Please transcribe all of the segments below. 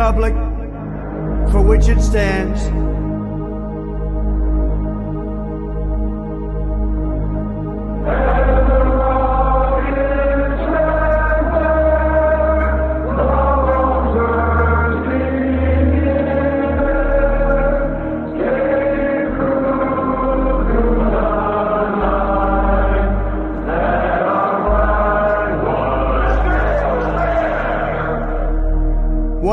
Republic for which it stands,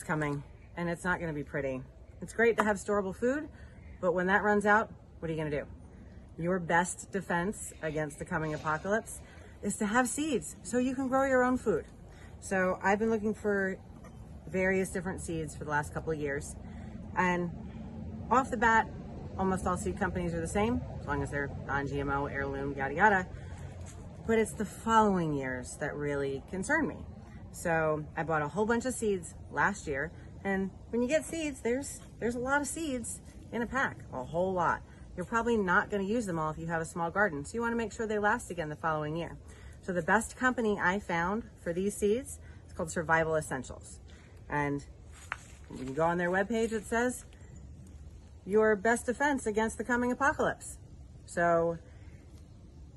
It's coming, and it's not going to be pretty. It's great to have storable food, but when that runs out, what are you going to do? Your best defense against the coming apocalypse is to have seeds so you can grow your own food. So I've been looking for various different seeds for the last couple of years, and off the bat, almost all seed companies are the same, as long as they're non-GMO, heirloom, yada yada. But it's the following years that really concern me. So I bought a whole bunch of seeds last year, and when you get seeds, there's there's a lot of seeds in a pack, a whole lot. You're probably not going to use them all if you have a small garden, so you want to make sure they last again the following year. So the best company I found for these seeds is called Survival Essentials, and you can go on their webpage. It says your best defense against the coming apocalypse. So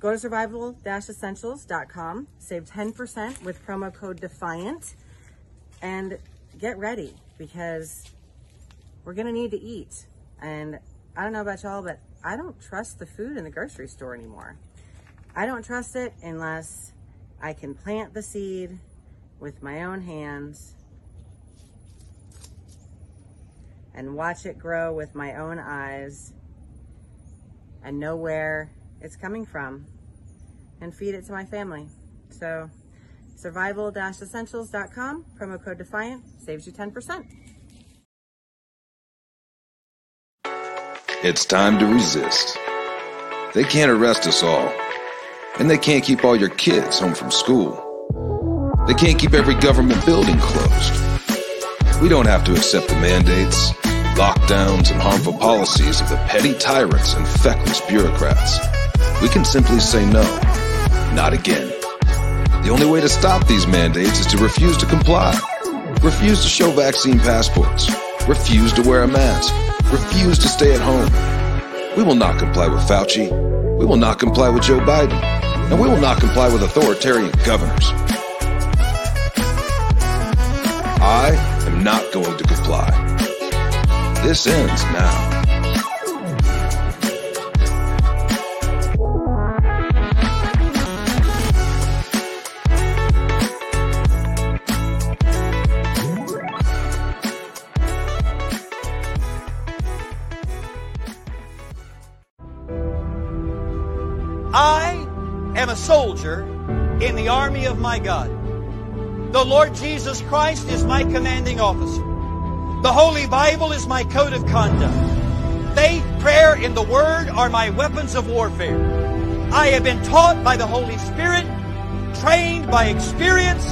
Go to survival-essentials.com, save 10% with promo code DEFIANT, and get ready because we're going to need to eat. And I don't know about y'all, but I don't trust the food in the grocery store anymore. I don't trust it unless I can plant the seed with my own hands and watch it grow with my own eyes and know where it's coming from and feed it to my family. So survival-essentials.com, promo code DEFIANT, saves you 10%. It's time to resist. They can't arrest us all. And they can't keep all your kids home from school. They can't keep every government building closed. We don't have to accept the mandates, lockdowns, and harmful policies of the petty tyrants and feckless bureaucrats. We can simply say no. Not again. The only way to stop these mandates is to refuse to comply. Refuse to show vaccine passports. Refuse to wear a mask. Refuse to stay at home. We will not comply with Fauci. We will not comply with Joe Biden. And we will not comply with authoritarian governors. I am not going to comply. This ends now. The Lord Jesus Christ is my commanding officer. The Holy Bible is my code of conduct. Faith, prayer, and the Word are my weapons of warfare. I have been taught by the Holy Spirit, trained by experience,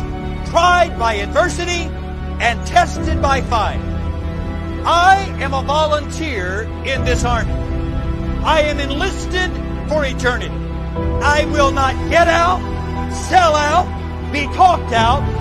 tried by adversity, and tested by fire. I am a volunteer in this army. I am enlisted for eternity. I will not get out, sell out, be talked out,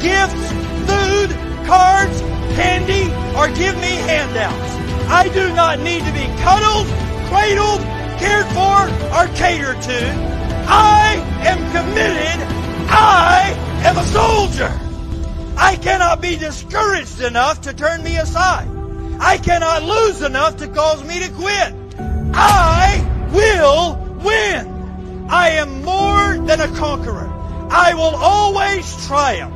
gifts, food, cards, candy, or give me handouts. I do not need to be cuddled, cradled, cared for, or catered to. I am committed. I am a soldier. I cannot be discouraged enough to turn me aside. I cannot lose enough to cause me to quit. I will win. I am more than a conqueror. I will always triumph.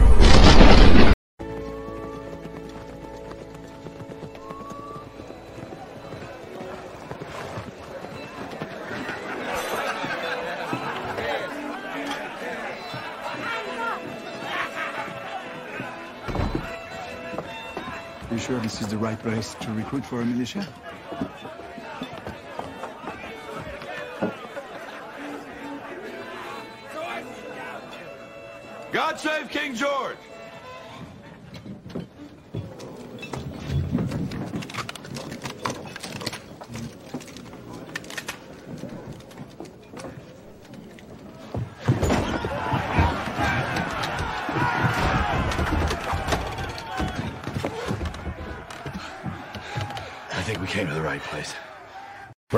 This is the right place to recruit for a militia? God save King George! I think we came to the right place.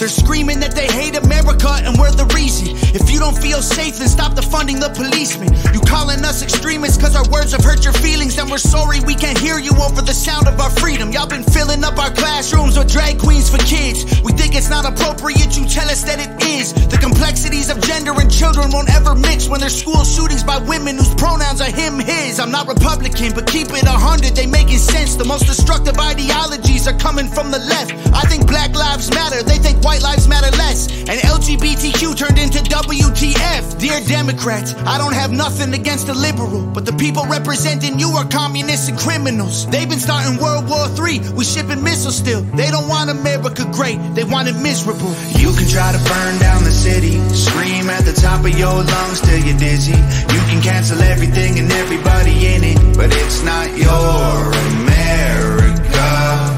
They're screaming that they hate America and we're the reason. If you don't feel safe, then stop defunding the policemen. You calling us extremists cause our words have hurt your feelings. And we're sorry we can't hear you over the sound of our freedom. Y'all been filling up our classrooms with drag queens for kids. We think it's not appropriate, you tell us that it is. The complexities of gender and children won't ever mix when there's school shootings by women whose pronouns are him, his. I'm not Republican, but keep it a hundred, they making sense. The most destructive ideologies are coming from the left. I think black lives matter, they think white lives matter less. And LGBTQ turned into WTF. Dear Democrats, I don't have nothing against the liberal, but the people representing you are communists and criminals. They've been starting World War III, we shipping missiles still. They don't want America great, they want it miserable. You can try to burn down the city, scream at the top of your lungs till you're dizzy. You can cancel everything and everybody in it, but it's not your America.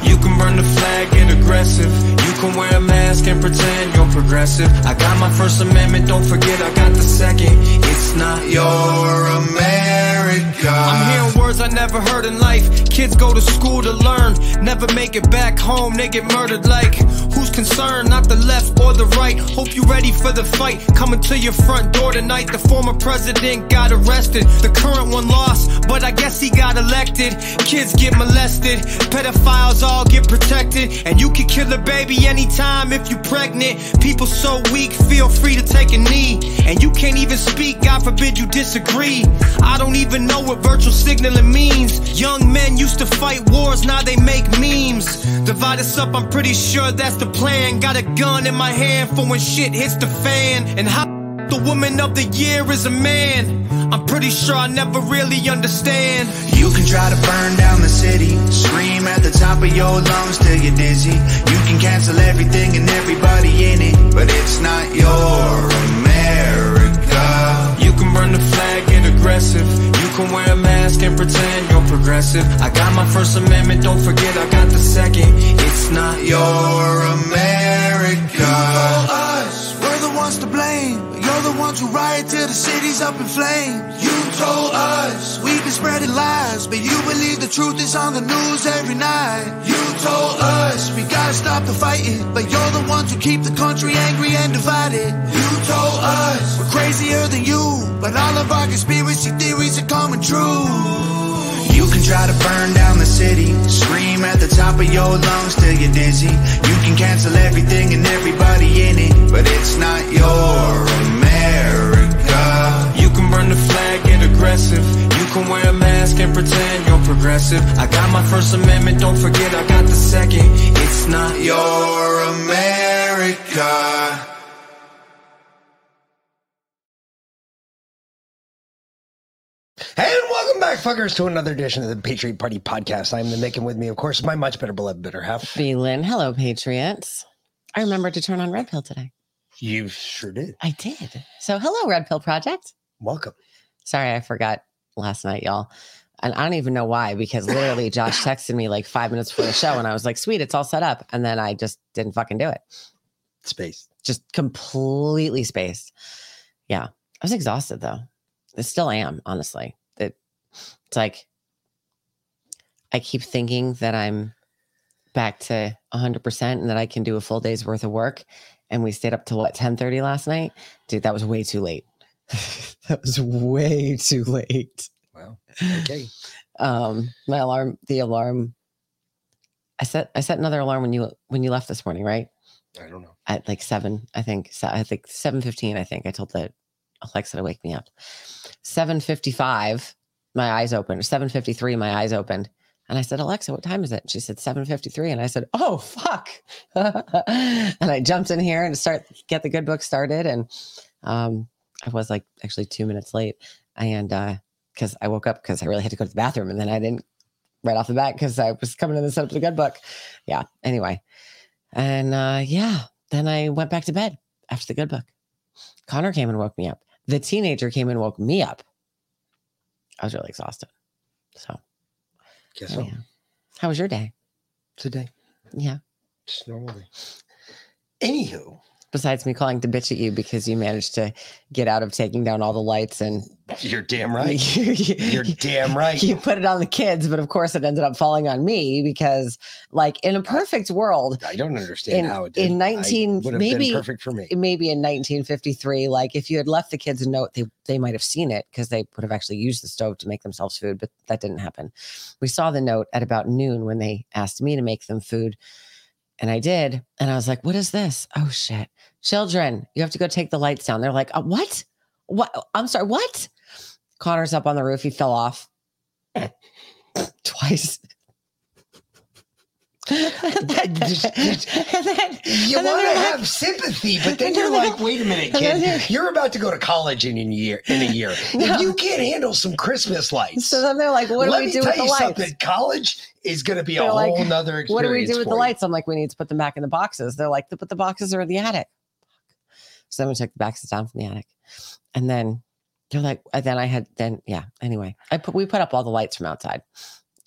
You can burn the flag, get aggressive. Can wear a mask and pretend you're progressive. I got my First Amendment, don't forget I got the second. It's not Your America. I'm hearing words I never heard in life. Kids go to school to learn, never make it back home, they get murdered like. Who's concerned? Not the left or the right. Hope you ready for the fight. Coming to your front door tonight. The former president got arrested. The current one lost, but I guess he got elected. Kids get molested, pedophiles all get protected. And you can kill a baby anytime if you're pregnant. People so weak, feel free to take a knee. And you can't even speak, God forbid you disagree. I don't even know what virtual signaling means. Young men used to fight wars, now they make memes. Divide us up, I'm pretty sure that's the plan. Got a gun in my hand for when shit hits the fan. And how the woman of the year is a man. I'm pretty sure I never really understand. You can try to burn down the city, scream at the top of your lungs till you're dizzy. You can cancel everything and everybody in it, but it's not your America. You can burn the flag, get aggressive. Can wear a mask and pretend you're progressive. I got my First Amendment, don't forget I got the second. It's not Your America. The ones who riot till the city's up in flames. You told us we've been spreading lies, but you believe the truth is on the news every night. You told us we gotta stop the fighting, but you're the ones who keep the country angry and divided. You told us we're crazier than you, but all of our conspiracy theories are coming true. You can try to burn down the city, scream at the top of your lungs till you're dizzy. You can cancel everything and everybody in it, but it's not your America. You can burn the flag, get aggressive. You can wear a mask and pretend you're progressive. I got my First Amendment, don't forget I got the second. It's not your America. And welcome back, fuckers, to another edition of the Patriot Party Podcast. I'm the Mick, and with me, of course, my much better beloved better half. B. Hello, Patriots. I remember to turn on Red Pill today. You sure did. I did. So, hello, Red Pill Project. Welcome. Sorry, I forgot last night, y'all. And I don't even know why, because literally Josh texted me like five minutes before the show, and I was like, sweet, it's all set up. And then I just didn't fucking do it. Space. Just completely spaced. Yeah. I was exhausted though. I still am, honestly. It, it's like I keep thinking that I'm back to 100% and that I can do a full day's worth of work. And we stayed up till what, 10 30 last night? Dude, that was way too late. that was way too late. Wow. Okay. Um, my alarm, the alarm. I set I set another alarm when you when you left this morning, right? I don't know. At like seven, I think. So I think seven fifteen. I think I told the Alexa to wake me up. Seven fifty five. My eyes opened. Seven fifty three. My eyes opened. And I said, Alexa, what time is it? She said 7:53. And I said, Oh fuck. and I jumped in here and start get the good book started. And um, I was like actually two minutes late. And uh because I woke up because I really had to go to the bathroom and then I didn't right off the bat because I was coming in to set up the good book. Yeah. Anyway. And uh yeah, then I went back to bed after the good book. Connor came and woke me up. The teenager came and woke me up. I was really exhausted. So Guess oh, so. yeah. How was your day? Today. Yeah. Just normal day. Anywho, Besides me calling to bitch at you because you managed to get out of taking down all the lights and you're damn right. you, You're damn right. you put it on the kids, but of course it ended up falling on me because, like, in a perfect world, I don't understand in, how it did. in 19 would have maybe perfect for me. maybe in 1953 like if you had left the kids a note they they might have seen it because they would have actually used the stove to make themselves food but that didn't happen we saw the note at about noon when they asked me to make them food and i did and i was like what is this? Oh shit. Children you have to go take the lights down. They're like uh, what? What? I'm sorry what? Connor's up on the roof he fell off. Twice then- You want to they're like- have sympathy, but then you're like, wait a minute, kid. You're about to go to college in a year. In a year, No. if you can't handle some Christmas lights, So then they're like, what do we do with the lights? something. College is going to be a They're whole like, nother experience. What do we do with the you. lights? I'm like, we need to put them back in the boxes. They're like, but the boxes are in the attic. So then we took the boxes down from the attic. And then they're like, and then I had, then, yeah, anyway, I put, we put up all the lights from outside,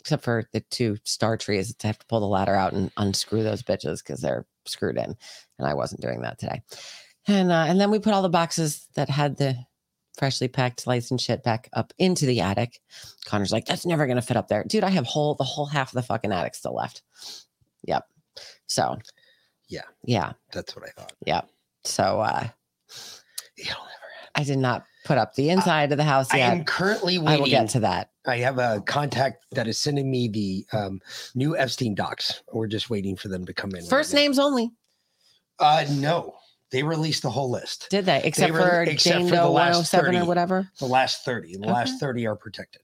except for the two star trees to have to pull the ladder out and unscrew those bitches because they're screwed in. And I wasn't doing that today. And, uh, and then we put all the boxes that had the freshly packed lights and shit back up into the attic. Connor's like, that's never going to fit up there. Dude, I have whole, the whole half of the fucking attic still left. Yep. So, Yeah. Yeah. That's what I thought. Yep. So, uh, It'll never I did not put up the inside of the house yet. I am currently waiting. I will get to that. I have a contact that is sending me the um, new Epstein docs. We're just waiting for them to come in. right First now. names only. Uh, no, they released the whole list. Did they? Except re- for except Jane for Doe last 107 or 30. whatever. The last 30. The last 30 are protected.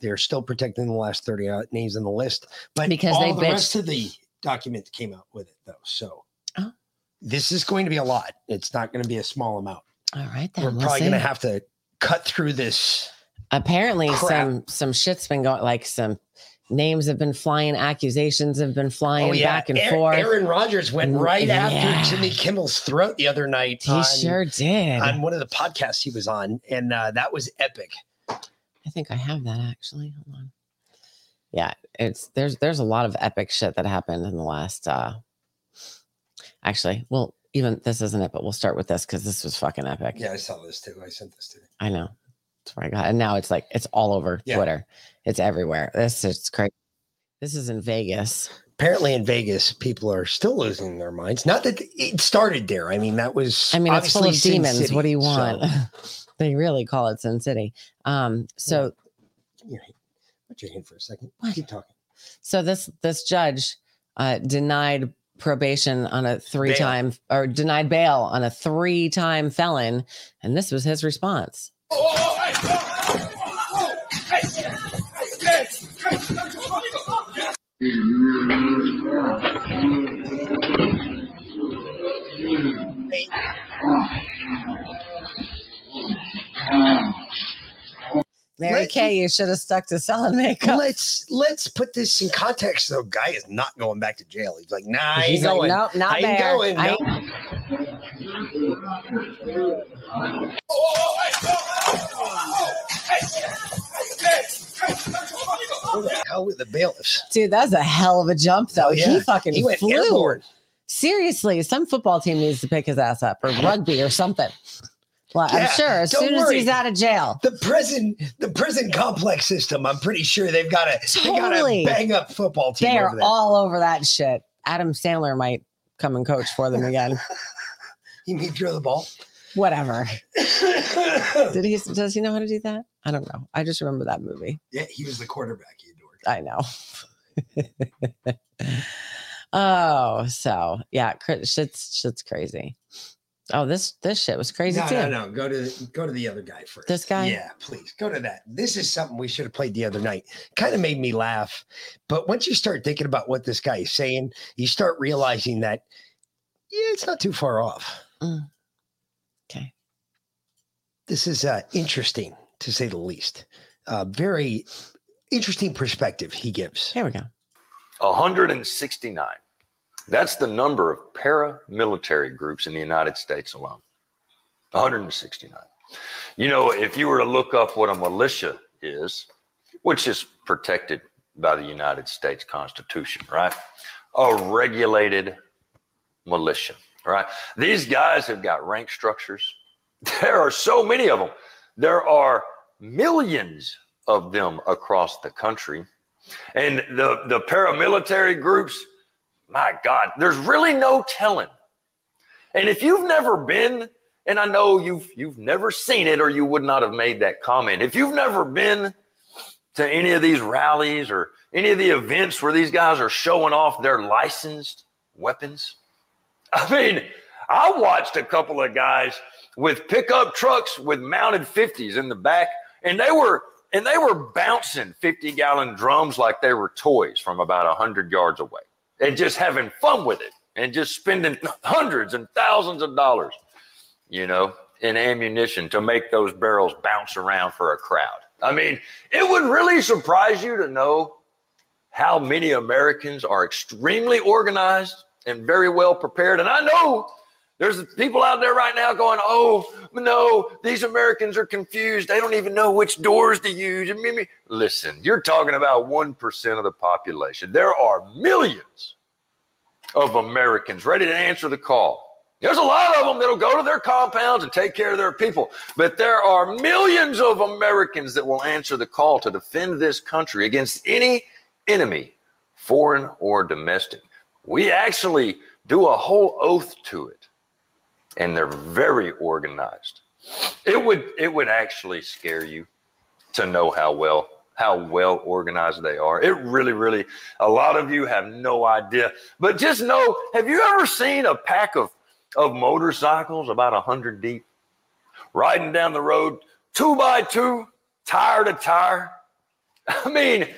They're still protecting the last 30 uh, names in the list. But Because all they the bitched. rest of the document came out with it, though. So Oh. this is going to be a lot. It's not going to be a small amount. All right. Then We're we'll probably going to have to cut through this. Apparently, Crap. some some shit's been going. Like some names have been flying, accusations have been flying oh, yeah. back and Aaron, forth. Aaron Rodgers went right yeah. after Jimmy Kimmel's throat the other night. he on- sure did. on one of the podcasts he was on, and uh, that was epic. I think I have that actually. Hold on. Yeah, it's there's there's a lot of epic shit that happened in the last uh actually, well, even this isn't it, but we'll start with this because this was fucking epic. Yeah, I saw this too. I sent this to you. I know. That's where I got and now it's like it's all over Yeah. Twitter. It's everywhere. This is crazy. This is in Vegas. Apparently, in Vegas, people are still losing their minds. Not that it started there. I mean, that was. I mean, it's full of Sin demons. City, what do you want? so- they really call it Sin City. Um, so Give me your hand. Put your hand for a second. What? Keep talking. So this this judge uh, denied probation on a three time or denied bail on a three time felon. And this was his response. Mary Let- Kay, you should have stuck to selling makeup. Let's let's put this in context. So, guy is not going back to jail. He's like, nah, ain't He's like, going. nope, not I ain't there. going. I Who the hell were the bailiffs? Dude, that's a hell of a jump, though. Oh, yeah. He fucking He went flew. airborne. Seriously, some football team needs to pick his ass up, or rugby, or something. Well, I'm sure as soon as he's out of jail, The prison, the prison complex system. I'm pretty sure they've got a they got Totally. a bang up football team. They are all over that shit. Adam Sandler might come and coach for them again. You mean throw the ball? Whatever. Did he? Does he know how to do that? I don't know. I just remember that movie. Yeah, he was the quarterback. He adored. I know. oh, so yeah, shit's shit's crazy. Oh, this this shit was crazy No, too. no, no. Go to go to the other guy first. This guy? Yeah, please go to that. This is something we should have played the other night. Kind of made me laugh, but once you start thinking about what this guy is saying, you start realizing that yeah, it's not too far off. Mm. Okay. This is uh, interesting to say the least. Uh, very interesting perspective he gives. Here we go. 169. That's the number of paramilitary groups in the United States alone. 169. You know, if you were to look up what a militia is, which is protected by the United States Constitution, right? A regulated militia, right? These guys have got rank structures. There are so many of them. There are millions of them across the country. And the, the paramilitary groups, my God, there's really no telling. And if you've never been, and I know you've you've never seen it or you would not have made that comment. If you've never been to any of these rallies or any of the events where these guys are showing off their licensed weapons, I mean, I watched a couple of guys with pickup trucks with mounted 50s in the back, and they were and they were bouncing 50 gallon drums like they were toys from about 100 yards away and just having fun with it and just spending hundreds and thousands of dollars, you know, in ammunition to make those barrels bounce around for a crowd. I mean, it would really surprise you to know how many Americans are extremely organized and very well prepared. And I know there's people out there right now going, oh, no, these Americans are confused. They don't even know which doors to use. And me- Listen, you're talking about 1% of the population. There are millions of Americans ready to answer the call. There's a lot of them that'll go to their compounds and take care of their people. But there are millions of Americans that will answer the call to defend this country against any enemy, foreign or domestic. We actually do a whole oath to it and they're very organized. It would it would actually scare you to know how well how well organized they are. It really really a lot of you have no idea. But just know, have you ever seen a pack of of motorcycles about a 100 deep riding down the road 2 by 2, tire to tire? I mean,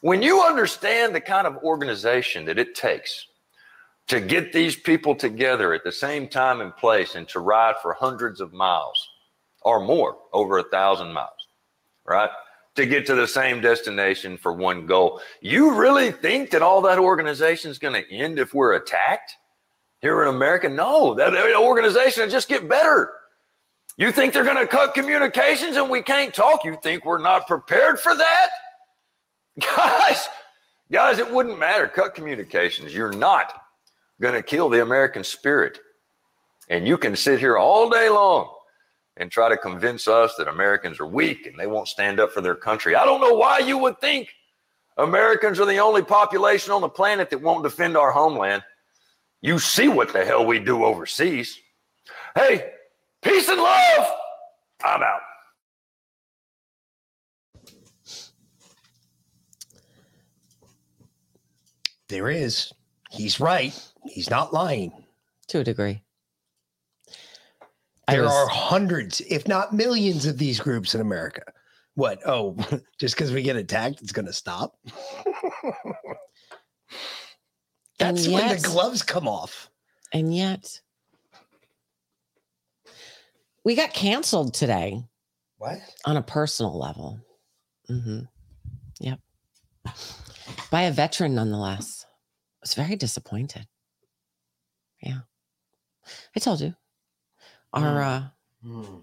when you understand the kind of organization that it takes to get these people together at the same time and place and to ride for hundreds of miles or more, over a thousand miles, right? To get to the same destination for one goal. You really think that all that organization is going to end if we're attacked here in America? No, that organization will just get better. You think they're going to cut communications and we can't talk? You think we're not prepared for that? Guys, guys, it wouldn't matter. Cut communications. You're not going to kill the American spirit. And you can sit here all day long and try to convince us that Americans are weak and they won't stand up for their country. I don't know why you would think Americans are the only population on the planet that won't defend our homeland. You see what the hell we do overseas. Hey, peace and love. I'm out. There is. He's right. He's not lying. To a degree. There was- are hundreds, if not millions, of these groups in America. What? Oh, just because we get attacked, it's going to stop? That's And when the gloves come off. And yet, we got canceled today What? on a personal level. Mm-hmm. Yep. By a veteran, nonetheless. I was very disappointed. Yeah. I told you. Our, uh, Hmm.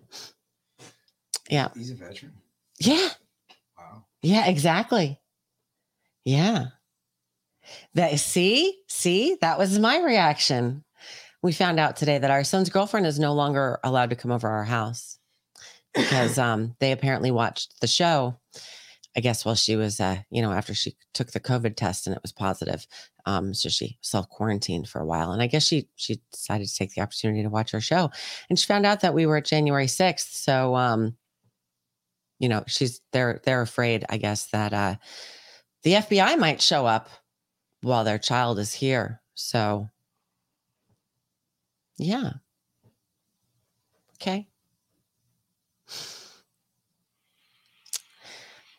yeah. He's a veteran. Yeah. Wow. Yeah, exactly. Yeah. That see, see, that was my reaction. We found out today that our son's girlfriend is no longer allowed to come over our house because um they apparently watched the show. I guess while she was uh, you know, after she took the COVID test and it was positive. Um, so she self-quarantined for a while. And I guess she she decided to take the opportunity to watch our show. And she found out that we were at January 6th. So um you know she's they're they're afraid i guess that uh the fbi might show up while their child is here so yeah okay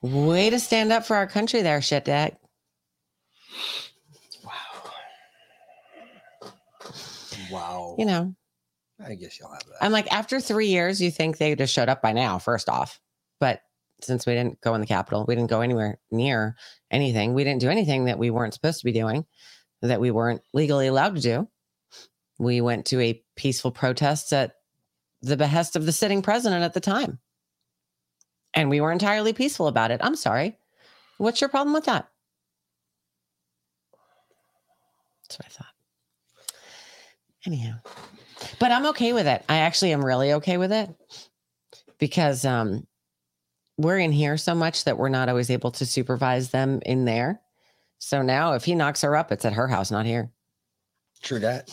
way to stand up for our country there shit dad Wow. Wow. You know I guess you'll have that. i'm like after three years you think they have showed up by now first off but since we didn't go in the capitol we didn't go anywhere near anything we didn't do anything that we weren't supposed to be doing that we weren't legally allowed to do we went to a peaceful protest at the behest of the sitting president at the time and we were entirely peaceful about it. I'm sorry. What's your problem with that? That's what i thought. Anyhow but i'm okay with it. I actually am really okay with it because um we're in here so much that we're not always able to supervise them in there. So now if he knocks her up it's at her house not here True that.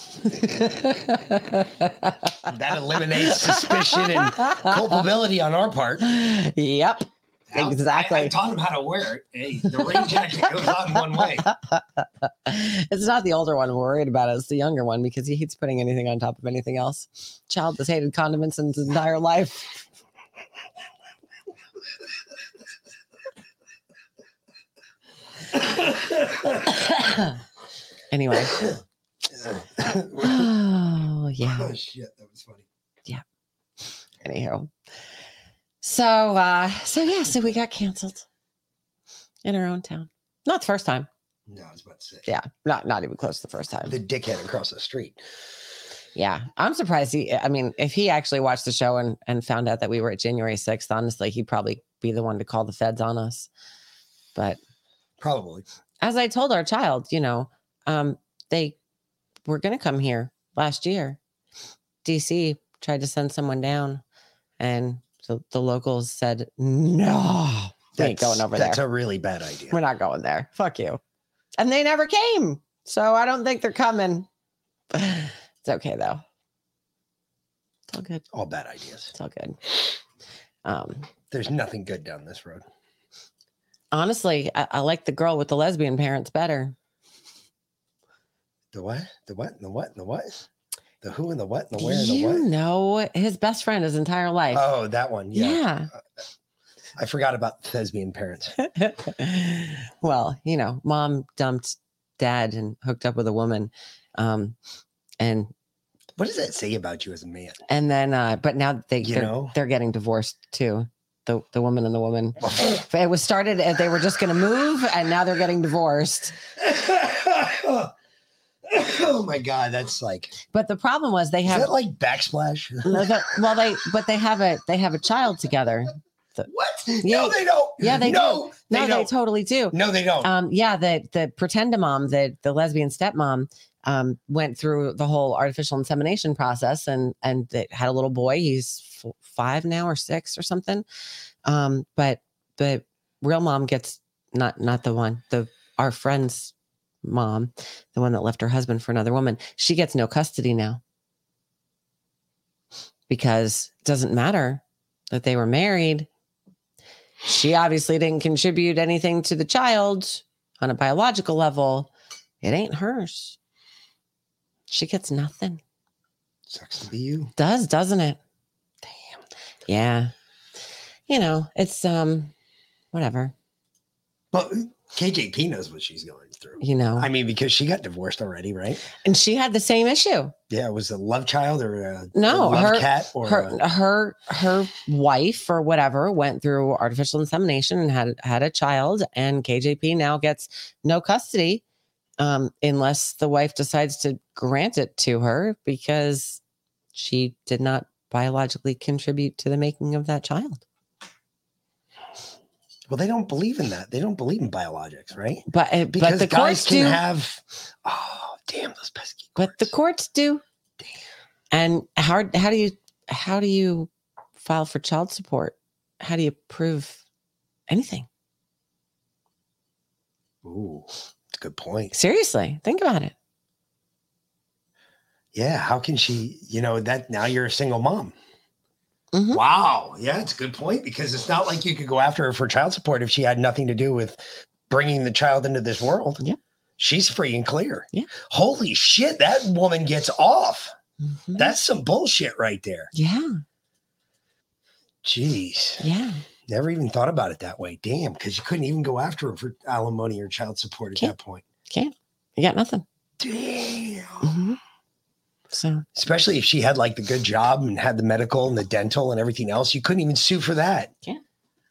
that eliminates suspicion and culpability on our part. Yep. Exactly. I, I taught him how to wear it. Hey, the rain jacket goes on one way. it's not the older one we're worried about It. it's the younger one because he hates putting anything on top of anything else child has hated condiments in his entire life anyway oh yeah Oh shit, that was funny. Yeah. Anyhow so uh so yeah so we got canceled in our own town not the first time No, I was about to say. yeah not not even close to the first time The dickhead across the street. yeah i'm surprised he i mean if he actually watched the show and and found out that we were at january 6th honestly he'd probably be the one to call the feds on us but Probably. as i told our child you know um they were going to come here last year. Dc tried to send someone down and so the locals said no we ain't going over that's there. That's a really bad idea. we're not going there. Fuck you. And they never came so i don't think they're coming. It's okay though. It's all good. All bad ideas. it's all good. Um There's nothing good down this road. honestly I, I like the girl with the lesbian parents better The what? The what? The what? The what? The who and the what and the where and the you what? know his best friend his entire life Oh, that one. Yeah. yeah. I forgot about thespian parents. well, you know, mom dumped dad and hooked up with a woman. Um, and What does that say about you as a man? and then uh, but now they You they're, know? they're getting divorced too. The the woman and the woman. it was started as they were just gonna move and now they're getting divorced. oh my god, that's like But the problem was they is have that like backsplash? well they but they have a they have a child together. The- what? Yeah. No, they don't. Yeah, they no, do. They No, they, don't. totally do. no, they don't. Um, yeah, the the pretend mom, the the lesbian stepmom, um, went through the whole artificial insemination process and and they had a little boy. He's f- five now or six or something. Um, but the real mom gets not not the one the our friend's mom, the one that left her husband for another woman. She gets no custody now because it doesn't matter that they were married. She obviously didn't contribute anything to the child on a biological level. It ain't hers. She gets nothing. Sucks to be you. Does, doesn't it? Damn. Yeah. You know, it's um whatever. But KJP knows what she's going through. You know, I mean, because she got divorced already, right? and she had the same issue. Yeah, it was a love child or a, No, a love her cat or her a- her her wife or whatever went through artificial insemination and had had a child, and KJP now gets no custody um, unless the wife decides to grant it to her because she did not biologically contribute to the making of that child. Well, they don't believe in that. They don't believe in biologics, right? But uh, Because but the guys courts can do. have. Oh, damn those pesky. but the courts do. And how how do you how do you file for child support? How do you prove anything? Ooh, that's a good point. Seriously, think about it. Yeah, how can she? You know that now you're a single mom. Mhm. Wow, yeah, it's a good point because it's not like you could go after her for child support if she had nothing to do with bringing the child into this world. Yeah. she's free and clear. Yeah. holy shit, that woman gets off. Mhm. That's some bullshit right there. Yeah, Jeez, yeah. never even thought about it that way. Damn, because you couldn't even go after her for alimony or child support at Can't. that point. Can't. You got nothing. Damn. Mhm. So Especially if she had like the good job and had the medical and the dental and everything else, you couldn't even sue for that. Yeah.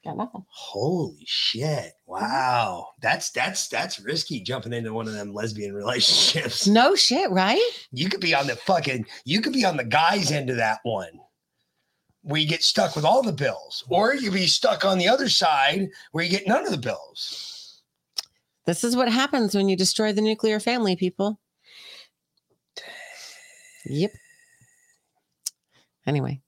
Got nothing. Holy shit. Mm-hmm. Wow. That's that's that's risky jumping into one of them lesbian relationships. No shit, right? You could be on the fucking you could be on the guy's end of that one. We get stuck with all the bills. Or you be stuck on the other side where you get none of the bills. This is what happens when you destroy the nuclear family, people. Yep. Anyway,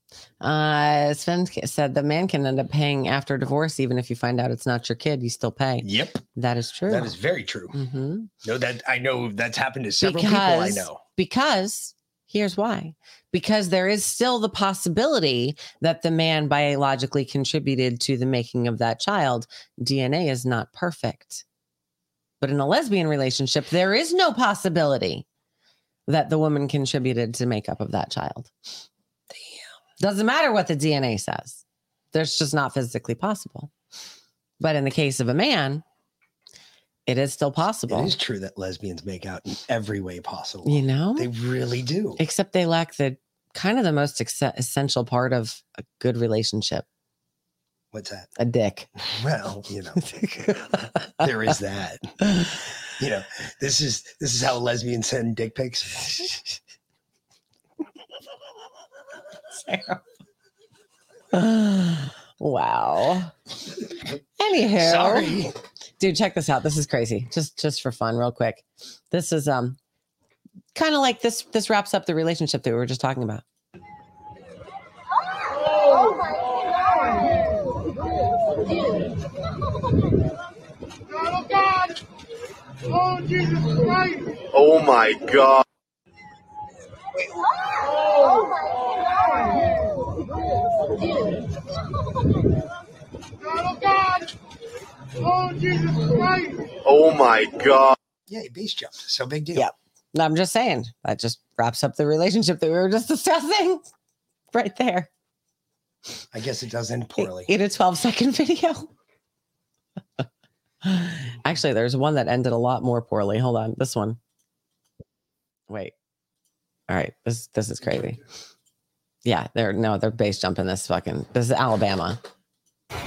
uh, Sven said the man can end up paying after divorce, even if you find out it's not your kid, you still pay. Yep. That is true. That is very true. hmm No, that I know that's happened to several people I know. because here's why because there is still the possibility that the man biologically contributed to the making of that child dna is not perfect but in a lesbian relationship there is no possibility that the woman contributed to makeup of that child damn doesn't matter what the dna says there's just not physically possible but in the case of a man it is still possible It is true that lesbians make out in every way possible. you know They really do. except they lack the kind of the most ex- essential part of a good relationship What's that? a dick Well, you know, there is that. You know, this is this is how lesbians send dick pics. wow anywho Sorry. dude check this out this is crazy just just for fun real quick this is um kind of like this this wraps up the relationship that we were just talking about Oh God! Oh Jesus Christ! Oh my god. Oh God! Oh Jesus Christ! Oh my god. Yeah, he base jumped. So big deal. Yep. No, i'm just saying that just wraps up the relationship that we were just discussing right there I guess it does end poorly. in a 12 second video. Actually, there's one that ended a lot more poorly. Hold on, this one. Wait. All right, this this is crazy. Yeah, they're no, they're base jumping this fucking. This is Alabama.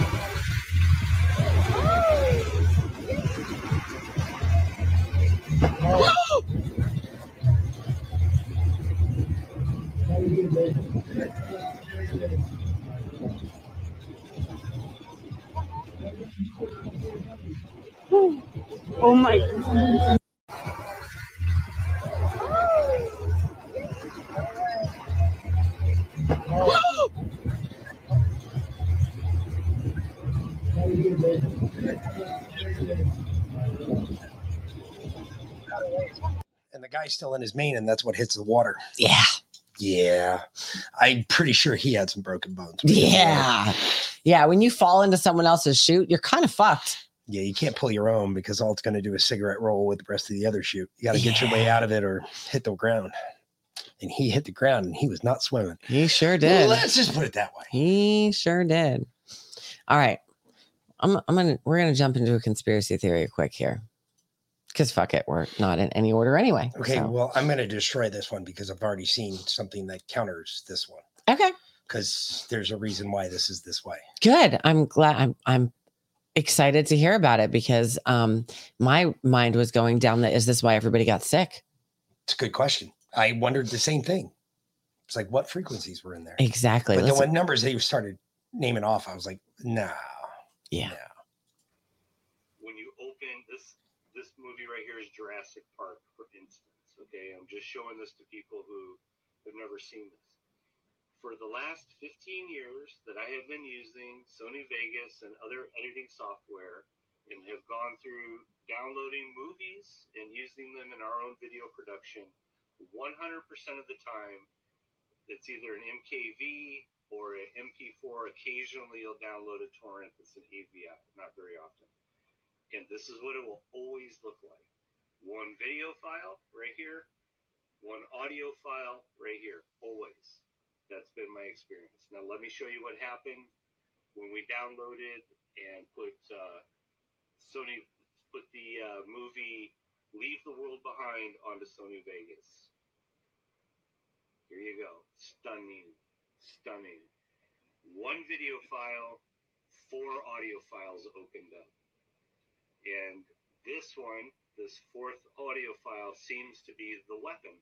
Oh my! And the guy's still in his main, and that's what hits the water. Yeah. Yeah. I'm pretty sure he had some broken bones. Yeah. Yeah. When you fall into someone else's chute, you're kind of fucked. Yeah, you can't pull your own because all it's going to do is cigarette roll with the rest of the other chute. You got to get your way out of it or hit the ground. And he hit the ground and he was not swimming. He sure did. Let's just put it that way. He sure did. All right. I'm I'm gonna we're gonna jump into a conspiracy theory quick here. Because fuck it, we're not in any order anyway. Okay, so- well, I'm going to destroy this one because I've already seen something that counters this one. Okay. Because there's a reason why this is this way. Good. I'm glad I'm I'm excited to hear about it because um my mind was going down that is this why everybody got sick? It's a good question. I wondered the same thing. It's like what frequencies were in there? Exactly. But then Let's- when numbers they started naming off, I was like, no, Yeah. when you open this this movie right here is Jurassic Park, for instance. Okay, I'm just showing this to people who have never seen this. For the last 15 years that I have been using Sony Vegas and other editing software and have gone through downloading movies and using them in our own video production, 100% of the time it's either an MKV or an MP4. Occasionally you'll download a torrent that's an AVI, not very often. And this is what it will always look like. One video file right here, one audio file right here, always. That's been my experience. Now let me show you what happened when we downloaded and put uh, Sony put the uh, movie Leave the World Behind onto Sony Vegas. Here you go. Stunning. Stunning. One video file, four audio files opened up. And this one, this fourth audio file, seems to be the weapon.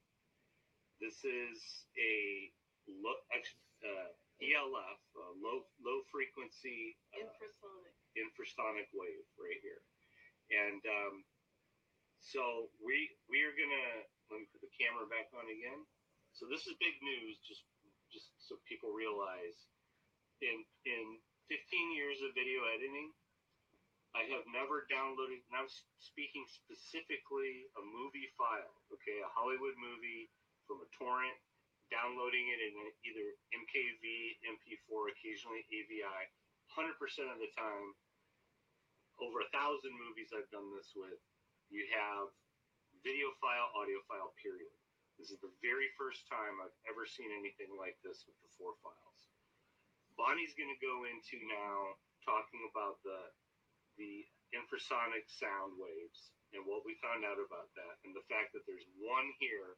This is a low, uh, ELF, uh, low low frequency uh, Infrasonic. infrasonic wave right here. And um, so we we are gonna let me put the camera back on again. So this is big news, just just so people realize. In in 15 years of video editing, I have never downloaded. Now s- speaking specifically a movie file, okay, a Hollywood movie from a torrent, downloading it in either MKV, MP4, occasionally AVI. 100% of the time, over a thousand movies I've done this with, you have video file, audio file, period. This is the very first time I've ever seen anything like this with the four files. Bonnie's going to go into now talking about the the infrasonic sound waves and what we found out about that, and the fact that there's one here.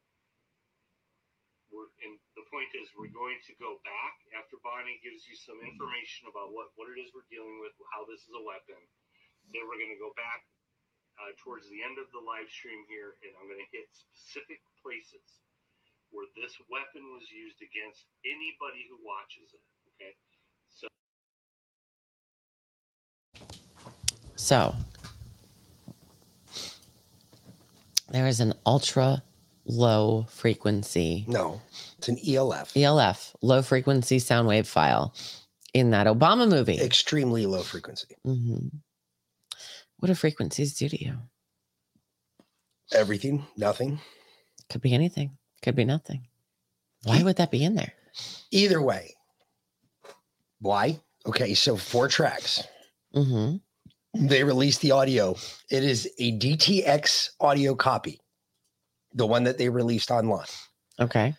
We're, and the point is, we're going to go back after Bonnie gives you some information about what, what it is we're dealing with, how this is a weapon. Then we're going to go back uh, towards the end of the live stream here, and I'm going to hit specific places where this weapon was used against anybody who watches it. Okay, so So there is an ultra low frequency. No, it's an ELF. ELF, low frequency sound wave file in that Obama movie. Extremely low frequency. hmm What do frequencies do to you? Everything, nothing. Could be anything. Could be nothing. Why would that be in there? Either way. Why? Okay, so four tracks. Mm-hmm. They released the audio. It is a DTX audio copy, the one that they released online. Okay.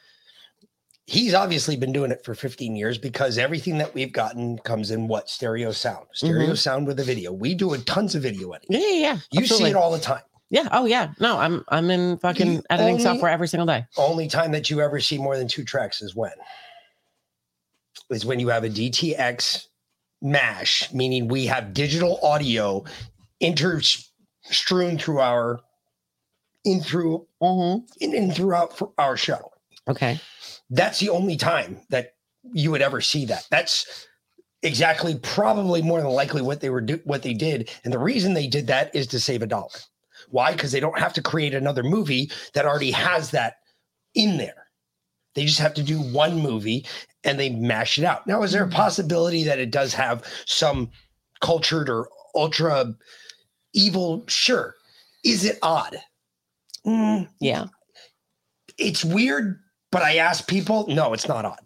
He's obviously been doing it for 15 years because everything that we've gotten comes in what? Stereo sound. Stereo Mhm. sound with a video. We do a tons of video editing. Yeah, yeah, yeah. You see it all the time. Yeah. Oh, yeah. No, I'm I'm in fucking The editing only- software every single day. Only time that you ever see more than two tracks is when? Is when you have a DTX mash, meaning we have digital audio interstrewn through our in through mm-hmm. in, in throughout for our show. Okay. That's the only time that you would ever see that. That's exactly probably more than likely what they were do, what they did and the reason they did that is to save a dollar. Why? Because they don't have to create another movie that already has that in there. They just have to do one movie and they mash it out. Now, is there a mm-hmm. possibility that it does have some cultured or ultra evil? Sure. Is it odd? Mm, Yeah. it's weird, but I ask people, no, it's not odd.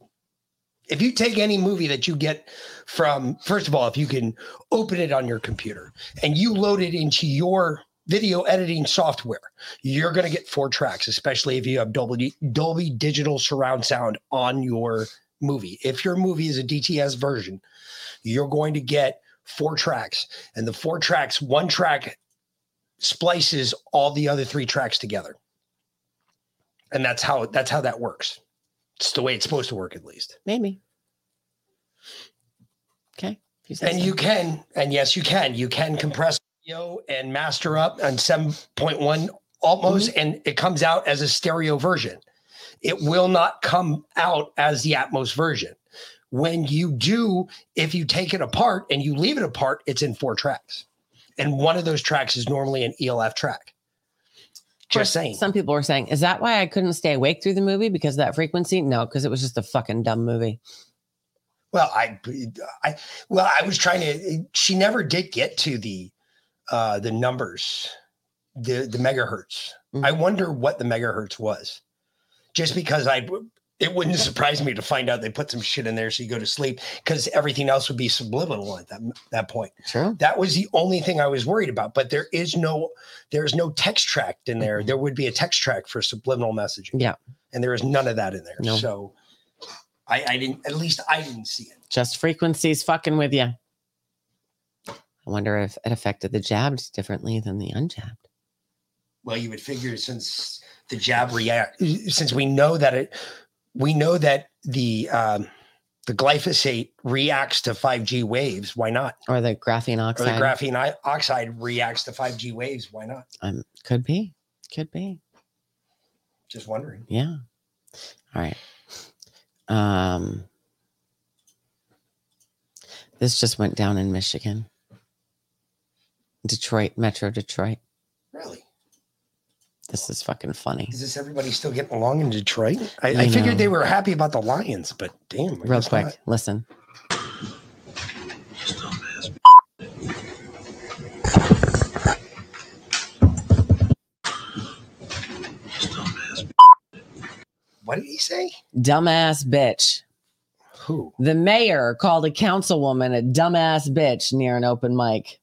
If you take any movie that you get from, first of all, if you can open it on your computer and you load it into your video editing software, you're going to get four tracks, especially if you have Dolby, Dolby Digital Surround Sound on your movie. If your movie is a DTS version, you're going to get four tracks, and the four tracks, one track splices all the other three tracks together. And that's how that's how that works. It's the way it's supposed to work, at least. Maybe. Okay. you And so. you can, and yes, you can. You can compress audio and master up on 7.1 almost, mm-hmm. and it comes out as a stereo version. It will not come out as the Atmos version. When you do, if you take it apart and you leave it apart, it's in four tracks. And one of those tracks is normally an ELF track. Just saying. Some people were saying, is that why I couldn't stay awake through the movie because of that frequency? No, because it was just a fucking dumb movie. Well, I, I, well, I was trying to. She never did get to the, uh, the numbers, the the megahertz. I wonder what the megahertz was. Just because I, it wouldn't surprise me to find out they put some shit in there so you go to sleep because everything else would be subliminal at that that point. True. That was the only thing I was worried about. But there is no, there's no text track in there. Mm-hmm. There would be a text track for subliminal messaging. Yeah. and there is none of that in there. No. So, I, I didn't. At least I didn't see it. Just frequencies fucking with you. I wonder if it affected the jabbed differently than the unjabbed. Well, you would figure since the jab react, since we know that it, we know that the um, the glyphosate reacts to 5G waves. Why not? Or the graphene Or oxide. the graphene oxide reacts to 5G waves. Why not? um, could be. Could be. Just wondering. Yeah. All right. Um this just went down in Michigan. Detroit, Metro Detroit. Really? This is fucking funny. Is this everybody still getting along in Detroit? I, You I figured they were happy about the Lions, but damn. Real quick, not. listen. What did he say? Dumbass bitch. Who? The mayor called a councilwoman a dumbass bitch near an open mic.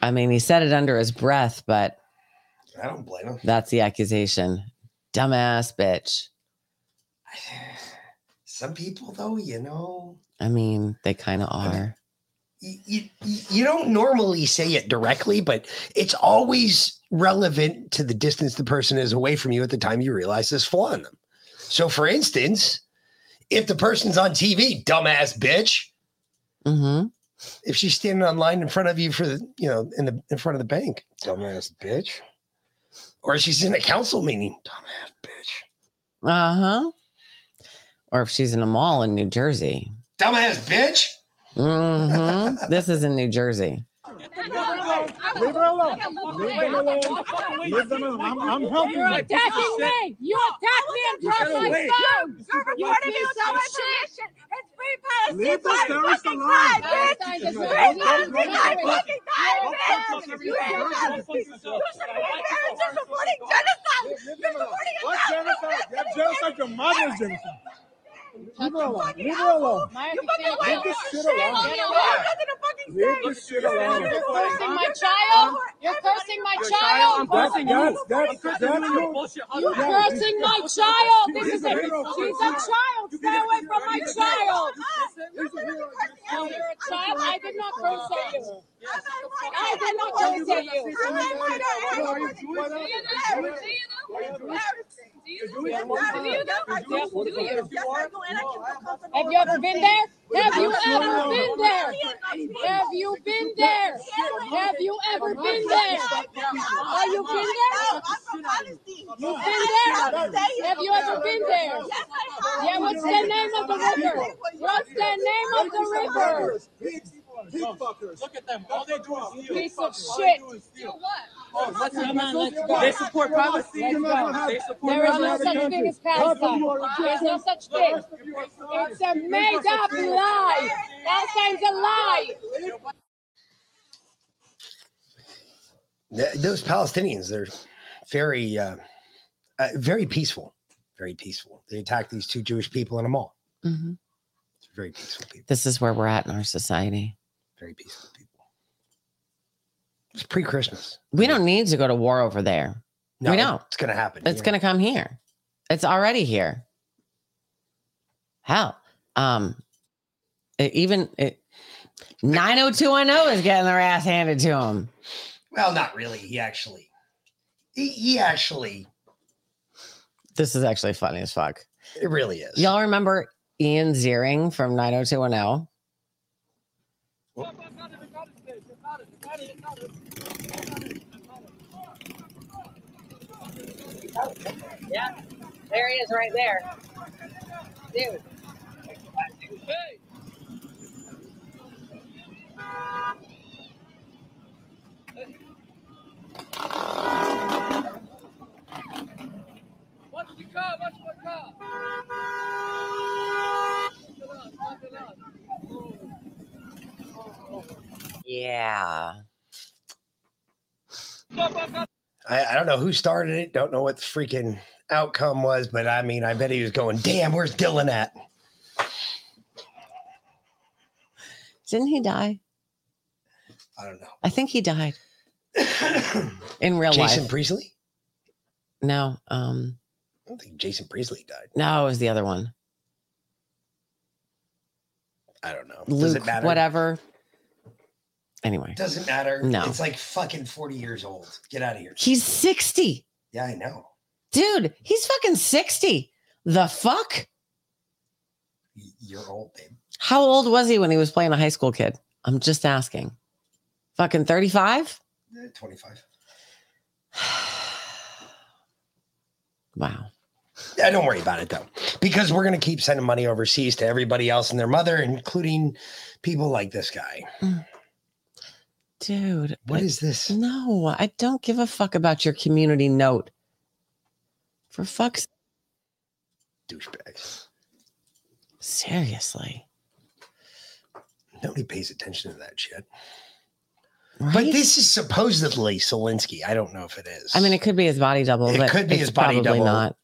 I mean, he said it under his breath, but I don't blame him. that's the accusation. Dumbass bitch. Some people, though, you know, I mean, they kind of are. you, you, you don't normally say it directly, but it's always relevant to the distance the person is away from you at the time you realize this flaw in them. So, for instance, if the person's on TV, dumbass bitch, Mm-hmm. If she's standing online in front of you for the, you know, in the in front of the bank, dumbass bitch, or she's in a council meeting, dumbass bitch, Uh huh. Or if she's in a mall in New Jersey. dumbass bitch. Mm-hmm. this is in New Jersey. Leave her alone. Leave them alone. Leave them alone. I'm, I'm helping You're you. attacking me. You attacked me and dropped my Wait. phone. You're recording me with my shit. It's free Palestine. Leave the terrorists alone. crime, bitch. Free Palestine. Don't- don't- Fight don't- fucking crime, don't- bitch. don't- don't- You hate Palestine. You should be embarrassed. You're supporting genocide. You're supporting What genocide? That genocide, your mother's genocide. Leave her alone. Leave her alone. You fucking Leave this shit alone. You have nothing to fucking say. Leave this shit alone. You're cursing my child. You're cursing my child. That's, that's, that's, that's, You're cursing my child. This is a, she's a child. Stay away from my child. You're a child. I did not curse at you. I did not curse at you. Have you ever been there? Have you ever been there? Have you been there? Have you ever been there? Are you been there? You've been there? Have you ever been there? Yeah, what's the name of the river? What's the name of the river? Pig fuckers. Look at them. All they do is steal. Piece of shit. steal. Oh, let's Come on, let's go. go. They support privacy. Let's You're not gonna go. have- There you're is not no gonna have a such thing as Palestine. There's no such thing. rest of you are so- It's a made up lie. Palestine's a lie. Th- Those Palestinians, they're very, uh, uh, very peaceful. Very peaceful. They attacked these two Jewish people in a mall. It's very peaceful people. This is where we're at in our society. Very peaceful people. It's pre-Christmas. We don't need to go to war over there. No, we don't. It's going to happen. It's going to come here. It's already here. Hell, um, It even it, 90210 is getting their ass handed to him. Well, not really. He actually, he, he actually, This is actually funny as fuck. it really is. Y'all remember Ian Ziering from 90210? Yeah, there he is right there. Dude. Watch the car, watch the car. Yeah. I, I don't know who started it. Don't know what the freaking outcome was, but I mean, I bet he was going, damn, where's Dylan at? Didn't he die? I don't know. I think he died in real Jason life. Jason Priestley? No, um, I don't think Jason Priestley died. no, it was the other one. I don't know. Does Luke, it matter? whatever. Anyway, Doesn't matter. No. It's like fucking 40 years old. Get out of here. he's 60. Yeah, I know. Dude, he's fucking 60. The fuck? You're old, babe. How old was he when he was playing a high school kid? I'm just asking. Fucking 35? Eh, 25. Wow. Yeah, don't worry about it though, because we're gonna keep sending money overseas to everybody else and their mother, including people like this guy. Dude. What I- is this? No, I don't give a fuck about your community note. For fuck's Douchebags. seriously. Nobody pays attention to that shit. Right? But this is supposedly Zelensky. I don't know if it is. I mean, it could be his body double, It could be his body double. not.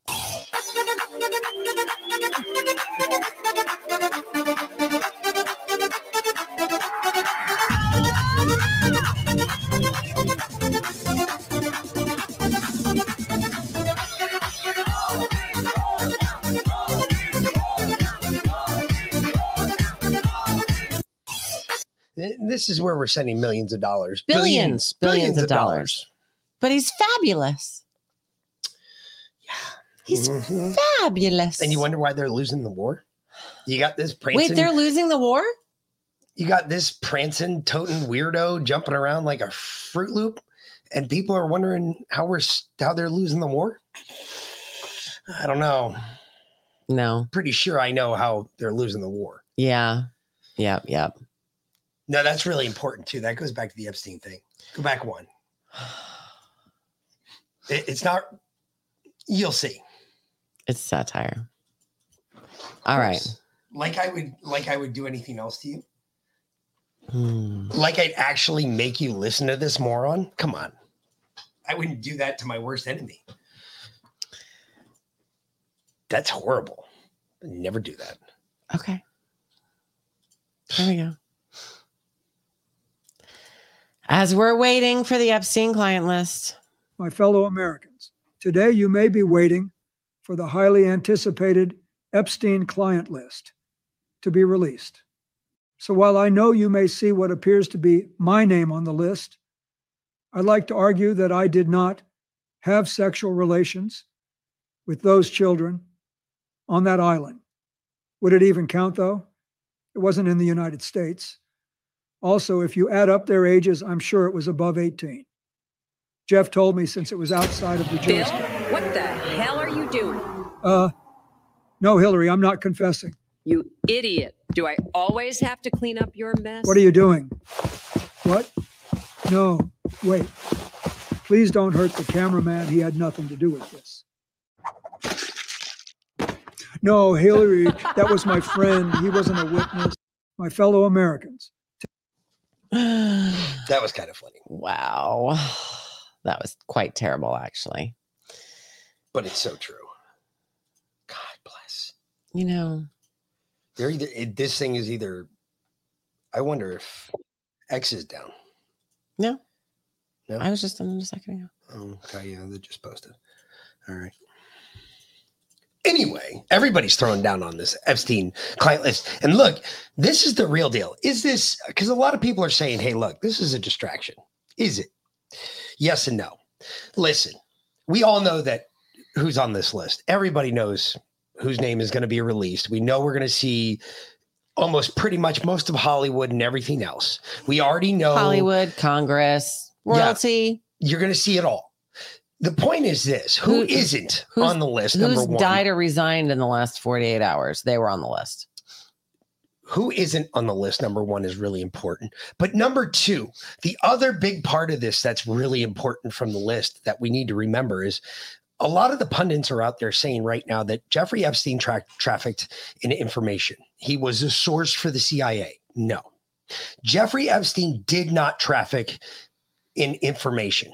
This is where we're sending millions of dollars, Billions, billions of dollars. But he's fabulous. Yeah. He's Mhm. fabulous. And you wonder why they're losing the war? You got this prancing. Wait, they're losing the war? you got this prancing, toting weirdo jumping around like a Fruit Loop, and people are wondering how we're how they're losing the war. I don't know. No. Pretty sure I know how they're losing the war. Yeah. Yep. Yep. No, that's really important too. That goes back to the Epstein thing. Go back one. It- it's not. You'll see. It's satire. All right. Like I would, like I would do anything else to you. Hmm. Like I'd actually make you listen to this moron. Come on. I wouldn't do that to my worst enemy. That's horrible. Never do that. Okay. There we go. As we're waiting for the Epstein client list, my fellow Americans. Today, you may be waiting for the highly anticipated Epstein client list to be released. So while I know you may see what appears to be my name on the list, I'd like to argue that I did not have sexual relations with those children on that island. Would it even count, though? It wasn't in the United States. Also, if you add up their ages, I'm sure it was above 18. Jeff told me since it was outside of the Bill, what the hell are you doing? Uh, no, Hillary, I'm not confessing. You idiot. Do I always have to clean up your mess? What are you doing? What? No, wait. Please don't hurt the cameraman. He had nothing to do with this. No, Hillary, that was my friend. He wasn't a witness. My fellow Americans. That was kind of funny, wow. That was quite terrible, actually. but it's so true. God bless. You know, They're either it, this thing is either. I wonder if X is down. no. No? I was just on a second ago. Oh, okay, yeah, they just posted. All right. Anyway, everybody's throwing down on this Epstein client list. And look, this is the real deal. Is this because a lot of people are saying, hey, look, this is a distraction. Is it? Yes and no. Listen, we all know that who's on this list. Everybody knows whose name is going to be released. We know we're going to see almost pretty much most of Hollywood and everything else. We already know Hollywood, Congress, Yeah. royalty. You're going to see it all. The point is this who Who- isn't on the list? Number Who's one. died or resigned in the last 48 hours? They were on the list. who isn't on the list number one is really important but number two the other big part of this that's really important from the list that we need to remember is a lot of the pundits are out there saying right now that jeffrey epstein tra- trafficked in information he was a source for the cia no jeffrey epstein did not traffic in information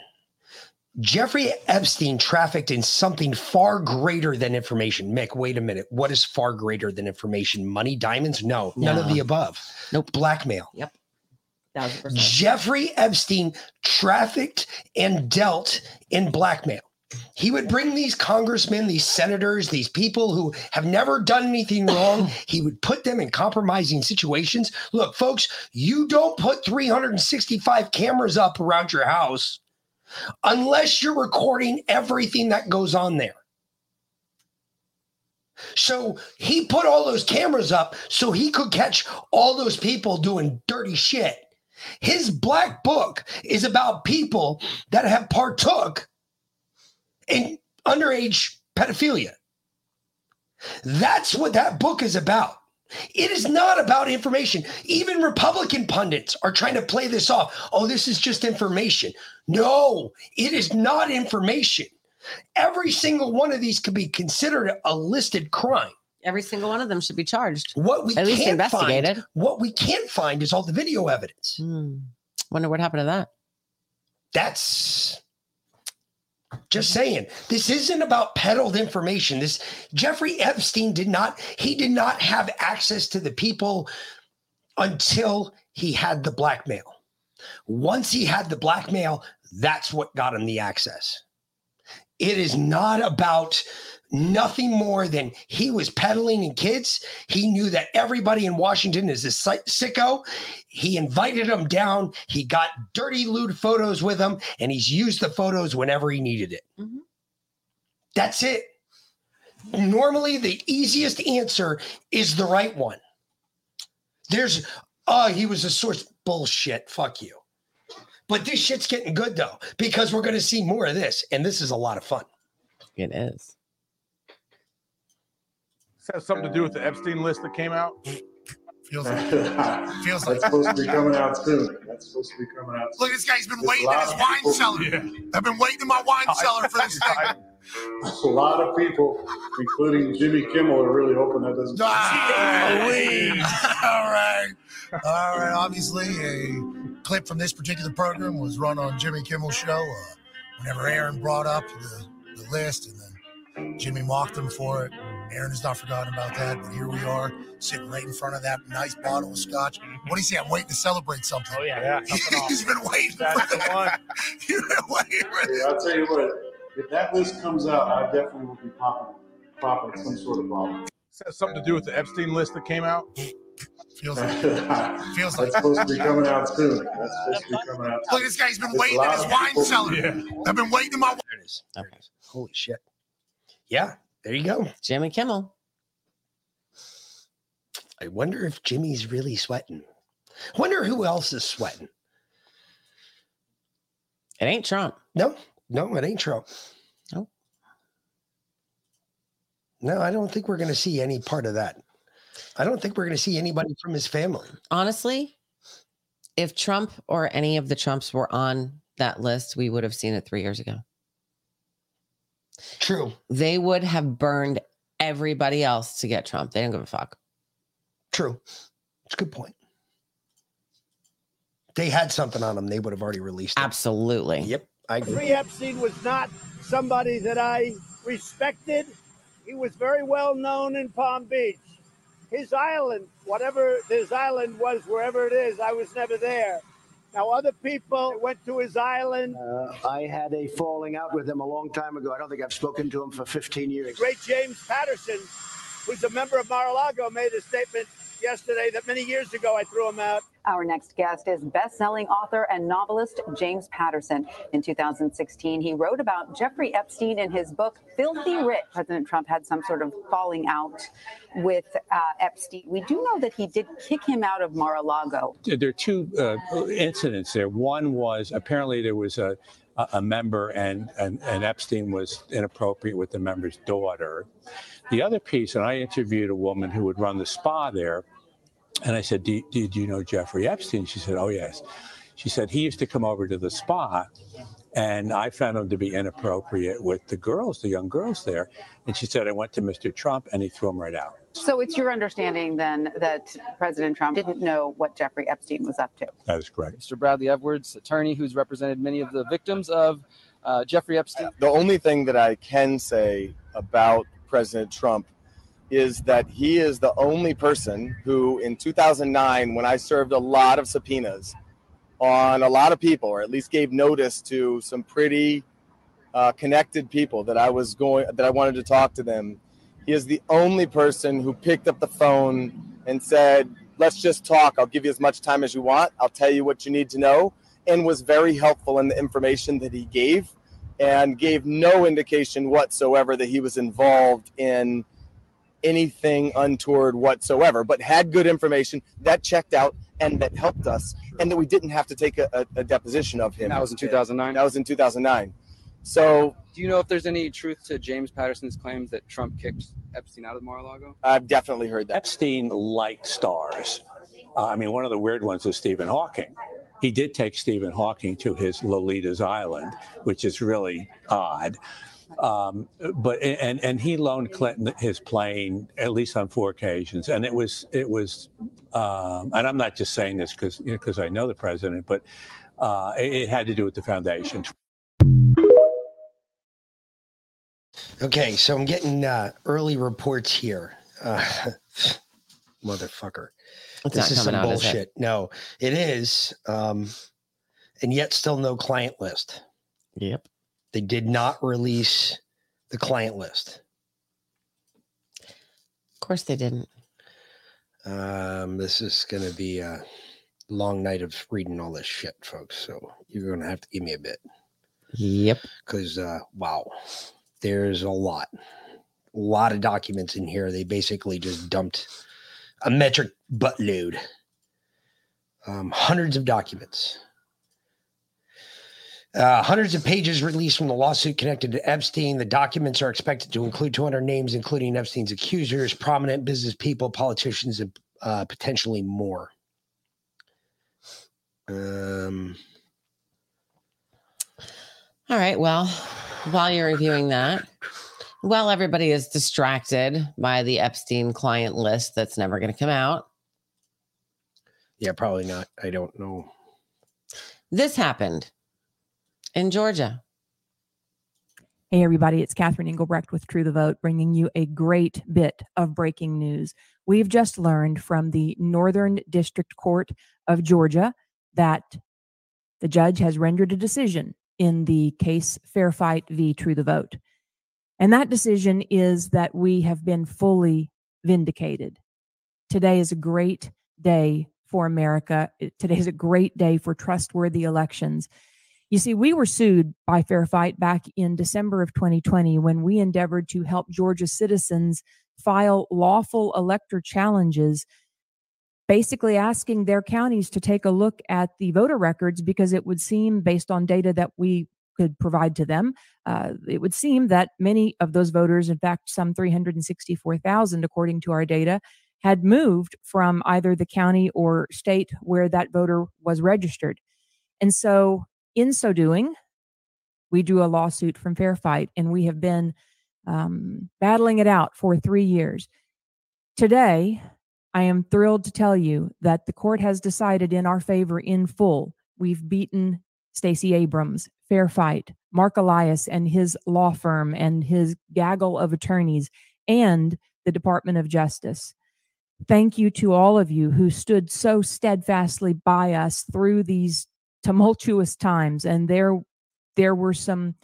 Jeffrey Epstein trafficked in something far greater than information. Mick, wait a minute. What is far greater than information? Money, diamonds? No, none of the above. Nope. Blackmail. Yep. Jeffrey Epstein trafficked and dealt in blackmail. He would bring these congressmen, these senators, these people who have never done anything wrong. He would put them in compromising situations. Look, folks, you don't put 365 cameras up around your house unless you're recording everything that goes on there. So he put all those cameras up so he could catch all those people doing dirty shit. His black book is about people that have partook in underage pedophilia. That's what that book is about. It is not about information. Even Republican pundits are trying to play this off. Oh, this is just information. No, it is not information. Every single one of these could be considered a listed crime. Every single one of them should be charged. What we At least can't investigated. Find, what we can't find is all the video evidence. Hmm. Wonder what happened to that. That's just saying. This isn't about peddled information. This Jeffrey Epstein did not. He did not have access to the people until he had the blackmail. Once he had the blackmail, that's what got him the access. It is not about nothing more than he was peddling in kids. He knew that everybody in Washington is a sicko. He invited them down. He got dirty, lewd photos with him, and he's used the photos whenever he needed it. Mm-hmm. That's it. Normally, the easiest answer is the right one. There's, oh, he was a source. Bullshit. Fuck you. But this shit's getting good though, because we're going to see more of this, and this is a lot of fun. It is. This has something to do with the Epstein list that came out. Feels like, feels like That's supposed to be coming out soon. That's supposed to be coming out. Look, this guy's been There's waiting in his wine people- cellar. I've been waiting in my wine cellar for this thing. A lot of people, including Jimmy Kimmel, are really hoping that doesn't. Ah, wee. All right. All right. Obviously, a clip from this particular program was run on Jimmy Kimmel's show uh, whenever Aaron brought up the, the list, and then Jimmy mocked him for it. Aaron has not forgotten about that, but here we are sitting right in front of that nice bottle of scotch. What do you say? I'm waiting to celebrate something. Oh, yeah. He's been waiting That's for the that. You've been waiting for Hey, I'll tell you what. If that list comes out, I definitely will be popping, popping some sort of bottle. This has something to do with the Epstein list that came out. Feels like, feels like. That's supposed to be coming out soon. That's supposed to be coming out. Look, this guy's been There's waiting in his wine people- cellar. I've been waiting in my. There it is. There it is. Holy shit. Yeah, there you go. Jimmy Kimmel. I wonder if Jimmy's really sweating. Wonder who else is sweating. It ain't Trump. No, no, it ain't Trump. Nope. No, I don't think we're going to see any part of that. I don't think we're going to see anybody from his family. Honestly, if Trump or any of the Trumps were on that list, we would have seen it three years ago. True. They would have burned everybody else to get Trump. They don't give a fuck. True. It's a good point. They had something on them, they would have already released it. Absolutely. Yep, I agree. Jeffrey Epstein was not somebody that I respected. He was very well known in Palm Beach. His island, whatever his island was, wherever it is, I was never there. Now, other people went to his island. Uh, I had a falling out with him a long time ago. I don't think I've spoken to him for 15 years. Great James Patterson, who's a member of Mar-a-Lago, made a statement yesterday that many years ago I threw him out. Our next guest is best-selling author and novelist James Patterson. In 2016, he wrote about Jeffrey Epstein in his book Filthy Rich. President Trump had some sort of falling out with uh, Epstein. We do know that he did kick him out of Mar-a-Lago. There are two uh, incidents there. One was apparently there was a a member and, and, and Epstein was inappropriate with the member's daughter. The other piece, and I interviewed a woman who would run the spa there, and I said, do, Did you know Jeffrey Epstein? She said, Oh, yes. She said, He used to come over to the spa, and I found him to be inappropriate with the girls, the young girls there. And she said, I went to Mr. Trump, and he threw him right out. So it's your understanding then that President Trump didn't know what Jeffrey Epstein was up to? That is correct. Mr. Bradley Edwards, attorney who's represented many of the victims of uh, Jeffrey Epstein. The only thing that I can say about President Trump is that he is the only person who, in 2009, when I served a lot of subpoenas on a lot of people, or at least gave notice to some pretty uh, connected people that I was going, that I wanted to talk to them, he is the only person who picked up the phone and said, Let's just talk. I'll give you as much time as you want. I'll tell you what you need to know. And was very helpful in the information that he gave and gave no indication whatsoever that he was involved in anything untoward whatsoever, but had good information that checked out and that helped us, and that we didn't have to take a, a, a deposition of him. That was in 2009. That was in 2009. So, do you know if there's any truth to James Patterson's claims that Trump kicked Epstein out of Mar-a-Lago? I've definitely heard that. Epstein liked stars. Uh, I mean, one of the weird ones is Stephen Hawking. He did take Stephen Hawking to his Lolita's Island, which is really odd. Um, but and and he loaned Clinton his plane at least on four occasions, and it was it was, um, and I'm not just saying this because because you know, I know the president, but uh, it, it had to do with the foundation. Okay, so I'm getting uh, early reports here. Uh, motherfucker. It's this is some coming out, is it? bullshit. No, it is. Um, and yet still no client list. Yep. They did not release the client list. Of course they didn't. Um, this is going to be a long night of reading all this shit, folks. So you're going to have to give me a bit. Yep. Because, uh, wow, there's a lot, a lot of documents in here. They basically just dumped a metric buttload, um, hundreds of documents. Uh, hundreds of pages released from the lawsuit connected to Epstein. The documents are expected to include 200 names, including Epstein's accusers, prominent business people, politicians, and uh, potentially more. Um, All right. Well, while you're reviewing that, while everybody is distracted by the Epstein client list that's never going to come out, yeah, probably not. I don't know. this happened in Georgia. Hey, everybody, it's Catherine Engelbrecht with True the Vote, bringing you a great bit of breaking news. We've just learned from the Northern District Court of Georgia that the judge has rendered a decision in the case Fair Fight v. True the Vote. And that decision is that we have been fully vindicated. Today is a great day for America. Today is a great day for trustworthy elections. You see, we were sued by Fair Fight back in December of 2020 when we endeavored to help Georgia citizens file lawful elector challenges, basically asking their counties to take a look at the voter records because it would seem, based on data that we could provide to them, uh, it would seem that many of those voters, in fact, some 364,000, according to our data, had moved from either the county or state where that voter was registered. And so, in so doing, we drew a lawsuit from Fair Fight, and we have been um, battling it out for three years. Today, I am thrilled to tell you that the court has decided in our favor in full. We've beaten Stacey Abrams, Fair Fight, Mark Elias and his law firm and his gaggle of attorneys, and the Department of Justice. Thank you to all of you who stood so steadfastly by us through these tumultuous times and there there were some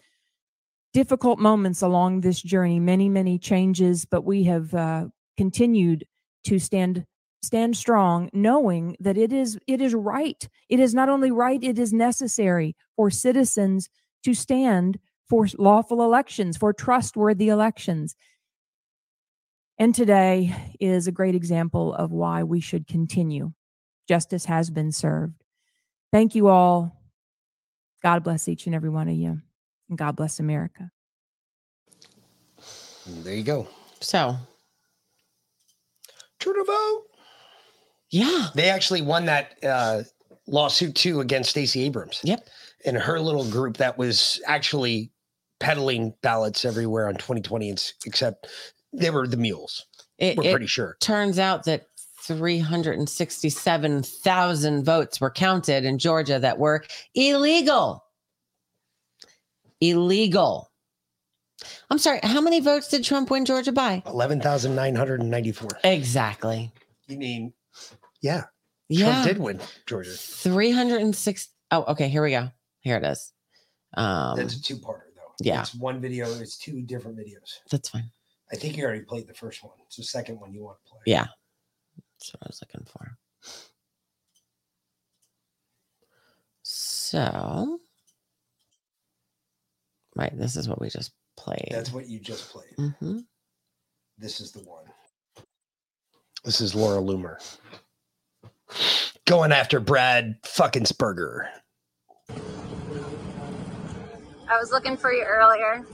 difficult moments along this journey many many changes but we have uh, continued to stand stand strong knowing that it is it is right. It is not only right it is necessary for citizens to stand for lawful elections for trustworthy elections. And today is a great example of why we should continue. Justice has been served thank you all god bless each and every one of you and god bless america There you go. So, True the Vote. Yeah. They actually won that uh, lawsuit too against Stacey Abrams. Yep. And her little group that was actually peddling ballots everywhere on 2020, except they were the mules. It, We're it pretty sure. Turns out that 367,000 votes were counted in Georgia that were illegal. Illegal. I'm sorry, how many votes did Trump win Georgia by? 11,994. Exactly. You mean, yeah. Yeah. Trump did win Georgia. 306. Oh, okay, here we go. Here it is. Um, That's a two parter, though. yeah. It's one video, it's two different videos. That's fine. I think you already played the first one. It's the second one you want to play. Yeah. That's what I was looking for. So, right, this is what we just played. That's what you just played. hmm This is the one. This is Laura Loomer. Going after Brad fucking Spurger. I was looking for you earlier.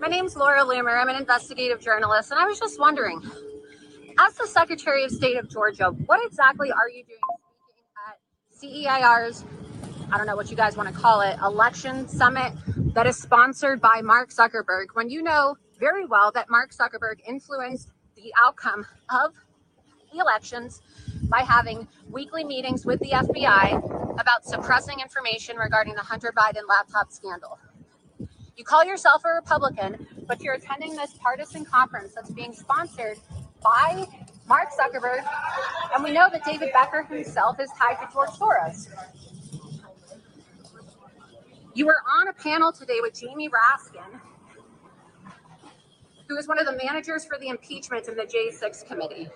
My name's Laura Loomer. I'm an investigative journalist, and I was just wondering, as the Secretary of State of Georgia, what exactly are you doing at CEIR's, I don't know what you guys want to call it, election summit that is sponsored by Mark Zuckerberg when you know very well that Mark Zuckerberg influenced the outcome of the elections by having weekly meetings with the FBI about suppressing information regarding the Hunter Biden laptop scandal. You call yourself a Republican, but you're attending this partisan conference that's being sponsored by Mark Zuckerberg, and we know that David Becker himself is tied to George Soros. You were on a panel today with Jamie Raskin, who is one of the managers for the impeachment in the J6 committee.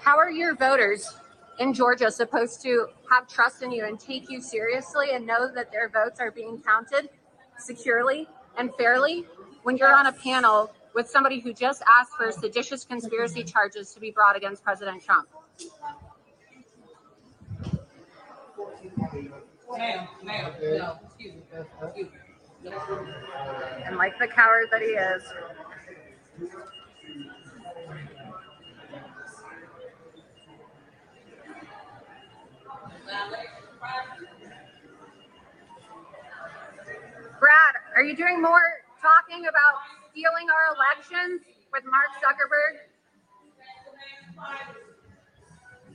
How are your voters in Georgia supposed to have trust in you and take you seriously and know that their votes are being counted securely and fairly when you're on a panel with somebody who just asked for seditious conspiracy charges to be brought against President Trump? And like the coward that he is, Brad, are you doing more talking about stealing our elections with Mark Zuckerberg?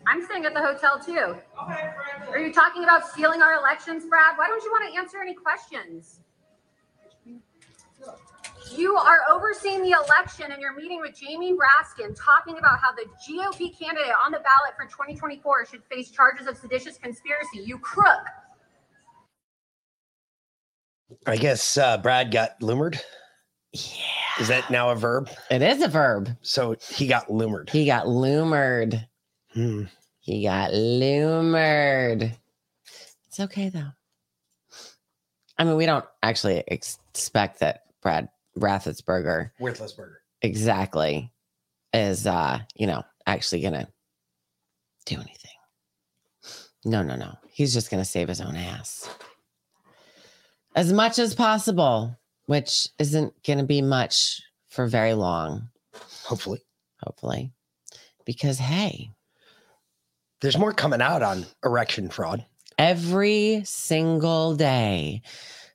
I'm staying at the hotel too. Are you talking about stealing our elections, Brad? Why don't you want to answer any questions? You are overseeing the election and you're meeting with Jamie Raskin talking about how the GOP candidate on the ballot for 2024 should face charges of seditious conspiracy. You crook. I guess uh, Brad got loomered. Yeah. Is that now a verb? It is a verb. So he got loomered. He got loomered. Hmm. He got loomered. It's okay though. I mean, we don't actually ex- expect that Brad Raffensperger Worthless burger. exactly is uh, you know, actually gonna do anything. No, no, no. He's just gonna save his own ass. As much as possible, which isn't gonna be much for very long. Hopefully. Hopefully. Because hey, There's more coming out on erection fraud. every single day.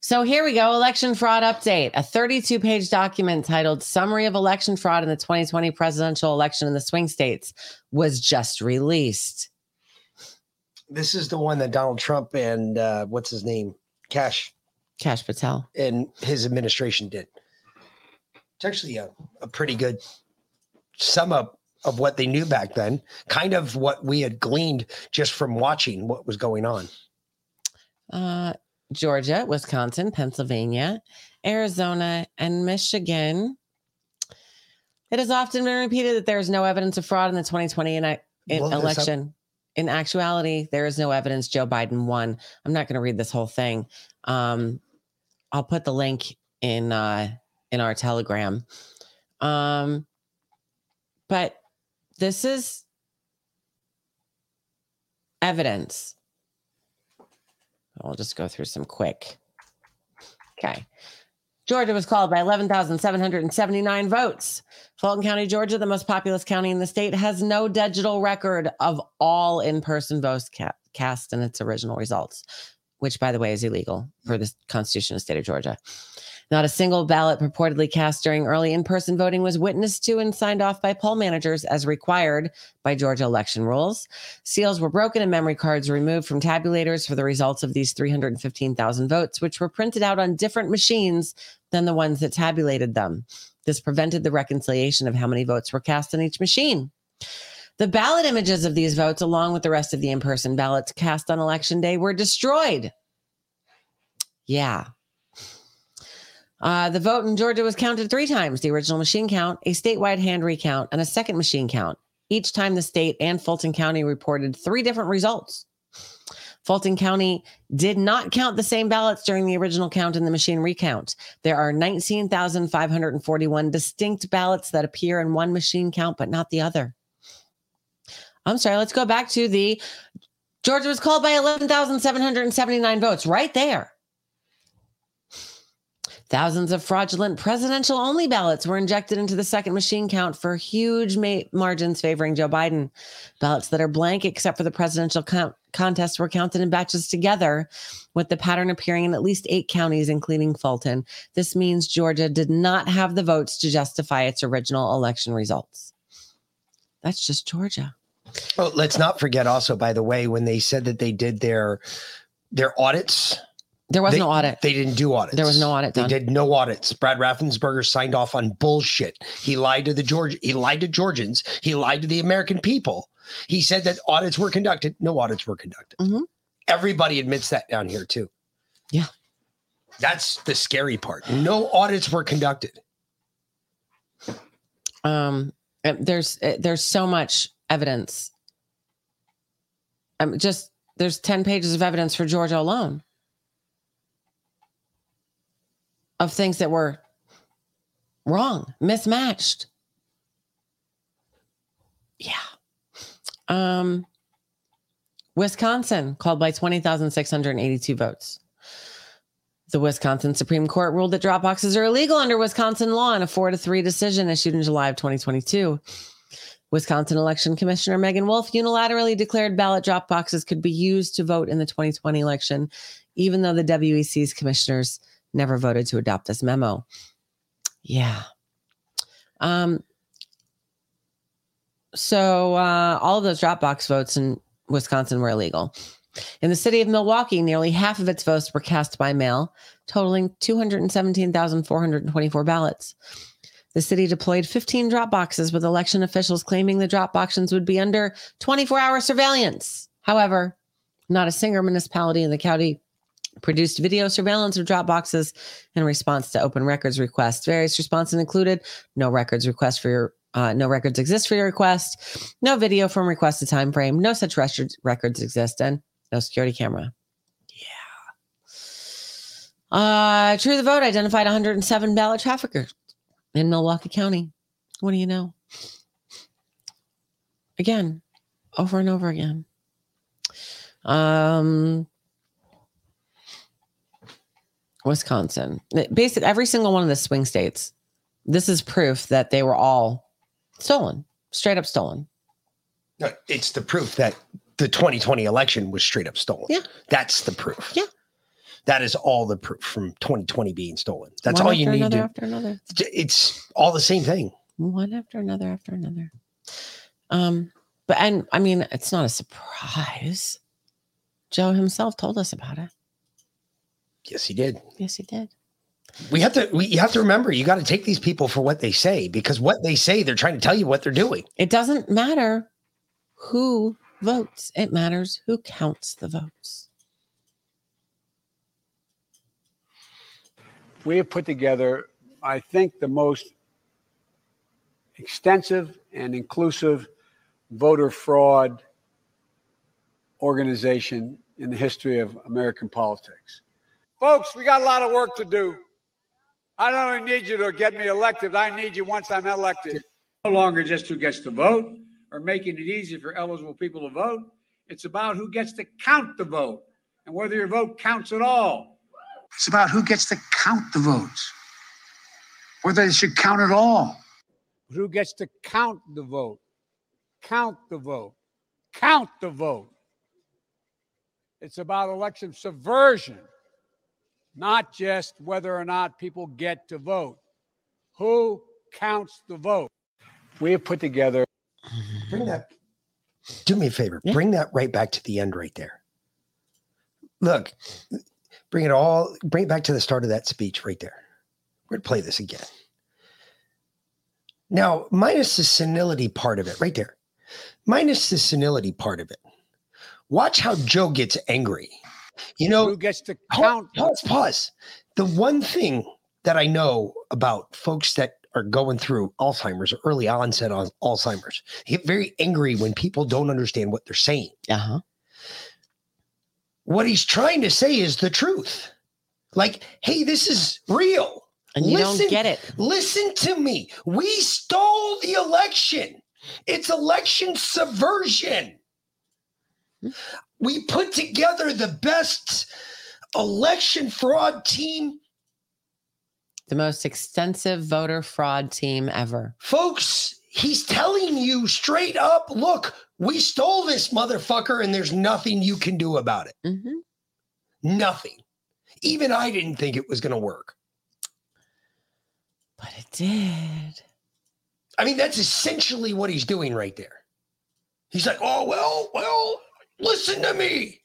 So here we go election fraud update. A 32 page document titled Summary of Election Fraud in the 2020 Presidential Election in the Swing States was just released. This is the one that Donald Trump and uh, what's his name? Kash. Kash Patel. And his administration did. It's actually a, a pretty good sum up of what they knew back then, kind of what we had gleaned just from watching what was going on. Uh, Georgia, Wisconsin, Pennsylvania, Arizona, and Michigan. It has often been repeated that there is no evidence of fraud in the 2020 eni- in up. election. In actuality, there is no evidence Joe Biden won. I'm not going to read this whole thing. Um, I'll put the link in uh, in our Telegram. Um, but this is evidence. I'll just go through some quick. Okay. Georgia was called by 11,779 votes. Fulton County, Georgia, the most populous county in the state, has no digital record of all in person votes ca- cast in its original results, which, by the way, is illegal for the Constitution of the state of Georgia. Not a single ballot purportedly cast during early in person voting was witnessed to and signed off by poll managers as required by Georgia election rules. Seals were broken and memory cards removed from tabulators for the results of these 315,000 votes, which were printed out on different machines than the ones that tabulated them. This prevented the reconciliation of how many votes were cast on each machine. The ballot images of these votes, along with the rest of the in person ballots cast on election day, were destroyed. Yeah. Uh, the vote in Georgia was counted three times the original machine count, a statewide hand recount, and a second machine count. Each time the state and Fulton County reported three different results. Fulton County did not count the same ballots during the original count and the machine recount. There are 19,541 distinct ballots that appear in one machine count, but not the other. I'm sorry, let's go back to the Georgia was called by 11,779 votes right there. Thousands of fraudulent presidential only ballots were injected into the second machine count for huge ma- margins favoring Joe Biden. Ballots that are blank, except for the presidential contest, were counted in batches together, with the pattern appearing in at least eight counties, including Fulton. This means Georgia did not have the votes to justify its original election results. That's just Georgia. Oh, let's not forget also, by the way, when they said that they did their their audits. There was they- no audit. They didn't do audits. There was no audit They done. did no audits. Brad Raffensperger signed off on bullshit. He lied to the George. He lied to Georgians. He lied to the American people. He said that audits were conducted. No audits were conducted. Mhm. Everybody admits that down here too. Yeah. That's the scary part. No audits were conducted. um there's uh, there's so much evidence. I'm just there's 10 pages of evidence for georgia alone of things that were wrong mismatched. Yeah. Um wisconsin called by 20682 votes. The Wisconsin Supreme Court ruled that drop boxes are illegal under Wisconsin law in a four to three decision issued in July of 2022. Wisconsin Election Commissioner Meagan Wolfe unilaterally declared ballot drop boxes could be used to vote in the 2020 election, even though the WEC's commissioners never voted to adopt this memo. Yeah. Um, so uh, all of those drop box votes in Wisconsin were illegal. In the city of Milwaukee, nearly half of its votes were cast by mail, totaling 217,424 ballots. The city deployed 15 drop boxes, with election officials claiming the drop boxes would be under 24 hour surveillance. However, not a single municipality in the county produced video surveillance of drop boxes in response to open records requests. Various responses included no records request for your uh, no records exist for your request, no video from requested time frame, no such records records exist, and no security camera. Yeah. Uh, True the Vote identified 107 ballot traffickers in Milwaukee County. What do you know? Again, over and over again. Um, Wisconsin, basically every single one of the swing states. This is proof that they were all stolen, straight up stolen. No, It's the proof that the 2020 election was straight up stolen. Yeah. That's the proof. Yeah. That is all the proof from 2020 being stolen. That's One all you need to. after another. It's all the same thing. one after another after another. Um, but and I mean, it's not a surprise. Joe himself told us about it. Yes, he did. Yes, he did. We have to. We you have to remember. You got to take these people for what they say because what they say, they're trying to tell you what they're doing. It doesn't matter who votes, it matters who counts the votes. We have put together, I think, the most extensive and inclusive voter fraud organization in the history of American politics. Folks, we got a lot of work to do. I don't only need you to get me elected, I need you once I'm elected. No longer just who gets to vote or making it easy for eligible people to vote. It's about who gets to count the vote and whether your vote counts at all. It's about who gets to count the votes, whether they should count at all. Who gets to count the vote? Count the vote. Count the vote. It's about election subversion, not just whether or not people get to vote. Who counts the vote? We have put together. Bring that. Do me a favor. Bring that right back to the end, right there. Look, bring it all. Bring it back to the start of that speech, right there. We're gonna play this again. Now, minus the senility part of it, right there. Minus the senility part of it. Watch how Joe gets angry. You know, who gets to count? Pause, pause. The one thing that I know about folks that are going through Alzheimer's or early onset on Alzheimer's, they get very angry when people don't understand what they're saying. Uh huh. What he's trying to say is the truth. Like, hey, this is real. And you don't get it. Listen to me. We stole the election. It's election subversion. We put together the best election fraud team. The most extensive voter fraud team ever. Folks, he's telling you straight up look, we stole this motherfucker and there's nothing you can do about it. Mm-hmm. Nothing. Even I didn't think it was going to work. But it did. I mean, that's essentially what he's doing right there. He's like, oh, well, well, listen to me.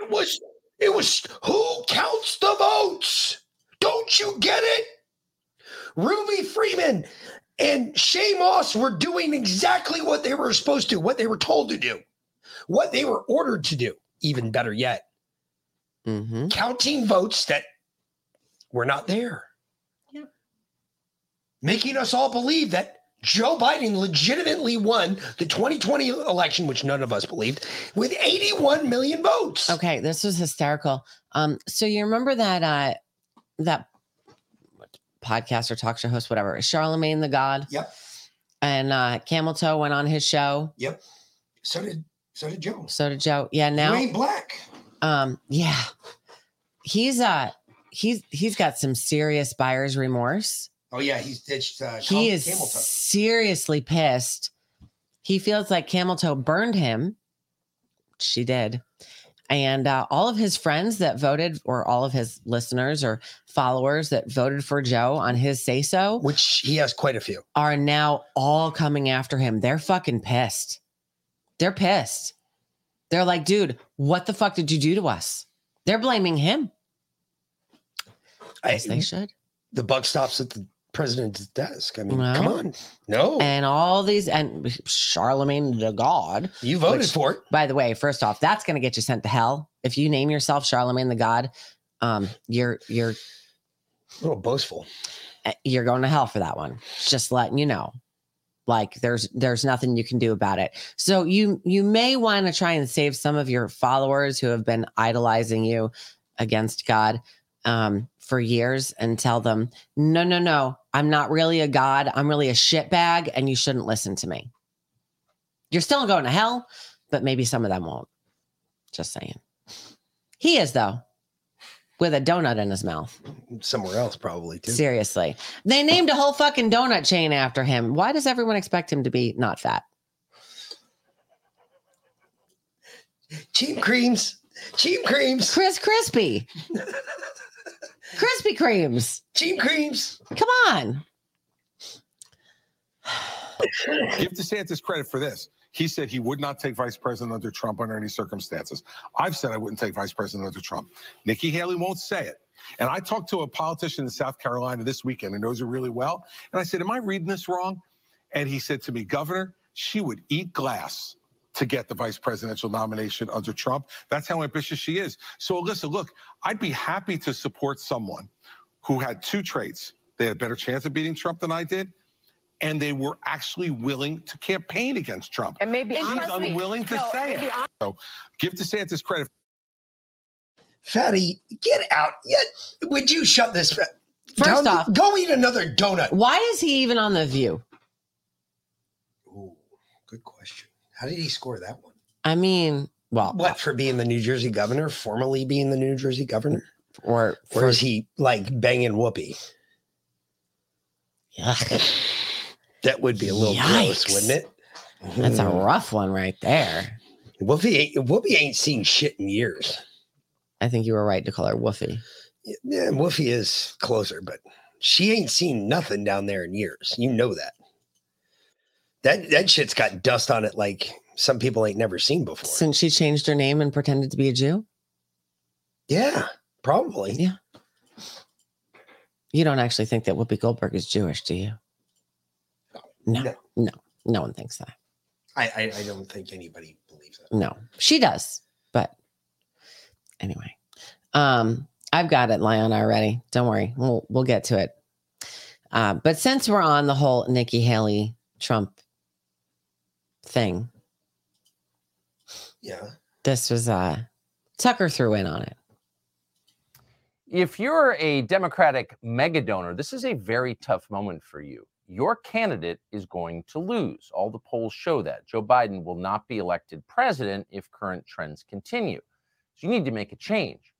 It was, it was who counts the votes? Don't you get it? Ruby Freeman and Shaye Moss were doing exactly what they were supposed to, what they were told to do, what they were ordered to do. Even better yet, Mm-hmm. counting votes that were not there. Making us all believe that Joe Biden legitimately won the 2020 election, which none of us believed, with 81 million votes. Okay, this was hysterical. Um, so you remember that uh that podcast or talk show host, whatever, Charlamagne the God? Yep. And uh Camel Toe went on his show. Yep. So did so did Joe. So did Joe. Yeah, now Wayne Black. um, yeah. He's uh he's he's got some serious buyer's remorse. Oh yeah, he's ditched. Uh, he is Camel Toe. seriously pissed. He feels like Camel Toe burned him. She did. And uh, all of his friends that voted, or all of his listeners or followers that voted for Joe on his say so, which he has quite a few, are now all coming after him. They're fucking pissed. They're pissed. They're like, dude, what the fuck did you do to us? They're blaming him. I, As they should. The buck stops at the president's desk. I mean, Well, come on. No. And all these and Charlamagne the God. You voted for it. By the way, first off, that's gonna get you sent to hell. If you name yourself Charlamagne the God, um, you're you're a little boastful. You're going to hell for that one. Just letting you know. Like there's there's nothing you can do about it. So you you may want to try and save some of your followers who have been idolizing you against God um, for years and tell them, no, no, no, I'm not really a God. I'm really a shitbag, and you shouldn't listen to me. You're still going to hell, but maybe some of them won't. Just saying. He is though, with a donut in his mouth. Somewhere else, probably too. Seriously. They named a whole fucking donut chain after him. Why does everyone expect him to be not fat? Cheap creams. Cheap creams. Chris Crispy. Krispy Kremes. Cheap creams. Come on. Give DeSantis credit for this. He said he would not take vice president under Trump under any circumstances. I've said I wouldn't take vice president under Trump. Nikki Haley won't say it. And I talked to a politician in South Carolina this weekend who knows her really well. And I said, Am I reading this wrong? And he said to me, Governor, she would eat glass to get the vice presidential nomination under Trump. That's how ambitious she is. So, Alyssa, look, I'd be happy to support someone who had two traits. They had a better chance of beating Trump than I did, and they were actually willing to campaign against Trump. And maybe she's honestly- unwilling to no, say maybe it. So, give DeSantis credit. Fatty, get out. Yeah, would you shut this? First down? off- go eat another donut. Why is he even on The View? Good question. How did he score that one? I mean, well, What for being the New Jersey governor, formerly being the New Jersey governor, or or for- is he like banging Whoopi? Yeah, that would be a little gross, wouldn't it? That's a Mm. rough one right there. Whoopi ain't, Whoopi ain't seen shit in years. I think you were right to call her Woofy. Yeah, Woofy is closer, but she ain't seen nothing down there in years. You know that. That that shit's got dust on it like some people ain't never seen before. Since she changed her name and pretended to be a Jew? Yeah, probably. Yeah. You don't actually think that Whoopi Goldberg is Jewish, do you? No, no, no, one thinks that. I, I I don't think anybody believes that. No, she does. But anyway, um, I've got it, Lion, already. Don't worry, we'll we'll get to it. Uh, but since we're on the whole Nikki Haley Trump thing, Yeah. this was uh Tucker threw in on it. If you're a Democratic mega donor, this is a very tough moment for you. Your candidate is going to lose. All the polls show that. Joe Biden will not be elected president if current trends continue. So you need to make a change.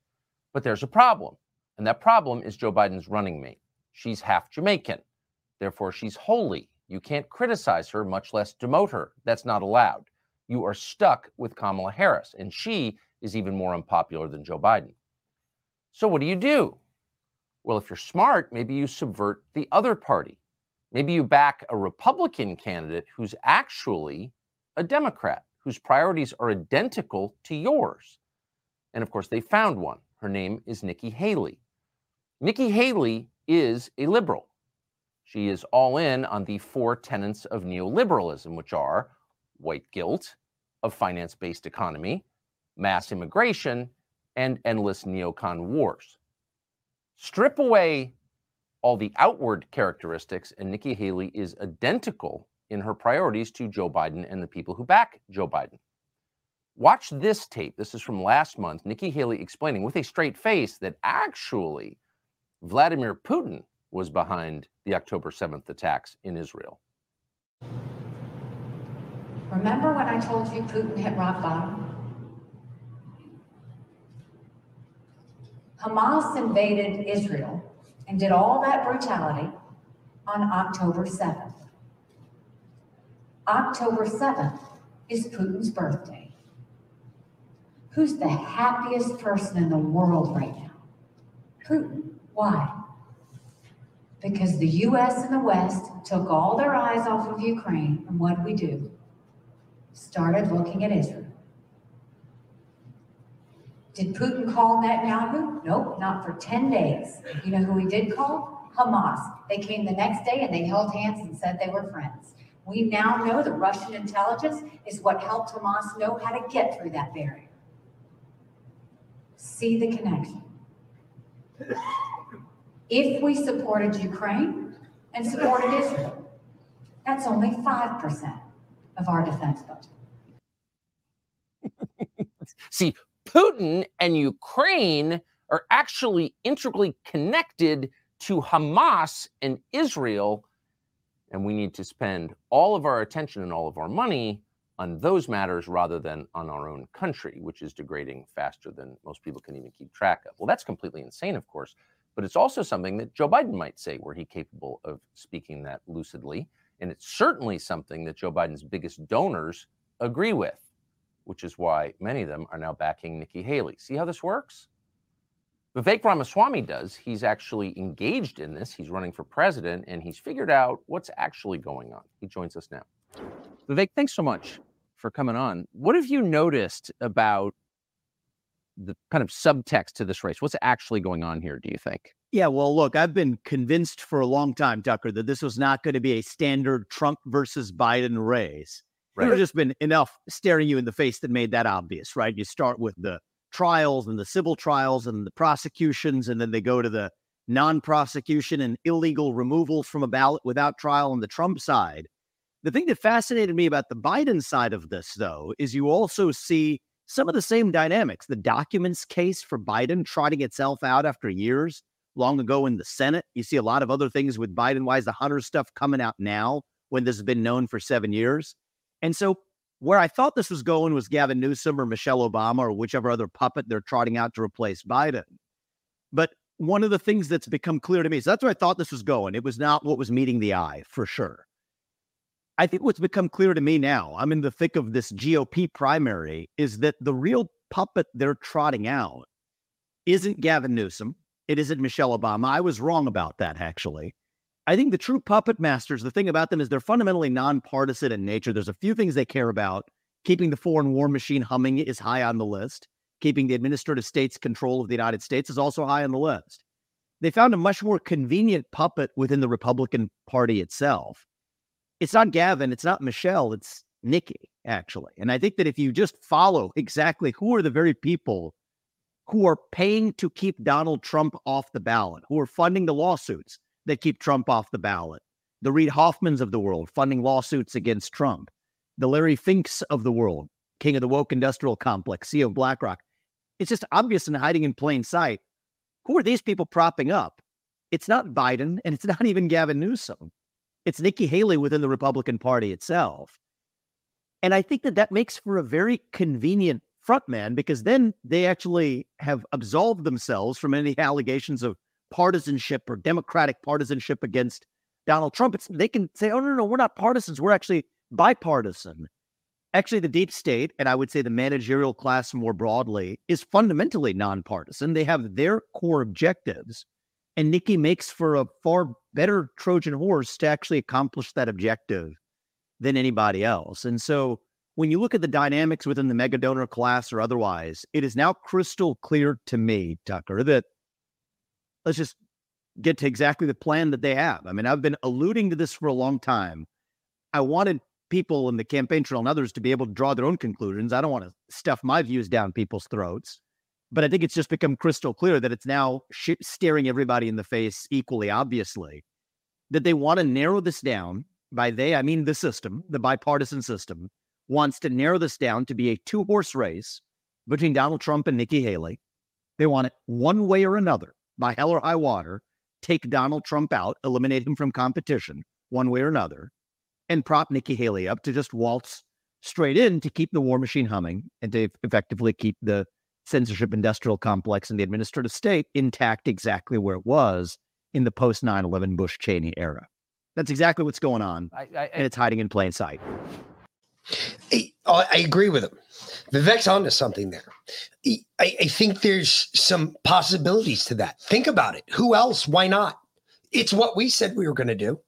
But there's a problem. And that problem is Joe Biden's running mate. She's half Jamaican. Therefore, she's holy. You can't criticize her, much less demote her. That's not allowed. You are stuck with Kamala Harris, and she is even more unpopular than Joe Biden. So, what do you do? Well, if you're smart, maybe you subvert the other party. Maybe you back a Republican candidate who's actually a Democrat, whose priorities are identical to yours. And of course, they found one. Her name is Nikki Haley. Nikki Haley is a liberal. She is all in on the four tenets of neoliberalism, which are white guilt, a finance based economy, mass immigration, and endless neocon wars. Strip away all the outward characteristics, and Nikki Haley is identical in her priorities to Joe Biden and the people who back Joe Biden. Watch this tape. This is from last month. Nikki Haley explaining with a straight face that actually Vladimir Putin was behind the October 7th attacks in Israel. Remember when I told you Putin hit rock bottom? Hamas invaded Israel and did all that brutality on October 7th. October 7th is Putin's birthday. Who's the happiest person in the world right now? Putin. Why? Because the US and the West took all their eyes off of Ukraine, and what we do? Started looking at Israel. Did Putin call Netanyahu? Nope, not for 10 days. You know who he did call? Hamas. They came the next day and they held hands and said they were friends. We now know the Russian intelligence is what helped Hamas know how to get through that barrier. See the connection. If we supported Ukraine and supported Israel, that's only 5% of our defense budget. See, Putin and Ukraine are actually integrally connected to Hamas and Israel. And we need to spend all of our attention and all of our money on those matters rather than on our own country, which is degrading faster than most people can even keep track of. Well, that's completely insane, of course, but it's also something that Joe Biden might say were he capable of speaking that lucidly. And it's certainly something that Joe Biden's biggest donors agree with, which is why many of them are now backing Nikki Haley. See how this works? Vivek Ramaswamy does. He's actually engaged in this. He's running for president and he's figured out what's actually going on. He joins us now. Vivek, thanks so much for coming on. What have you noticed about the kind of subtext to this race? What's actually going on here? Do you think? Yeah, well, look, I've been convinced for a long time, Tucker, that this was not going to be a standard Trump versus Biden race. Right. There's just been enough staring you in the face that made that obvious, right? You start with the trials and the civil trials and the prosecutions, and then they go to the non prosecution and illegal removals from a ballot without trial on the Trump side. The thing that fascinated me about the Biden side of this, though, is you also see some of the same dynamics. The documents case for Biden trotting itself out after years, long ago in the Senate. You see a lot of other things with Biden. Why is the Hunter stuff coming out now when this has been known for seven years? And so, where I thought this was going was Gavin Newsom or Michelle Obama or whichever other puppet they're trotting out to replace Biden. But one of the things that's become clear to me, is that's where I thought this was going. It was not what was meeting the eye for sure. I think what's become clear to me now, I'm in the thick of this GOP primary, is that the real puppet they're trotting out isn't Gavin Newsom. It isn't Michelle Obama. I was wrong about that, actually. I think the true puppet masters, the thing about them is they're fundamentally nonpartisan in nature. There's a few things they care about. Keeping the foreign war machine humming is high on the list. Keeping the administrative state's control of the United States is also high on the list. They found a much more convenient puppet within the Republican Party itself. It's not Gavin, it's not Michelle, it's Nikki, actually. And I think that if you just follow exactly who are the very people who are paying to keep Donald Trump off the ballot, who are funding the lawsuits that keep Trump off the ballot, the Reid Hoffmans of the world funding lawsuits against Trump, the Larry Finks of the world, king of the woke industrial complex, CEO of BlackRock. It's just obvious and hiding in plain sight. Who are these people propping up? It's not Biden and it's not even Gavin Newsom. It's Nikki Haley within the Republican Party itself. And I think that that makes for a very convenient frontman because then they actually have absolved themselves from any allegations of partisanship or Democratic partisanship against Donald Trump. It's, they can say, oh, no, no, we're not partisans. We're actually bipartisan. Actually, the deep state, and I would say the managerial class more broadly, is fundamentally nonpartisan. They have their core objectives. And Nikki makes for a far better Trojan horse to actually accomplish that objective than anybody else. And so when you look at the dynamics within the mega donor class or otherwise, it is now crystal clear to me, Tucker, that let's just get to exactly the plan that they have. I mean, I've been alluding to this for a long time. I wanted people in the campaign trail and others to be able to draw their own conclusions. I don't want to stuff my views down people's throats. But I think it's just become crystal clear that it's now sh- staring everybody in the face equally obviously that they want to narrow this down. By they, I mean the system, the bipartisan system, wants to narrow this down to be a two horse race between Donald Trump and Nikki Haley. They want it one way or another, by hell or high water, take Donald Trump out, eliminate him from competition, one way or another, and prop Nikki Haley up to just waltz straight in to keep the war machine humming and to effectively keep the censorship industrial complex and the administrative state intact exactly where it was in the post 9 11 Bush Cheney era. That's exactly what's going on. I, I, and it's hiding in plain sight. I, I agree with him. Vivek's onto something there. I, I think there's some possibilities to that. Think about it. Who else? Why not? It's what we said we were going to do.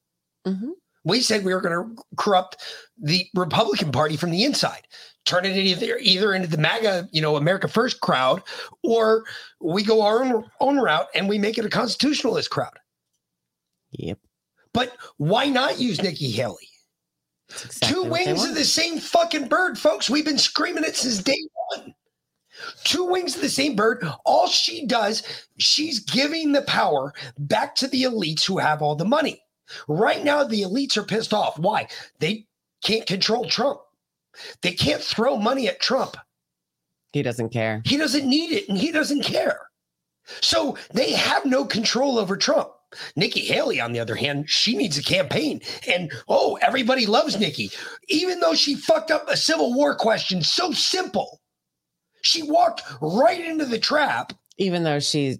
Mm-hmm. We said we were going to corrupt the Republican Party from the inside, turn it either either into the MAGA, you know, America First crowd, or we go our own, own route and we make it a constitutionalist crowd. Yep. But why not use Nikki Haley? Exactly Two wings of the same fucking bird, folks. We've been screaming it since day one. Two wings of the same bird. All she does, she's giving the power back to the elites who have all the money. Right now, the elites are pissed off. Why? They can't control Trump. They can't throw money at Trump. He doesn't care. He doesn't need it and he doesn't care. So they have no control over Trump. Nikki Haley, on the other hand, she needs a campaign. And oh, everybody loves Nikki, even though she fucked up a Civil War question so simple. She walked right into the trap. Even though she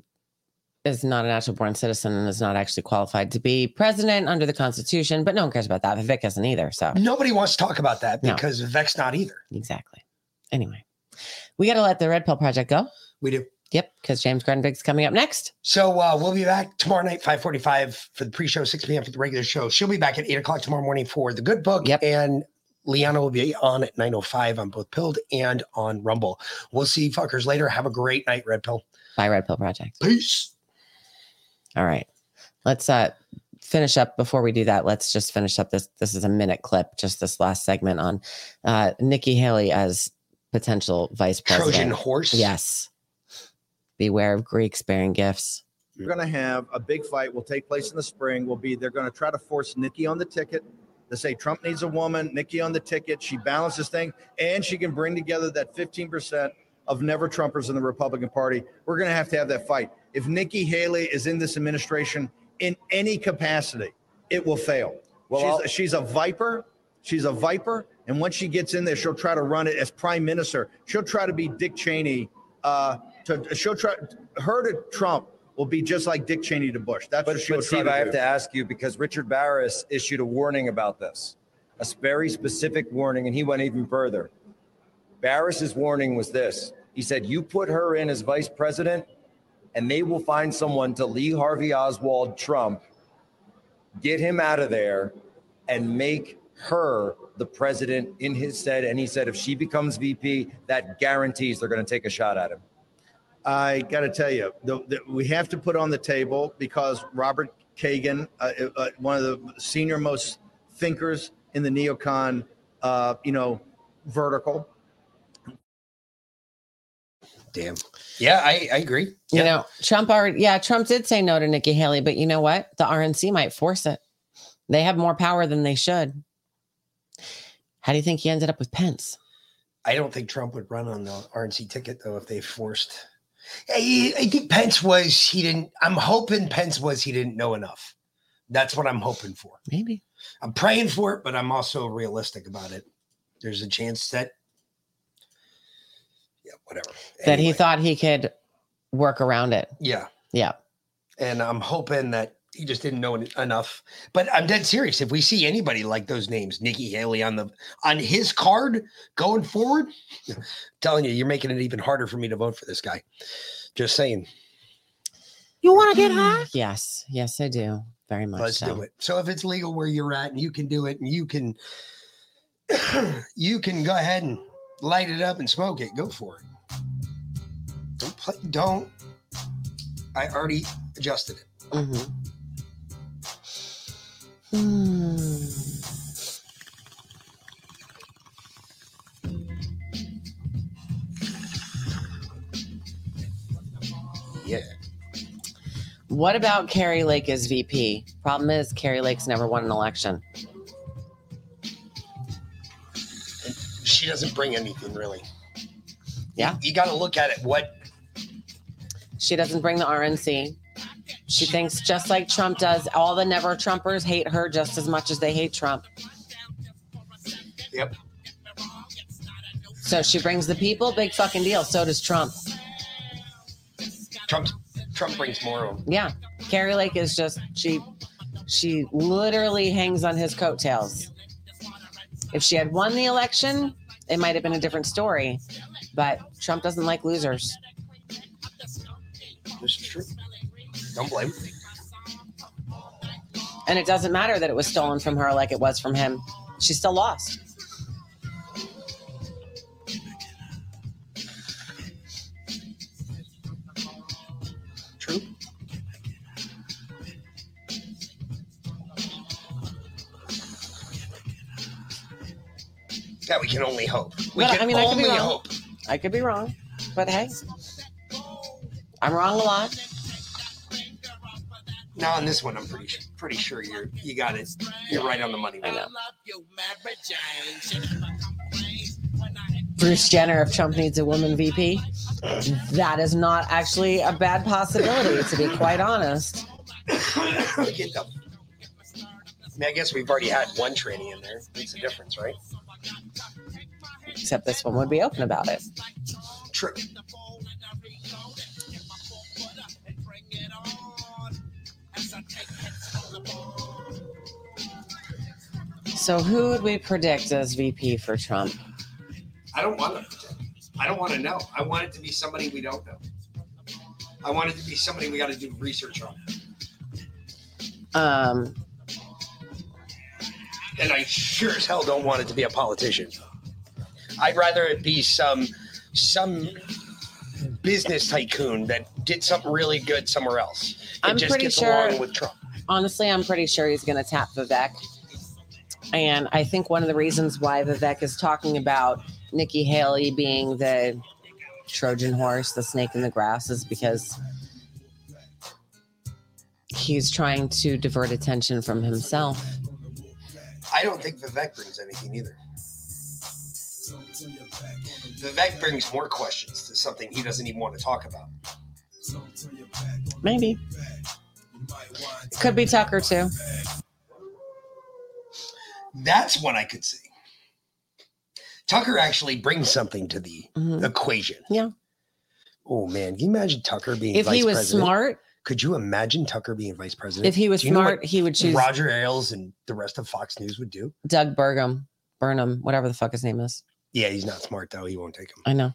is not a natural born citizen and is not actually qualified to be president under the Constitution, but no one cares about that. Vivek isn't either. So Nobody wants to talk about that No. because Vivek's not either. exactly. Anyway, we got to let the Red Pill Project go. We do. Yep, because James Grundvig's coming up next. So uh, we'll be back tomorrow night, 545 for the pre-show, 6 p.m. for the regular show. She'll be back at 8 o'clock tomorrow morning for the good book. Yep. And Liana will be on at 9.05 on both Pilled and on Rumble. We'll see you fuckers later. Have a great night, Red Pill. Bye, Red Pill Project. Peace. All right. Let's uh finish up before we do that. Let's just finish up this. This is a minute clip, just this last segment on uh Nikki Haley as potential vice president. Trojan horse? Yes. Beware of Greeks bearing gifts. You're going to have a big fight. Will take place in the spring. Will be they're going to try to force Nikki on the ticket. They say Trump needs a woman. Nikki on the ticket. She balances thing, and she can bring together that 15 percent of never Trumpers in the Republican Party. We're going to have to have that fight. If Nikki Haley is in this administration in any capacity, it will fail. Well, she's, she's a viper. She's a viper, and once she gets in there, she'll try to run it as prime minister. She'll try to be Dick Cheney. Uh, to she'll try her to Trump will be just like Dick Cheney to Bush. That's But, what she'll but try Steve, I have to ask you because Richard Baris issued a warning about this, a very specific warning, and he went even further. Baris's warning was this: he said, "You put her in as vice president, and they will find someone to Lee Harvey Oswald Trump, get him out of there, and make her the president in his stead." And he said, if she becomes VP, that guarantees they're going to take a shot at him. I got to tell you, the, the, we have to put on the table because Robert Kagan, uh, uh, one of the senior most thinkers in the neocon, uh, you know, vertical. Damn. Yeah, I, I agree. You know, Trump already, yeah, Trump did say no to Nikki Haley, but you know what? The RNC might force it. They have more power than they should. How do you think he ended up with Pence? I don't think Trump would run on the RNC ticket though if they forced. I, I think Pence was he didn't. I'm hoping Pence was he didn't know enough. That's what I'm hoping for. Maybe I'm praying for it, but I'm also realistic about it. There's a chance that yeah, whatever. That he thought he could work around it. Yeah, Yeah. and I'm hoping that he just didn't know enough. But I'm dead serious. If we see anybody like those names, Nikki Haley on the on his card going forward, telling you, you're making it even harder for me to vote for this guy. Just saying. You want to get high? Yes. Yes, I do. Very much Let's so. do it. So if it's legal where you're at and you can do it and you can you can go ahead and light it up and smoke it, go for it. Don't play don't I already adjusted it. Mm-hmm. Hmm. Yeah. What about Kari Lake as VP? Problem is, Kari Lake's never won an election. She doesn't bring anything really. Yeah. You got to look at it. What She doesn't bring the RNC. She thinks just like Trump does, all the never Trumpers hate her just as much as they hate Trump. Yep. So she brings the people, big fucking deal. So does Trump. Trump Trump brings more of them. Yeah. Kari Lake is just she she literally hangs on his coattails. If she had won the election, it might have been a different story. But Trump doesn't like losers. This is true. Don't blame. And it doesn't matter that it was stolen from her like it was from him. She still lost. Yeah, we can only hope. We But, can I mean, I could only be wrong. hope. I could be wrong. But hey, I'm wrong a lot. Now on this one, I'm pretty su- pretty sure you're you got it. You're right on the money. I know. Bruce Jenner, if Trump needs a woman VP, that is not actually a bad possibility, to be quite honest. I mean, I guess we've already had one tranny in there. Makes a difference, right? Except this one would be open about it. True. So, who would we predict as VP for Trump? I don't want to. predict. I don't want to know. I want it to be somebody we don't know. I want it to be somebody we got to do research on. Um, and I sure as hell don't want it to be a politician. I'd rather it be some some business tycoon that did something really good somewhere else and I'm just pretty gets sure- along with Trump. honestly, I'm pretty sure he's going to tap Vivek. And I think one of the reasons why Vivek is talking about Nikki Haley being the Trojan horse, the snake in the grass, is because he's trying to divert attention from himself. I don't think Vivek brings anything either. Vivek brings more questions to something he doesn't even want to talk about. Maybe. It Could be Tucker too. That's what I could see. Tucker actually brings something to the equation. Mm-hmm. Yeah. Oh man, can you imagine Tucker being If he vice was president? smart, Could you imagine Tucker being vice president? If he was Do you know smart, he would choose- Roger Ailes and the rest of Fox News would do. Doug Burgum, Burnham, whatever the fuck his name is. Yeah, he's not smart though. He won't take him. I know.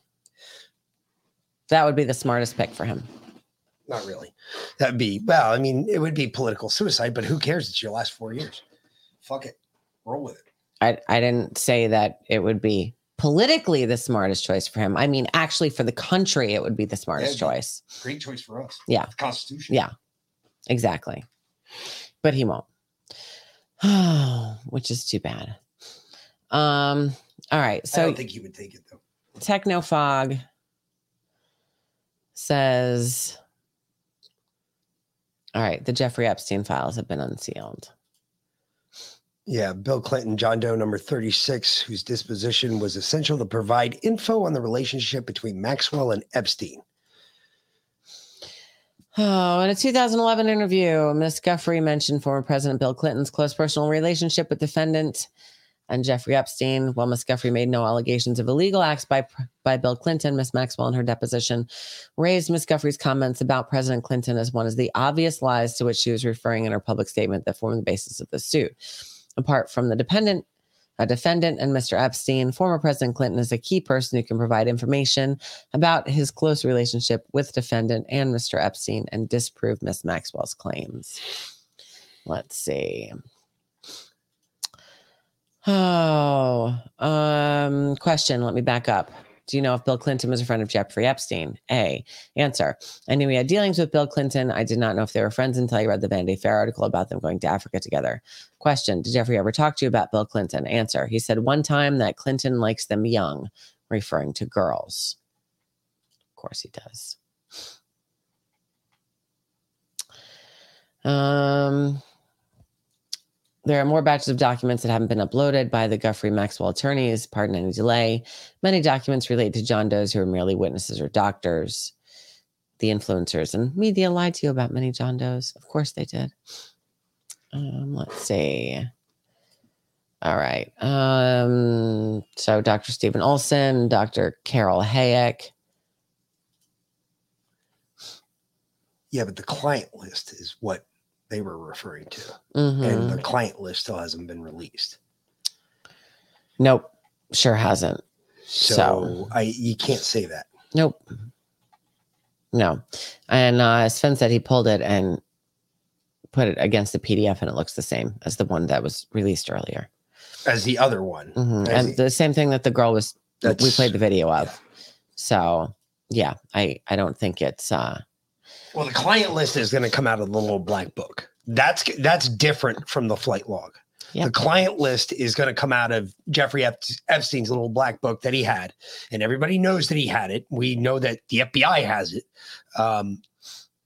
That would be the smartest pick for him. Not really. That'd be well. I mean, it would be political suicide, but who cares? It's your last four years. Fuck it, roll with it. I I didn't say that it would be politically the smartest choice for him. I mean, actually, for the country, it would be the smartest Yeah, choice. Great choice for us. Yeah. The Constitution. Yeah, exactly. But he won't, which is too bad. Um. All right. So I don't think he would take it though. Technofog says, all right, the Jeffrey Epstein files have been unsealed. Yeah, Bill Clinton, John Doe number 36, whose disposition was essential to provide info on the relationship between Maxwell and Epstein. Oh, in a 2011 interview, Ms. Giuffre mentioned former President Bill Clinton's close personal relationship with defendant and Jeffrey Epstein. While Ms. Giuffre made no allegations of illegal acts by by Bill Clinton, Ms. Maxwell in her deposition raised Ms. Giuffre's comments about President Clinton as one of the obvious lies to which she was referring in her public statement that formed the basis of the suit. Apart from the dependent, a defendant, and Mr. Epstein, former President Clinton is a key person who can provide information about his close relationship with defendant and Mr. Epstein and disprove Miss Maxwell's claims. Let's see. Oh, um, question. Let me back up. Do you know if Bill Clinton was a friend of Jeffrey Epstein? A. Answer. I knew he had dealings with Bill Clinton. I did not know if they were friends until I read the Vanity Fair article about them going to Africa together. Question. Did Jeffrey ever talk to you about Bill Clinton? Answer. He said one time that Clinton likes them young, referring to girls. Of course he does. Um, there are more batches of documents that haven't been uploaded by the Giuffre Maxwell attorneys. Pardon any delay. Many documents relate to John Does who are merely witnesses or doctors. The influencers and media lied to you about many John Does. Of course they did. Um, let's see. All right. Um, so Dr. Stephen Olson, Dr. Carol Hayek. Yeah, but the client list is what they were referring to. Mhm. And the client list still hasn't been released. Nope. Sure hasn't. So, So- I you can't say that. Nope. No. And uh, Sven said he pulled it and put it against the PDF and it looks the same as the one that was released earlier. As the other one. Mhm. As And the same thing that the girl was, we played the video of. So, yeah, I, I don't think it's, uh, Well, the client list is going to come out of the little black book. That's that's different from the flight log. The client list is going to come out of Jeffrey Ep- Epstein's little black book that he had, and everybody knows that he had it. We know that the FBI has it. Um,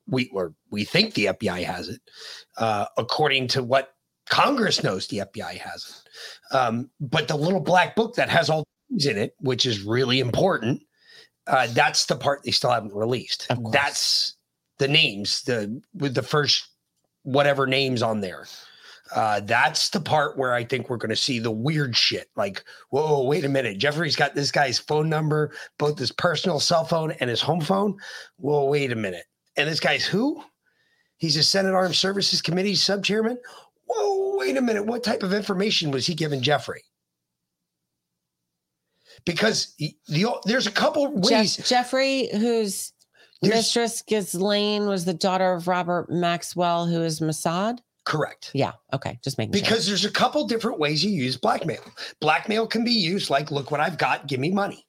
we or we think the FBI has it, uh, according to what Congress knows. The FBI has it, um, but the little black book that has all things in it, which is really important, uh, that's the part they still haven't released. That's the names, the with the first whatever names on there. Uh, that's the part where I think we're going to see the weird shit. Like, whoa, wait a minute. Jeffrey's got this guy's phone number, both his personal cell phone and his home phone. Whoa, wait a minute. And this guy's who? He's a Senate Armed Services Committee sub chairman. Whoa, wait a minute. What type of information was he giving Jeffrey? Because he- the, there's a couple ways. Jeff- Jeffrey, whose mistress Ghislaine was the daughter of Robert Maxwell, who is Mossad. Correct. Yeah. Okay. Just making sure. Because there's a couple different ways you use blackmail. Blackmail can be used like, look what I've got, give me money.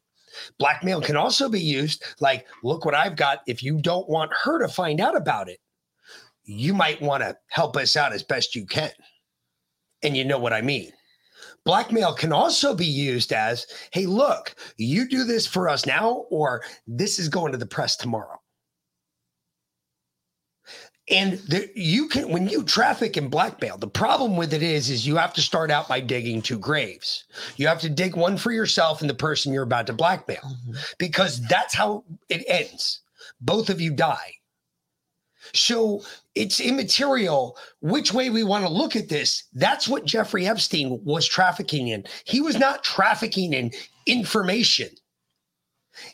Blackmail can also be used like, look what I've got. If you don't want her to find out about it, you might want to help us out as best you can. And you know what I mean. Blackmail can also be used as, hey, look, you do this for us now, or this is going to the press tomorrow. And the, you can, when you traffic in blackmail, the problem with it is, is you have to start out by digging two graves. You have to dig one for yourself and the person you're about to blackmail, mm-hmm. because that's how it ends. Both of you die. So it's immaterial which way we want to look at this. That's what Jeffrey Epstein was trafficking in. He was not trafficking in information,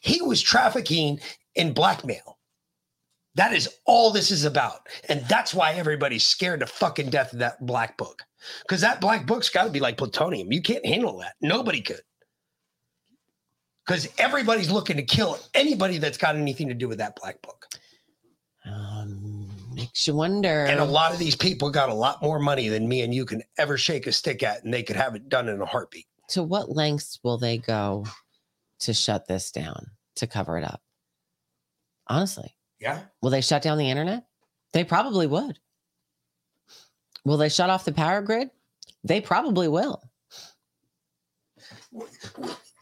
he was trafficking in blackmail. That is all this is about. And that's why everybody's scared to fucking death of that black book. Because that black book's got to be like plutonium. You can't handle that. Nobody could. Because everybody's looking to kill anybody that's got anything to do with that black book. Makes you wonder. And a lot of these people got a lot more money than me and you can ever shake a stick at, and they could have it done in a heartbeat. To what lengths will they go to shut this down, to cover it up? Honestly. Yeah. Will they shut down the internet? They probably would. Will they shut off the power grid? They probably will.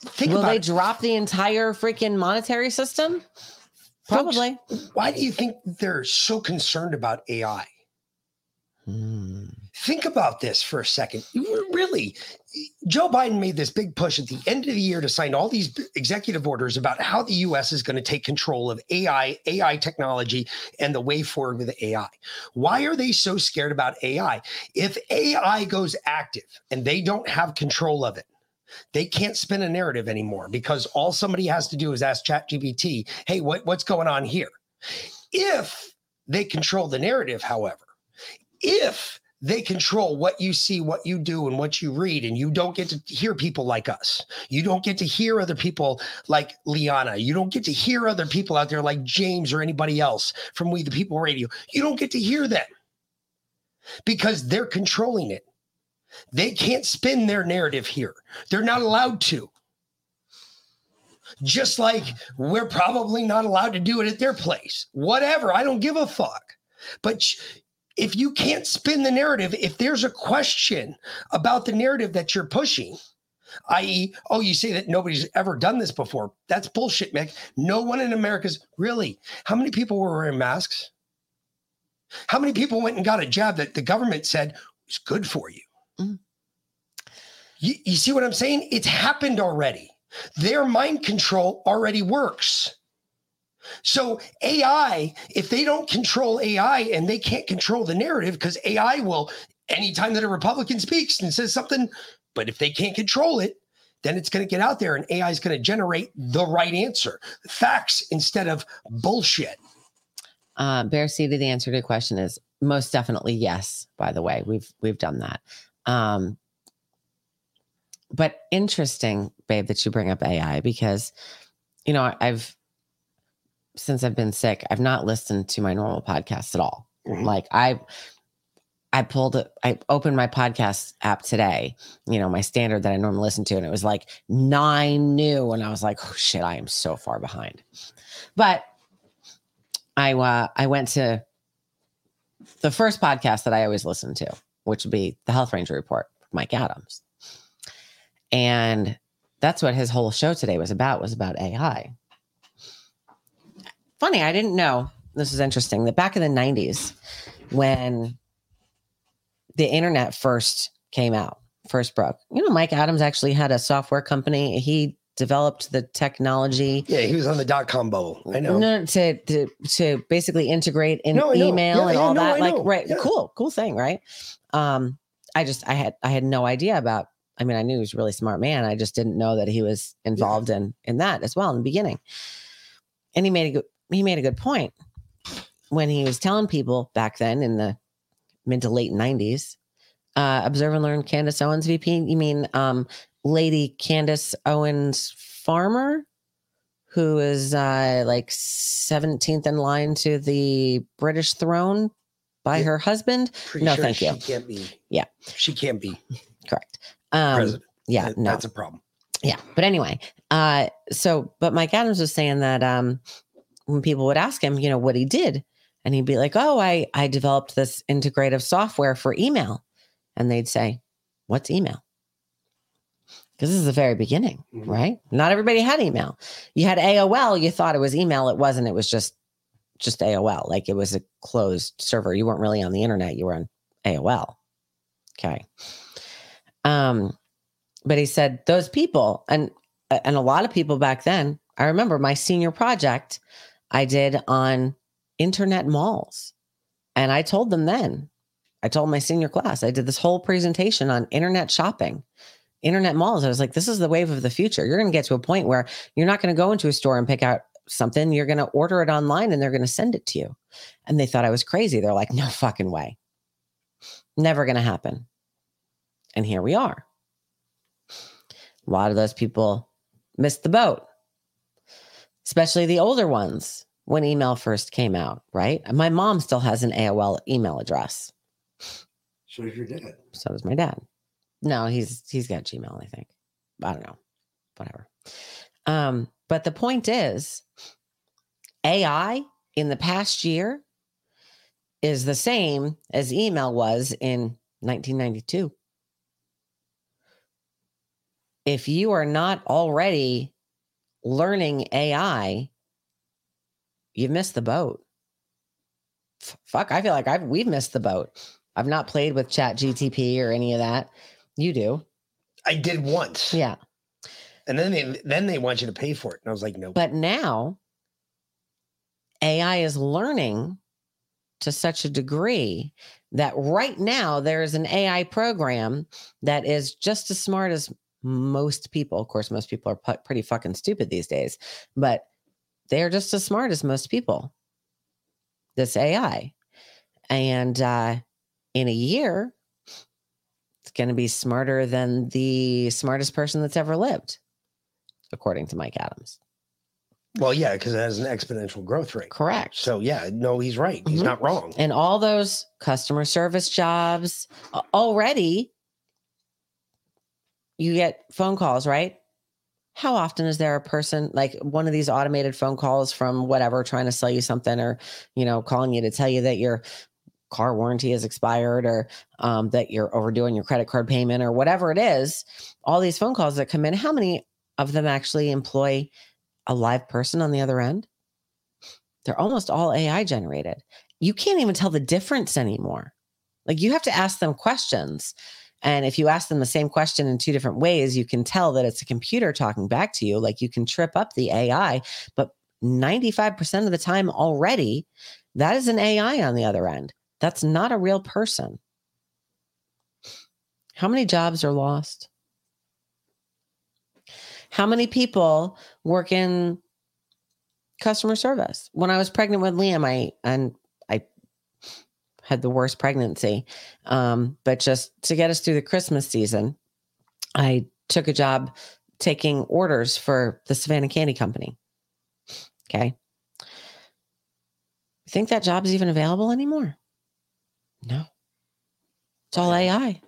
Think will they it. drop the entire freaking monetary system? Folks, Probably. why do you think they're so concerned about AI? Hmm. Think about this for a second. Really, Joe Biden made this big push at the end of the year to sign all these executive orders about how the US is going to take control of AI, AI technology, and the way forward with AI. Why are they so scared about AI? If AI goes active and they don't have control of it, they can't spin a narrative anymore because all somebody has to do is ask ChatGPT, hey, what, what's going on here? If they control the narrative, however, if they control what you see, what you do, and what you read, and you don't get to hear people like us. You don't get to hear other people like Liana. You don't get to hear other people out there like James or anybody else from We the People Radio. You don't get to hear them because they're controlling it. They can't spin their narrative here. They're not allowed to. Just like we're probably not allowed to do it at their place. Whatever. I don't give a fuck. But if you can't spin the narrative, if there's a question about the narrative that you're pushing, i.e., oh, you say that nobody's ever done this before. That's bullshit, Mick. No one in America's really. How many people were wearing masks? How many people went and got a jab that the government said was good for you? You, you see what I'm saying? It's happened already. Their mind control already works. So AI, if they don't control AI and they can't control the narrative, because AI will, anytime that a Republican speaks and says something, but if they can't control it, then it's going to get out there and AI is going to generate the right answer, facts instead of bullshit. Uh, Bear City, the answer to the question is most definitely yes. By the way, we've we've done that. Um, but interesting, babe, that you bring up AI because you know I've since I've been sick, I've not listened to my normal podcast at all. Like I I pulled I opened my podcast app today, you know, my standard that I normally listen to, and it was like nine new. And I was like, oh shit, I am so far behind. But I uh I went to the first podcast that I always listen to, which would be the Health Ranger Report, Mike Adams. And that's what his whole show today was about, was about AI. Funny, I didn't know. This is interesting. That back in the 90s, when the internet first came out, first broke, you know, Mike Adams actually had a software company. He developed the technology. Yeah, he was on the dot com bubble. I know. No, to to to basically integrate in No, email Yeah, and yeah, all that. I like, know. right? Yeah. Cool, cool thing, right? Um, I just I had I had no idea about. I mean, I knew he was a really smart man. I just didn't know that he was involved in in that as well in the beginning. And he made a good he made a good point when he was telling people back then in the mid to late nineties. Uh, observe and learn. Candace Owens, VP. You mean um, Lady Candace Owens Farmer? who is uh, like 17th in line to the British throne by her husband. Pretty no, sure thank you. She can't be. Yeah. She can't be correct. Um, president. Yeah, That- no, That's a problem. yeah. But anyway, uh, so but Mike Adams was saying that um, when people would ask him, you know, what he did, and he'd be like, "Oh, I I developed this integrative software for email," and they'd say, "What's email?" Because this is the very beginning, right? Not everybody had email. You had AOL. You thought it was email. It wasn't. It was just just AOL. Like it was a closed server. You weren't really on the internet. You were on AOL. Okay. Um, but he said those people and and a lot of people back then. I remember my senior project I did on internet malls, and I told them then. I told my senior class I did this whole presentation on internet shopping, internet malls. I was like, this is the wave of the future. You're going to get to a point where you're not going to go into a store and pick out something. You're going to order it online and they're going to send it to you. And they thought I was crazy. They're like, no fucking way. Never going to happen. And here we are. A lot of those people missed the boat, especially the older ones when email first came out, right? My mom still has an AOL email address. So does your dad. So does my dad. No, he's he's got Gmail, I think. I don't know. Whatever. Um, but the point is AI in the past year is the same as email was in 1992. If you are not already learning AI, you've missed the boat. F- Fuck, I feel like I've we've missed the boat. I've not played with Chat GTP or any of that. You do. I did once. Yeah. And then they then they want you to pay for it. And I was like, no. But now AI is learning to such a degree that right now there is an AI program that is just as smart as most people. Of course, most people are pretty fucking stupid these days, but they're just as smart as most people. This AI. And uh, in a year, going to be smarter than the smartest person that's ever lived, according to Mike Adams. Well, yeah, because it has an exponential growth rate. Correct. So yeah, no, he's right. He's Mhm. not wrong. And all those customer service jobs already, you get phone calls, right? How often is there a person like one of these automated phone calls from whatever trying to sell you something or, you know, calling you to tell you that your car warranty has expired or um, that you're overdoing your credit card payment or whatever it is? All these phone calls that come in, how many of them actually employ a live person on the other end? They're almost all AI generated. You can't even tell the difference anymore. Like you have to ask them questions. And if you ask them the same question in two different ways, you can tell that it's a computer talking back to you. Like you can trip up the AI, but 95% of the time already, that is an AI on the other end. That's not a real person. How many jobs are lost? How many people work in customer service? When I was pregnant with Liam, I and I had the worst pregnancy. Um, but just to get us through the Christmas season, I took a job taking orders for the Savannah Candy Company. Okay. Think that job's even available anymore? No. It's all AI.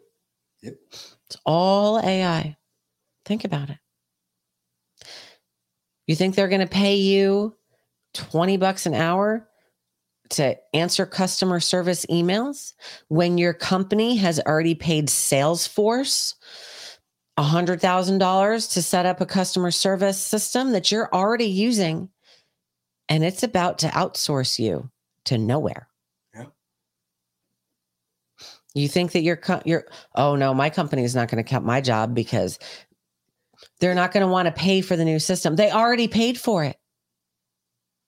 Yep. It's all AI. Think about it. You think they're going to pay you 20 bucks an hour to answer customer service emails when your company has already paid Salesforce $100,000 to set up a customer service system that you're already using and it's about to outsource you to nowhere? You think that your co- your oh no, my company is not going to cut my job because they're not going to want to pay for the new system. They already paid for it.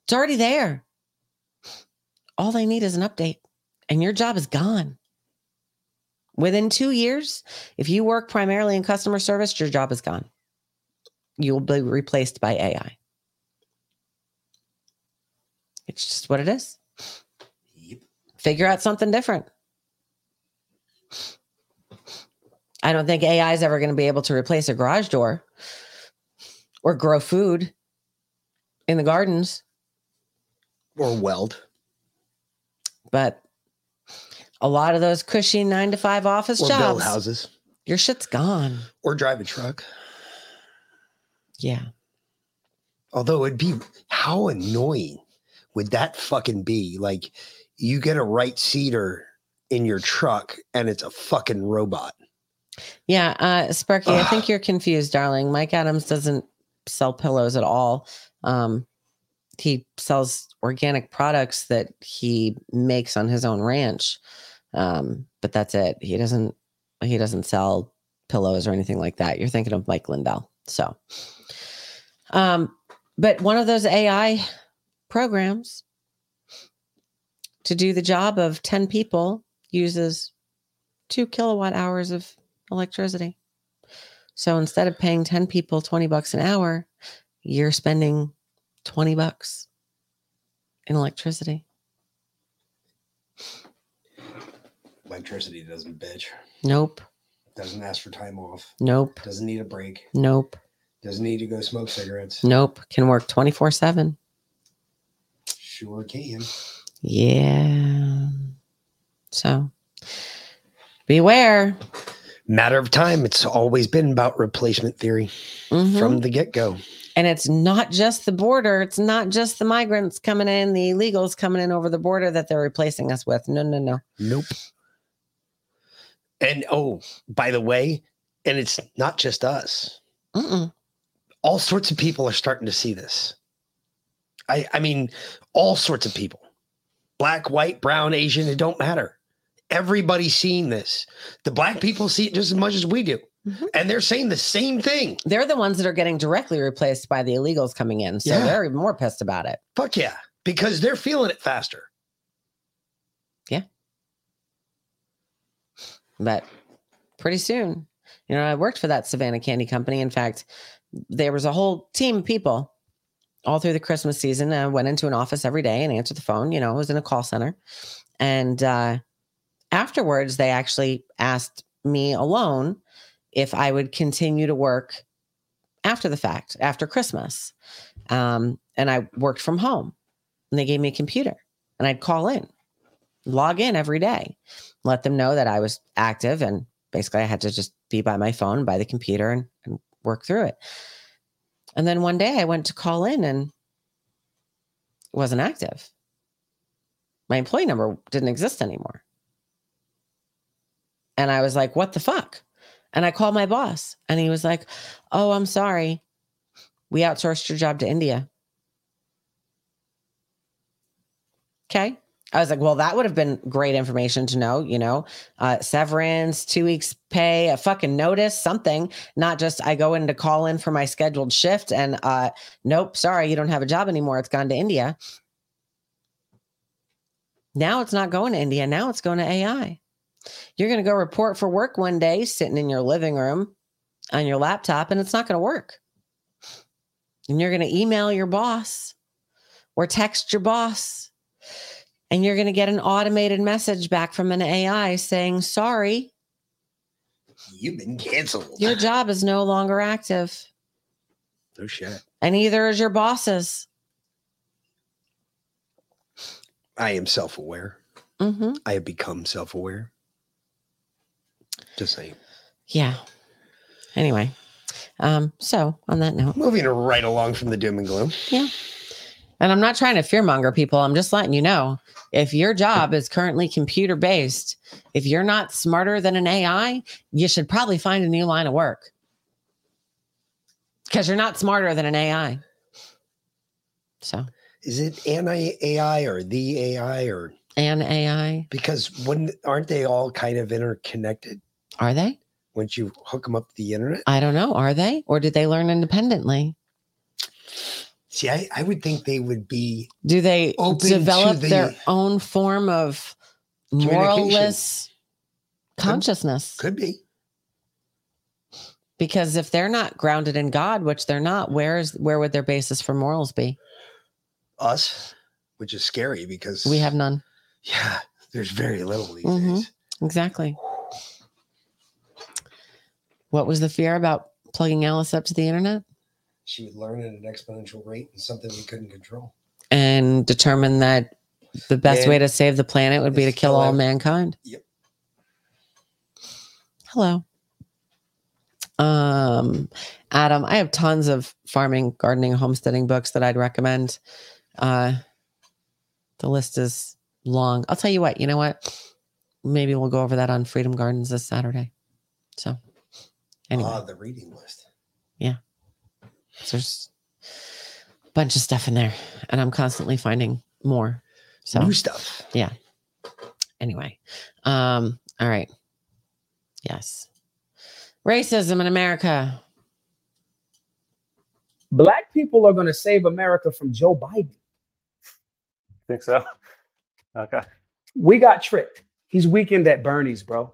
It's already there. All they need is an update, and your job is gone. Within two years, if you work primarily in customer service, your job is gone. You will be replaced by AI. It's just what it is. Yep. Figure out something different. I don't think AI is ever going to be able to replace a garage door or grow food in the gardens. Or weld. But A lot of those cushy nine to five office or jobs. build houses Your shit's gone. or drive a truck. Yeah. Although it'd be how annoying would that fucking be? Like you get a right seater in your truck and it's a fucking robot. Yeah, uh, Sparky, I think you're confused, darling. Mike Adams doesn't sell pillows at all. Um, he sells organic products that he makes on his own ranch, um, but that's it. He doesn't. He doesn't sell pillows or anything like that. You're thinking of Mike Lindell. So, um, but one of those AI programs to do the job of ten people uses two kilowatt hours of electricity. So instead of paying 10 people 20 bucks an hour, you're spending 20 bucks in electricity. Electricity doesn't bitch. Nope. Doesn't ask for time off. Nope. Doesn't need a break. Nope. Doesn't need to go smoke cigarettes. Nope. Can work 24 7. Sure can. Yeah. So beware. Matter of time. It's always been about replacement theory Mhm. from the get go. And it's not just the border. It's not just the migrants coming in, the illegals coming in over the border that they're replacing us with. No, no, no. Nope. And oh, by the way, and it's not just us. Mm-mm. All sorts of people are starting to see this. I, I mean, all sorts of people black, white, brown, Asian, it don't matter. Everybody's seeing this. The black people see it just as much as we do. And they're saying the same thing. They're the ones that are getting directly replaced by the illegals coming in. So Yeah. they're even more pissed about it. Fuck yeah. Because they're feeling it faster. Yeah. But pretty soon, you know, I worked for that Savannah Candy Company. In fact, there was a whole team of people all through the Christmas season. I went into an office every day and answered the phone. You know, I was in a call center. And uh, afterwards, they actually asked me alone if I would continue to work after the fact, after Christmas. Um, and I worked from home and they gave me a computer and I'd call in, log in every day, let them know that I was active and basically I had to just be by my phone, by the computer and, and work through it. And then one day I went to call in and wasn't active. My employee number didn't exist anymore. And I was like, what the fuck? And I called my boss and he was like, oh, I'm sorry. We outsourced your job to India. Okay. I was like, well, that would have been great information to know, you know, uh, severance, two weeks pay, a fucking notice, something, not just I go in to call in for my scheduled shift and, uh, nope, sorry, you don't have a job anymore. It's gone to India. Now it's not going to India. Now it's going to AI. You're going to go report for work one day, sitting in your living room on your laptop, and it's not going to work. And you're going to email your boss or text your boss and you're going to get an automated message back from an AI saying, sorry, You've been canceled. your job is no longer active. No shit. And neither is your boss's. I am self aware. hmm I have become self aware. Just saying. Yeah. Anyway, um, so on that note, Moving right along from the doom and gloom. yeah. And I'm not trying to fearmonger people. I'm just letting you know if your job is currently computer based, if you're not smarter than an AI, you should probably find a new line of work because you're not smarter than an AI. So, Is it an AI or the AI or an AI? because when aren't they all kind of interconnected? Are they? Once you hook them up to the internet? I don't know. Are they? Or did they learn independently? See, I, I would think they would be Do they develop the their own form of moralless consciousness? could be. Because if they're not grounded in God, which they're not, where is where would their basis for morals be? us, which is scary because We have none. yeah, there's very little these Mhm. days. Exactly. What was the fear about plugging Alice up to the internet She would learn at an exponential rate and something we couldn't control. and determine that The best Man, way to save the planet would be to kill all ev- mankind. Yep. Hello. Um, Adam, I have tons of farming, gardening, homesteading books that I'd recommend. Uh, the list is long. I'll tell you what, you know what? Maybe we'll go over that on Freedom Gardens this Saturday. So, anyway, Ah, the reading list. yeah. So there's a bunch of stuff in there, and I'm constantly finding more. So, New stuff. yeah. Anyway, um, all right. Yes. Racism in America. Black people are going to save America from Joe Biden. Think so? Okay. We got tricked. He's Weekend at Bernie's, bro.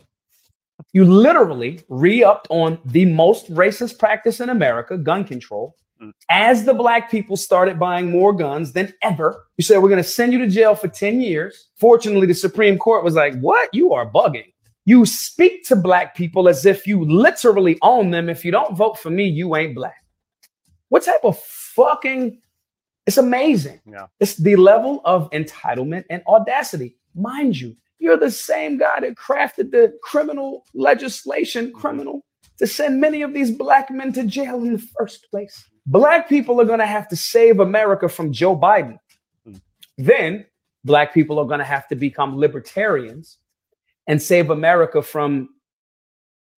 You literally re upped on the most racist practice in America, gun control. Mm. As the black people started buying more guns than ever, you said, We're going to send you to jail for 10 years. Fortunately, the Supreme Court was like, What? You are bugging. You speak to black people as if you literally own them. If you don't vote for me, you ain't black. What type of fucking it's amazing. Yeah. It's the level of entitlement and audacity. Mind you, you're the same guy that crafted the criminal legislation, mm-hmm. criminal, to send many of these black men to jail in the first place. Black people are going to have to save America from Joe Biden. Hmm. Then black people are going to have to become libertarians and save America from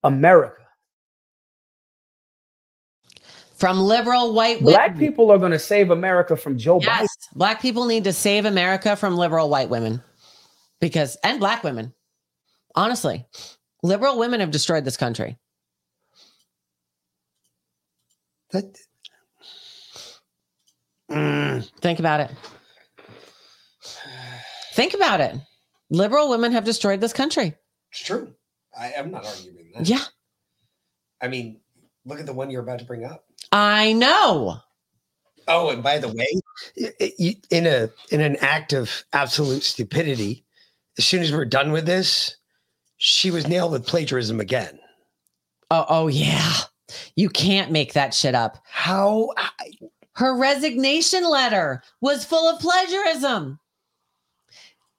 America. From liberal white women. Black people are going to save America from Joe Biden. Black people need to save America from liberal white women. Because, and black women. Honestly, liberal women have destroyed this country. That mm. Think about it. Think about it. Liberal women have destroyed this country. It's true. I am not arguing that. Yeah, I mean, look at the one you're about to bring up. I know. Oh, and by the way, in a in an act of absolute stupidity, as soon as we're done with this, she was nailed with plagiarism again. Oh, oh yeah. You can't make that shit up. How? Her resignation letter was full of plagiarism.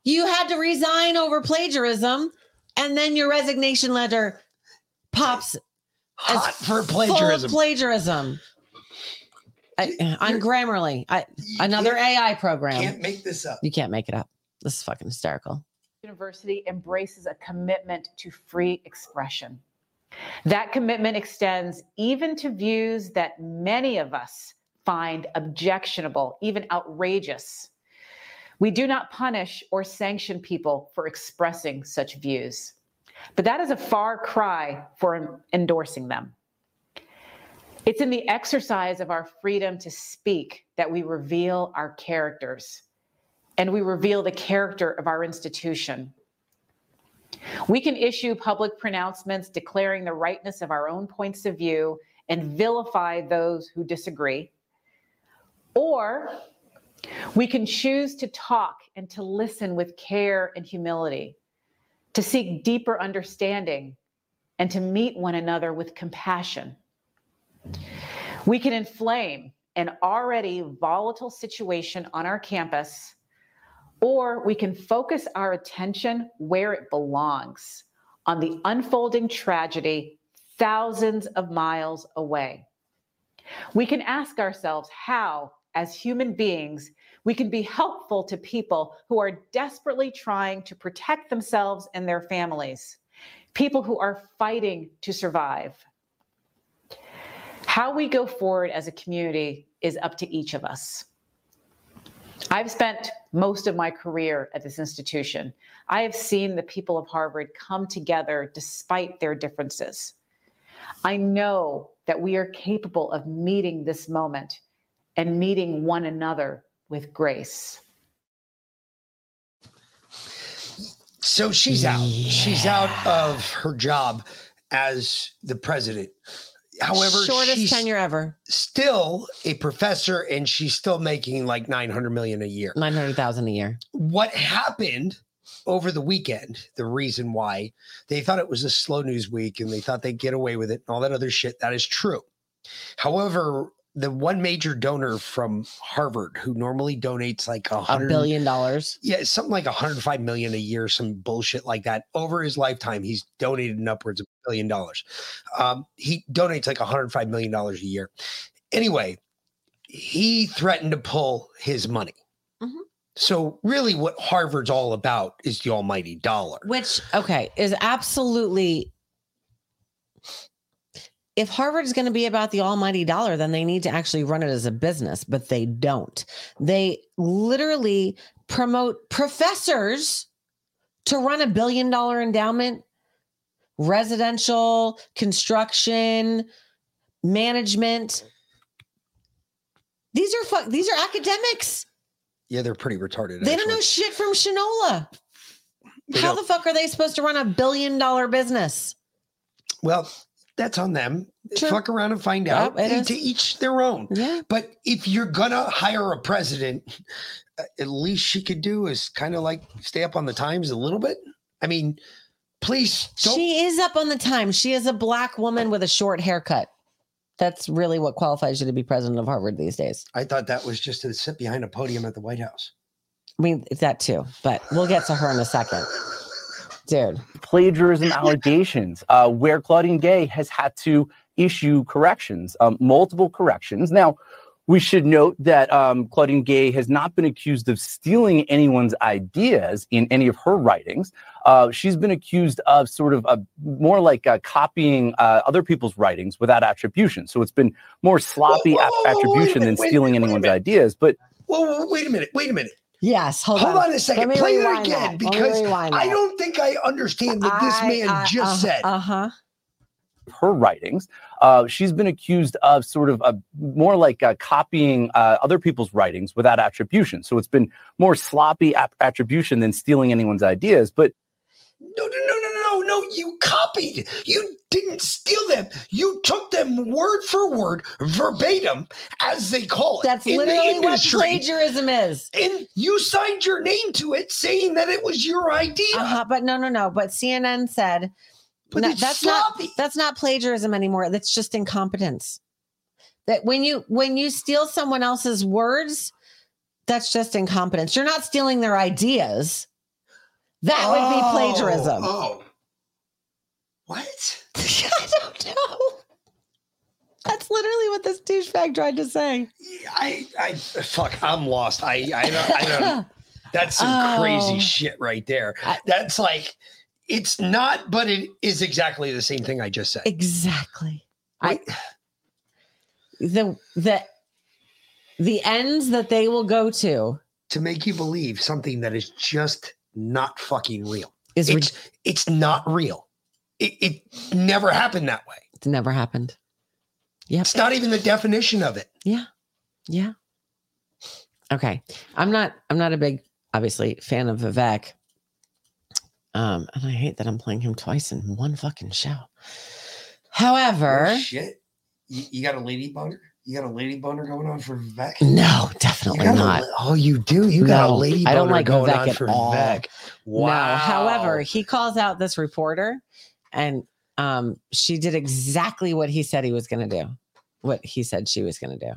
You had to resign over plagiarism, and then your resignation letter pops Hot as for plagiarism. plagiarism. I, uh, on Grammarly, I, another AI program. Can't make this up. You can't make it up. This is fucking hysterical. University embraces a commitment to free expression. That commitment extends even to views that many of us find objectionable, even outrageous. We do not punish or sanction people for expressing such views, but that is a far cry for endorsing them. It's in the exercise of our freedom to speak that we reveal our characters and we reveal the character of our institution. We can issue public pronouncements declaring the rightness of our own points of view and vilify those who disagree. Or we can choose to talk and to listen with care and humility, to seek deeper understanding, and to meet one another with compassion. We can inflame an already volatile situation on our campus, or we can focus our attention where it belongs on the unfolding tragedy thousands of miles away. We can ask ourselves how, as human beings, we can be helpful to people who are desperately trying to protect themselves and their families, people who are fighting to survive. How we go forward as a community is up to each of us. I've spent most of my career at this institution. I have seen the people of Harvard come together despite their differences. I know that we are capable of meeting this moment and meeting one another with grace. So she's out. She's out of her job as the president. However, Shortest she's tenure ever. still a professor and she's still making like 900 million a year. 900,000 a year. What happened over the weekend, the reason why they thought it was a slow news week and they thought they'd get away with it and all that other shit, that is true. However, the one major donor from Harvard who normally donates like a billion dollars. Yeah, something like 105 million a year, some bullshit like that. Over his lifetime, he's donated in upwards of a billion dollars. Um, he donates like 105 million dollars a year. Anyway, he threatened to pull his money. Mm-hmm. So really, what Harvard's all about is the almighty dollar. Which, okay, is absolutely. If Harvard is going to be about the almighty dollar, then they need to actually run it as a business, but they don't. They literally promote professors to run a billion dollar endowment, residential, construction, management. These are fu- these are academics. Yeah, they're pretty retarded. They don't know shit from Shinola. They How don't. the fuck are they supposed to run a billion dollar business? Well, that's on them. True. Fuck around and find Yeah, out. Hey, is. To each their own. Yeah. But if you're gonna hire a president, at least she could do is kind of like stay up on the times a little bit. I mean, please don't. She is up on the time. She is a black woman with a short haircut. That's really what qualifies you to be president of Harvard these days. I thought that was just to sit behind a podium at the White House. I mean, that too, but we'll get to her in a second. Dude. plagiarism allegations, uh, where Claudine Gay has had to issue corrections, um, multiple corrections. Now, we should note that um, Claudine Gay has not been accused of stealing anyone's ideas in any of her writings. Uh, she's been accused of sort of uh, more like uh, copying uh, other people's writings without attribution. So it's been more sloppy whoa, ap- whoa, wait a attribution minute, than wait stealing minute, anyone's ideas. But Whoa, whoa, wait a minute. Wait a minute. Yes, hold, Hold on a second. Play it again that. Because I that. don't think I understand what this I- man I- just said. Uh huh. her writings. Uh, she's been accused of sort of uh, more like uh, copying uh, other people's writings without attribution. So it's been more sloppy ap- attribution than stealing anyone's ideas. But No, no, no, no, no. You copied. You didn't steal them. You took them word for word, verbatim, as they call it. That's literally what plagiarism is. And you signed your name to it saying that it was your idea. Uh-huh, but no, no, no. But CNN said no, that's sloppy. not that's not plagiarism anymore. That's just incompetence. That when you when you steal someone else's words, that's just incompetence. You're not stealing their ideas. That would be plagiarism. Oh. What? I don't know. That's literally what this douchebag tried to say. I, I, fuck, I'm lost. I, I don't, I don't. That's some crazy Oh. shit right there. That's like, it's not, but it is exactly the same thing I just said. Exactly. I the the the ends that they will go to to make you believe something that is just not fucking real. Is it's, it's not real. It, it never happened that way. It's never happened. Yeah. It's not even the definition of it. Yeah. Yeah. Okay. I'm not I'm not a big obviously fan of Vivek. Um, and I hate that I'm playing him twice in one fucking show. However, Oh, shit. You, you got a lady boner? You got a lady boner going on for Vivek? no, definitely a not. li- oh, you do? You got a No, lady I don't boner like going Vivek on for all. Vivek. Wow. No. However, he calls out this reporter, and um, she did exactly what he said he was going to do. What he said she was going to do.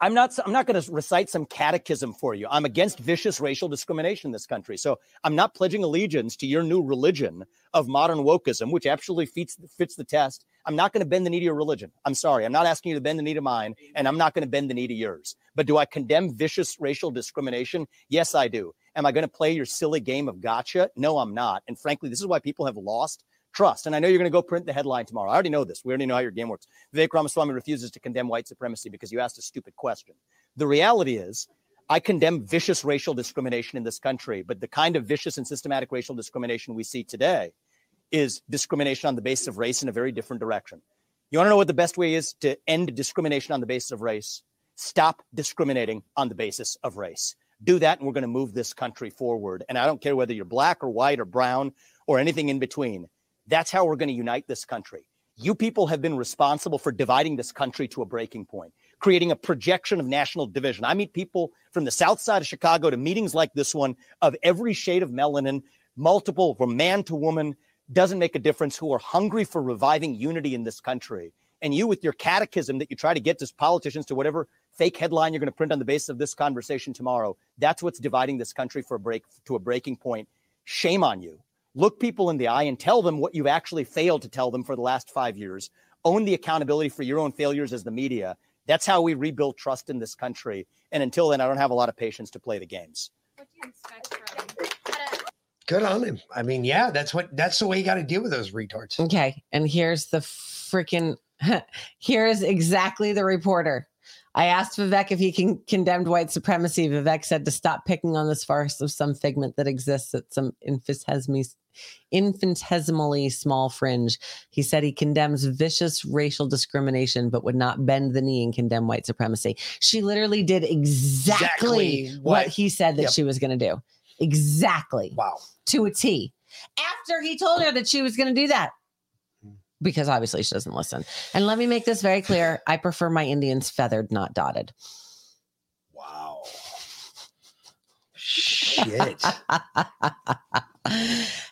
I'm not. I'm not going to recite some catechism for you. I'm against vicious racial discrimination in this country. So I'm not pledging allegiance to your new religion of modern wokeism, which absolutely fits fits the test. I'm not going to bend the knee to your religion. I'm sorry. I'm not asking you to bend the knee to mine, and I'm not going to bend the knee to yours. But do I condemn vicious racial discrimination? Yes, I do. Am I going to play your silly game of gotcha? No, I'm not. And frankly, this is why people have lost trust. And I know you're going to go print the headline tomorrow. I already know this. We already know how your game works. Vivek Ramaswamy refuses to condemn white supremacy because you asked a stupid question. The reality is, I condemn vicious racial discrimination in this country, but the kind of vicious and systematic racial discrimination we see today is discrimination on the basis of race in a very different direction. You want to know what the best way is to end discrimination on the basis of race? Stop discriminating on the basis of race. Do that, and we're going to move this country forward. And I don't care whether you're black or white or brown or anything in between. That's how we're going to unite this country. You people have been responsible for dividing this country to a breaking point, creating a projection of national division. I meet people from the south side of Chicago to meetings like this one of every shade of melanin, multiple from man to woman, doesn't make a difference who are hungry for reviving unity in this country. And you, with your catechism that you try to get to politicians to whatever fake headline you're going to print on the basis of this conversation tomorrow, that's what's dividing this country for a break to a breaking point. Shame on you. Look people in the eye and tell them what you've actually failed to tell them for the last five years. Own the accountability for your own failures as the media. That's how we rebuild trust in this country. And until then, I don't have a lot of patience to play the games. Good on him. I mean, yeah, that's what that's the way you got to deal with those retards. Okay. And here's the freaking here's exactly the reporter. I asked Vivek if he can condemned white supremacy. Vivek said to stop picking on this farce of some figment that exists at some infinitesimally, small fringe. He said he condemns vicious racial discrimination, but would not bend the knee and condemn white supremacy. She literally did exactly, Exactly what, what- he said that Yep. she was going to do. Exactly. Wow. To a T. After he told her that she was going to do that because obviously she doesn't listen. And let me make this very clear I prefer my Indians feathered, not dotted. Wow. Shit.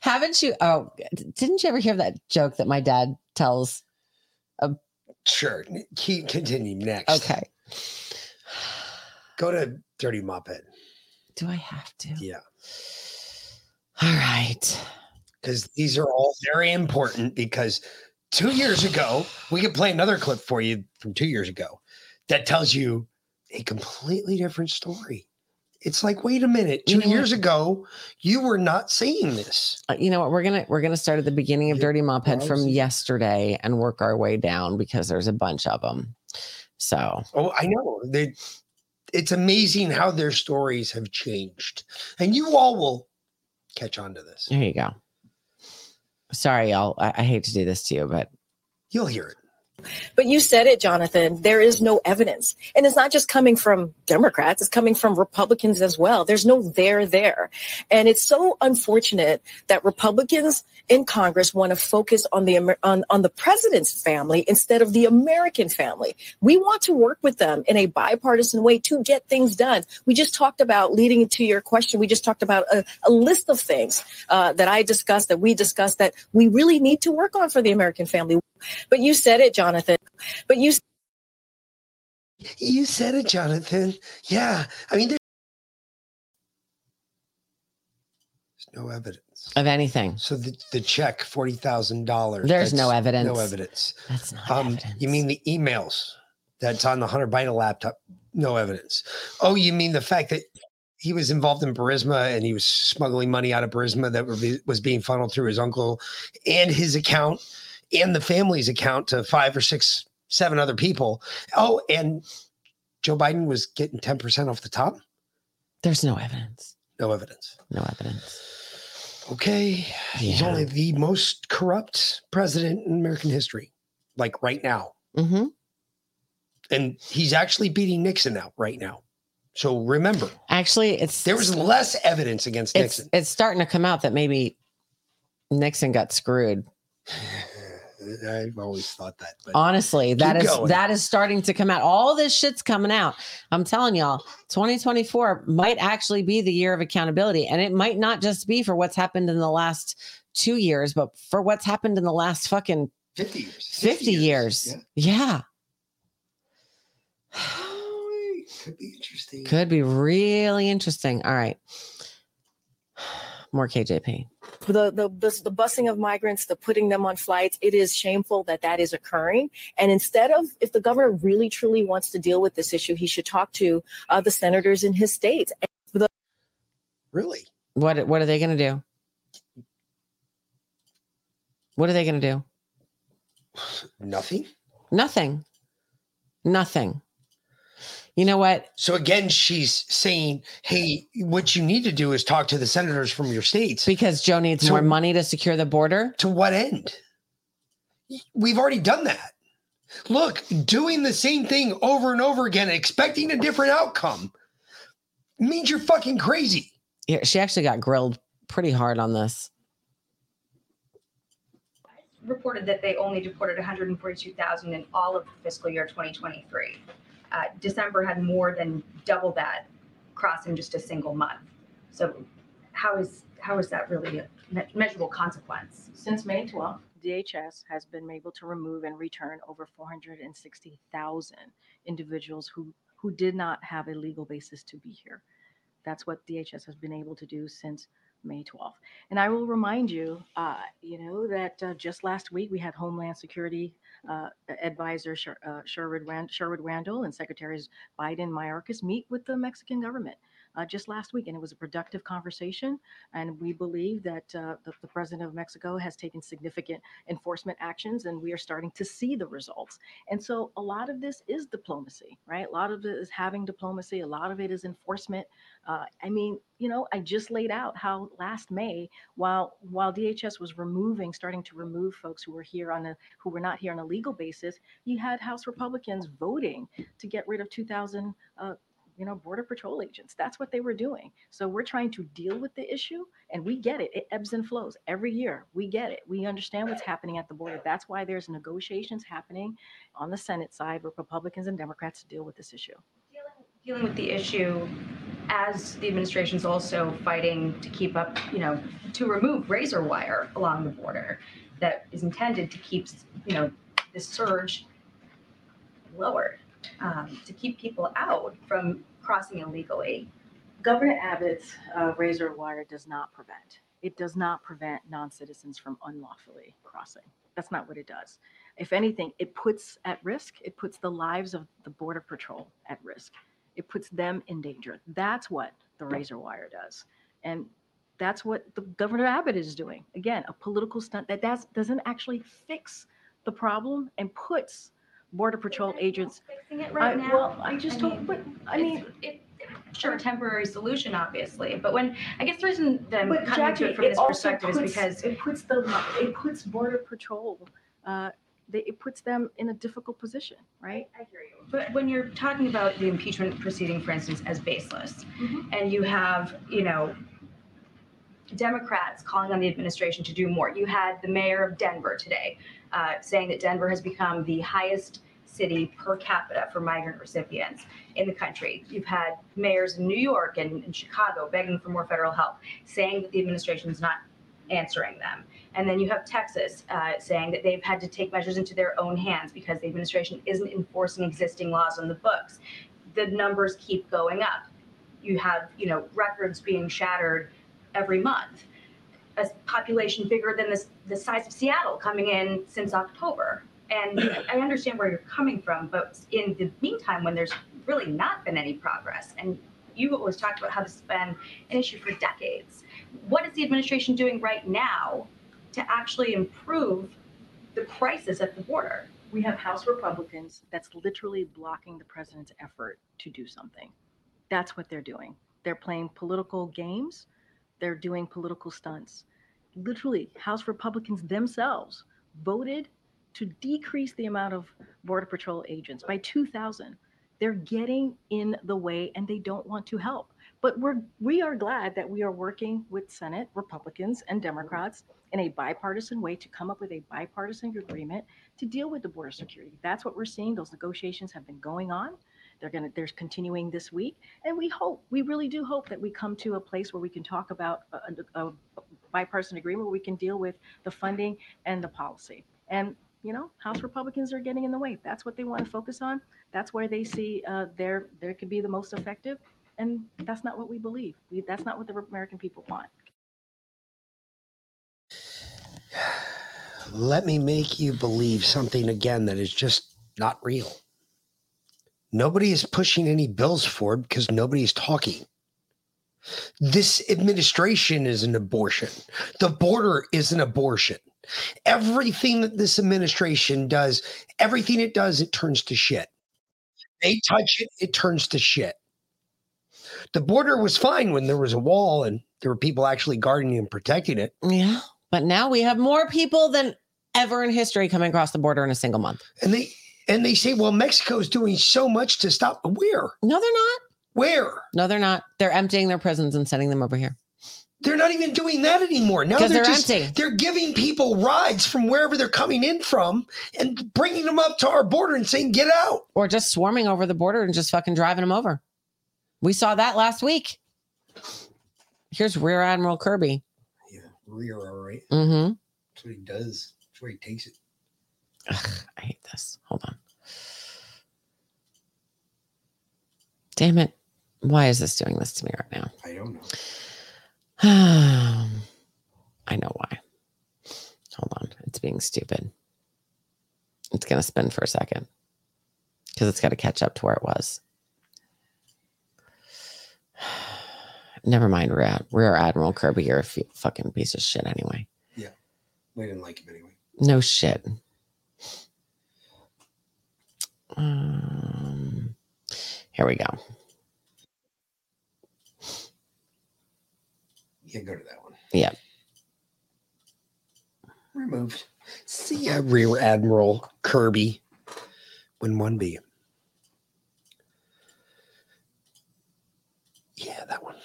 Haven't you? Oh, didn't you ever hear that joke that my dad tells? Sure. Keep continue next. Okay. Go to Dirty Muppet. Do I have to? Yeah. All right. Because these are all very important because two years ago, we could play another clip for you from two years ago that tells you a completely different story. It's like, wait a minute, two You know what? years ago, you were not saying this. Uh, You know what? We're gonna we're gonna start at the beginning of Dirty Moped from yesterday and work our way down because there's a bunch of them. So Oh, I know. They, it's amazing how their stories have changed. And you all will catch on to this. there you go. Sorry, y'all. I, I hate to do this to you, but You'll hear it. But you said it, Jonathan. There is no evidence. And it's not just coming from Democrats, it's coming from Republicans as well. There's no there there. And it's so unfortunate that Republicans in Congress want to focus on the on, on the president's family instead of the American family. We want to work with them in a bipartisan way to get things done. We just talked about, leading to your question, we just talked about a, a list of things uh, that I discussed, that we discussed, that we really need to work on for the American family. But you said it, Jonathan. But you You said it, Jonathan. Yeah. I mean, there's no evidence. of anything. So the, the check, forty thousand dollars. There's no evidence. No evidence. That's not Um, evidence. you mean the emails that's on the Hunter Biden laptop? No evidence. Oh, you mean the fact that he was involved in Burisma and he was smuggling money out of Burisma that were be- was being funneled through his uncle and his account and the family's account to five or six, seven other people. Oh, and Joe Biden was getting 10% off the top? There's no evidence. No evidence. No evidence. Okay. He's only the most corrupt president in American history, like right now. Mm-hmm. And he's actually beating Nixon out right now. So remember, Actually, it's there was less evidence against it's Nixon. it's starting to come out that maybe Nixon got screwed. I've always thought that. But Honestly, that is going. that is starting to come out. All this shit's coming out. I'm telling y'all, 2024 might actually be the year of accountability, and it might not just be for what's happened in the last two years, but for what's happened in the last fucking 50 years. 50 years. Yeah. Could be interesting. Could be really interesting. All right. More KJP. the, the the the busing of migrants, the putting them on flights, it is shameful that that is occurring. And instead of, if the governor really truly wants to deal with this issue, he should talk to uh, the senators in his states. And the- Really? What what are they going to do? What are they going to do? Nothing. Nothing. Nothing. You know what? So again, she's saying, hey, what you need to do is talk to the senators from your states. Because Joe needs So- more money to secure the border. To what end? We've already done that. Look, doing the same thing over and over again, expecting a different outcome means you're fucking crazy. Yeah, she actually got grilled pretty hard on this. reported that they only deported 142,000 in all of fiscal year 2023. Uh, December had more than double that cross in just a single month. So how is how is that really a me- measurable consequence? Since May 12th, DHS has been able to remove and return over 460,000 individuals who, who did not have a legal basis to be here. That's what DHS has been able to do since May 12th. And I will remind you, uh, you know, that uh, just last week we had Homeland Security uh, Advisor Sher- uh, Sherwood, Rand- Sherwood Randall and Secretaries Biden Mayorkas meet with the Mexican government uh, just last week, and it was a productive conversation. And we believe that uh, the, the president of Mexico has taken significant enforcement actions, and we are starting to see the results. And so, a lot of this is diplomacy, right? A lot of it is having diplomacy. A lot of it is enforcement. Uh, I mean, you know, I just laid out how last May, while while DHS was removing, starting to remove folks who were here on a who were not here on a legal basis, you had House Republicans voting to get rid of 2,000. Uh, you know, Border Patrol agents. That's what they were doing. So we're trying to deal with the issue and we get it. It ebbs and flows every year. We get it. We understand what's happening at the border. That's why there's negotiations happening on the Senate side where Republicans and Democrats deal with this issue. Dealing with the issue as the administration's also fighting to keep up, you know, to remove razor wire along the border that is intended to keep, you know, this surge lowered, um, to keep people out from crossing illegally. Governor Abbott's uh, razor wire does not prevent. It does not prevent non-citizens from unlawfully crossing. That's not what it does. If anything, it puts at risk, it puts the lives of the Border Patrol at risk. It puts them in danger. That's what the razor wire does. And that's what the Governor Abbott is doing. Again, a political stunt that doesn't actually fix the problem and puts Border Patrol agents. Fixing it right I- now. Well, I just mean, don't, but I it's- mean, it, sure, a temporary solution, obviously, but when, I guess the reason that I'm But coming to it from it this also perspective is puts- because it puts the it puts border patrol uh they, it puts them in a difficult position right I hear you. But when you're talking about the impeachment proceeding, for instance, as baseless, Mhm. and you have, you know, Democrats calling on the administration to do more. You had the mayor of Denver today uh, saying that Denver has become the highest city per capita for migrant recipients in the country. You've had mayors in New York and, Chicago begging for more federal help, saying that the administration is not answering them. And then you have Texas uh, saying that they've had to take measures into their own hands because the administration isn't enforcing existing laws on the books. The numbers keep going up. You have, you know, records being shattered every month. A population bigger than this, the size of Seattle coming in since October. And I understand where you're coming from, but in the meantime, when there's really not been any progress, and you always talked about how this has been an issue for decades, what is the administration doing right now to actually improve the crisis at the border? we have house republicans that's literally blocking the president's effort to do something that's what they're doing they're playing political games they're doing political stunts. Literally house republicans themselves voted to decrease the amount of border patrol agents by 2000 they're getting in the way and they don't want to help. But we're we are glad that we are working with senate republicans and democrats in a bipartisan way to come up with a bipartisan agreement to deal with the border security. That's what we're seeing. Those negotiations have been going on they're going to there's continuing this week. And we hope we really do hope that we come to a place where we can talk about a, a, bipartisan agreement where we can deal with the funding and the policy. And you know house republicans are getting in the way. That's what they want to focus on. That's where they see uh, there could be the most effective. And that's not what we believe. We, that's not what the american people want. Let me make you believe something again that is just not real. Nobody is pushing any bills forward because nobody is talking. This administration is an abortion. The border is an abortion. Everything that this administration does, everything it does, it turns to shit. They touch it, it turns to shit. The border was fine when there was a wall and there were people actually guarding and protecting it. Yeah. But now we have more people than ever in history coming across the border in a single month. And they and they say, well, Mexico is doing so much to stop. Where? No, they're not. Where? No, they're not. They're emptying their prisons and sending them over here. They're not even doing that anymore. Now 'Cause they're, they're just empty. they're giving people rides from wherever they're coming in from and bringing them up to our border and saying, "Get out." Or just swarming over the border and just fucking driving them over. We saw that last week. Here's Rear Admiral Kirby Yeah, rear, all right. Mm-hmm. That's what he does. That's where he takes it. I hate this. Hold on. Damn it. Why is this doing this to me right now? I don't know. Um, I know why. Hold on. It's being stupid. It's going to spin for a second because it's got to catch up to where it was. Never mind, Rear, Rear Admiral Kirby. You're a f- fucking piece of shit anyway. Yeah. We didn't like him anyway. No shit. Um, here we go. Yeah, go to that one. Yeah. Removed. See ya, Rear Admiral Kirby. When one B. Yeah, that one.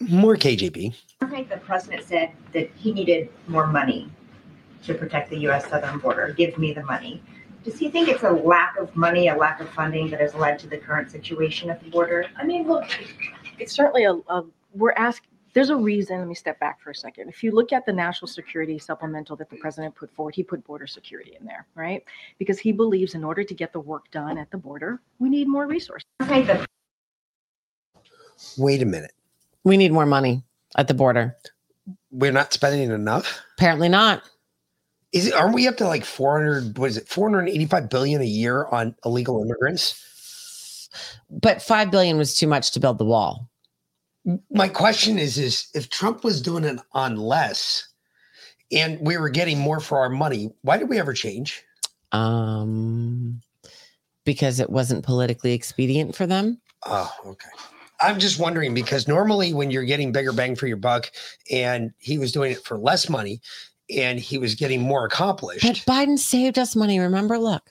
More KJP. I think the president said that he needed more money to protect the U.S. southern border. Give me the money. Does he think it's a lack of money, a lack of funding that has led to the current situation at the border? I mean, look, it's certainly a, a we're asking. There's a reason. Let me step back for a second. If you look at the national security supplemental that the president put forward, he put border security in there, right? Because he believes in order to get the work done at the border, we need more resources. Wait a minute. We need more money at the border. We're not spending enough. Apparently not. Is it? Aren't we up to like 400? What is it? 485 billion a year on illegal immigrants. But 5 billion was too much to build the wall. My question is: Is if Trump was doing it on less, and we were getting more for our money, why did we ever change? Um because it wasn't politically expedient for them. Oh, okay. I'm just wondering because normally when you're getting bigger bang for your buck, and he was doing it for less money, and he was getting more accomplished. But Biden saved us money, remember? Look.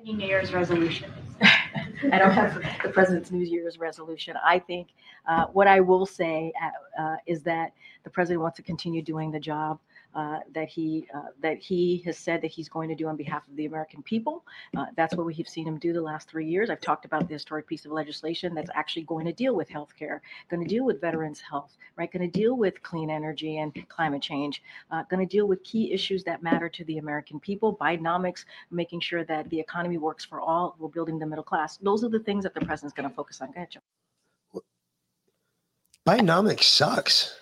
Any New Year's resolutions? I don't have the president's New Year's resolution. I think uh, what I will say uh, uh, is that the president wants to continue doing the job uh, that he uh, that he has said that he's going to do on behalf of the American people. Uh, that's what we've seen him do the last three years. I've talked about the historic piece of legislation that's actually going to deal with healthcare, going to deal with veterans' health, right? Going to deal with clean energy and climate change, uh, going to deal with key issues that matter to the American people. Bidenomics, making sure that the economy works for all. We're building the middle class. Those are the things that the president's going to focus on. Go ahead, Joe. Bidenomics sucks.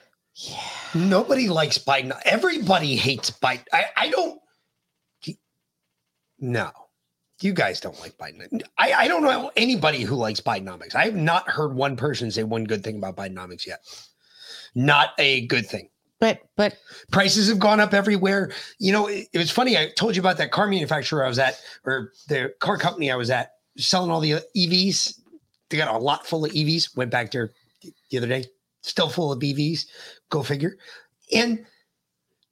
Yeah. Nobody likes Biden. Everybody hates Biden. I, I don't. No, you guys don't like Biden. I, I don't know anybody who likes Bidenomics. I have not heard one person say one good thing about Bidenomics yet. Not a good thing. But but prices have gone up everywhere. You know, it, it was funny. I told you about that car manufacturer I was at, or the car company I was at, selling all the EVs. They got a lot full of EVs. Went back there the other day, still full of EVs. Go figure. And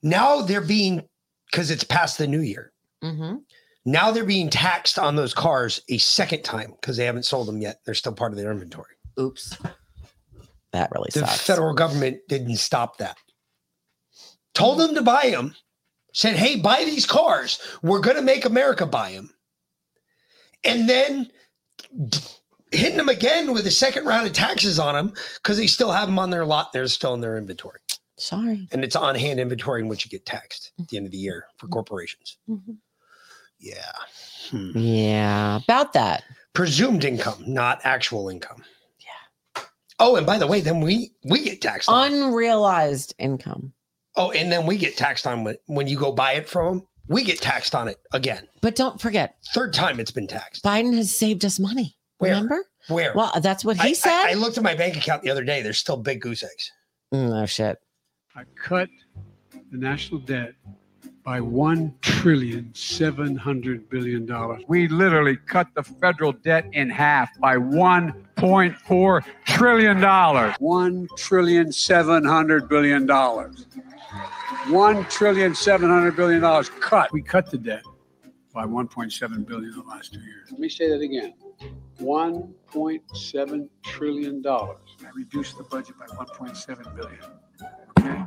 now they're being because it's past the new year. Mm-hmm. Now they're being taxed on those cars a second time because they haven't sold them yet. They're still part of their inventory. Oops. That really The sucks. The federal government didn't stop that. Told them to buy them. Said, "Hey, buy these cars. We're going to make America buy them." And then hitting them again with a second round of taxes on them because they still have them on their lot. They're still in their inventory. Sorry. And it's on hand inventory in which you get taxed at the end of the year for corporations. Yeah. Hmm. Yeah, about that. Presumed income, not actual income. Yeah. Oh, and by the way, then we we get taxed on. Unrealized income. Oh, and then we get taxed on when, when you go buy it from them. We get taxed on it again. But don't forget, Third time it's been taxed. Biden has saved us money. Where? Remember? Where? Well, that's what he I, said. I, I looked at my bank account the other day. There's still big goose eggs. Mm, no shit. I cut the national debt by one trillion seven hundred billion dollars. We literally cut the federal debt in half by one point four trillion dollars. One trillion seven hundred billion dollars. One trillion seven hundred billion dollars cut. We cut the debt by 1.7 billion in the last two years. Let me say that again. 1.7 trillion dollars. I reduced the budget by 1.7 billion. Okay?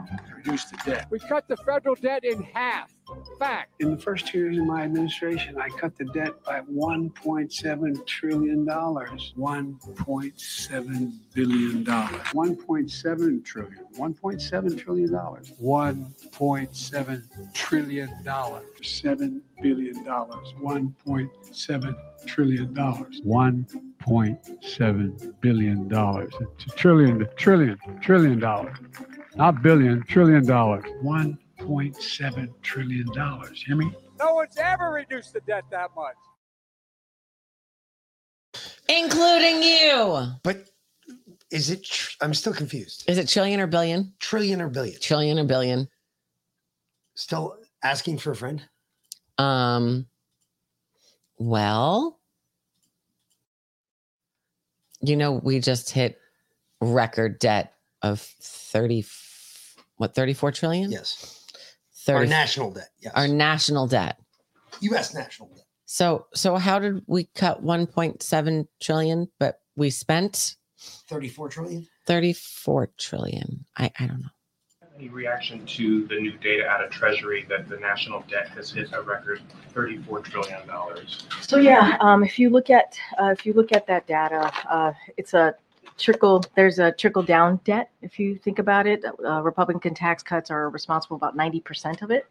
I the debt. We cut the federal debt in half fact. In the first two years of my administration, I cut the debt by $1.7 trillion. $1.7 billion. 1.7 trillion. $1.7 trillion. $1.7 trillion. $7 billion. $1.7 trillion. $1.7 billion. It's a trillion, trillion, trillion dollars. Not billion, trillion dollars. $1.7 trillion. Hear me? No one's ever reduced the debt that much. including you. But is it? Tr- I'm still confused. Is it trillion or billion? Trillion or billion? Trillion or billion? Still asking for a friend? Um. Well, you know, we just hit record debt of thirty. What thirty four trillion? Yes. 30, Our national debt. Yes. Our national debt. U.S. national debt. So, so how did we cut one point seven trillion, but we spent 34 trillion. thirty four trillion? I I don't know. Any reaction to the new data out of Treasury that the national debt has hit a record $34 trillion? So yeah, um, if you look at uh, if you look at that data, uh, it's a trickle. There's a trickle down debt. If you think about it, uh, Republican tax cuts are responsible about ninety percent of it.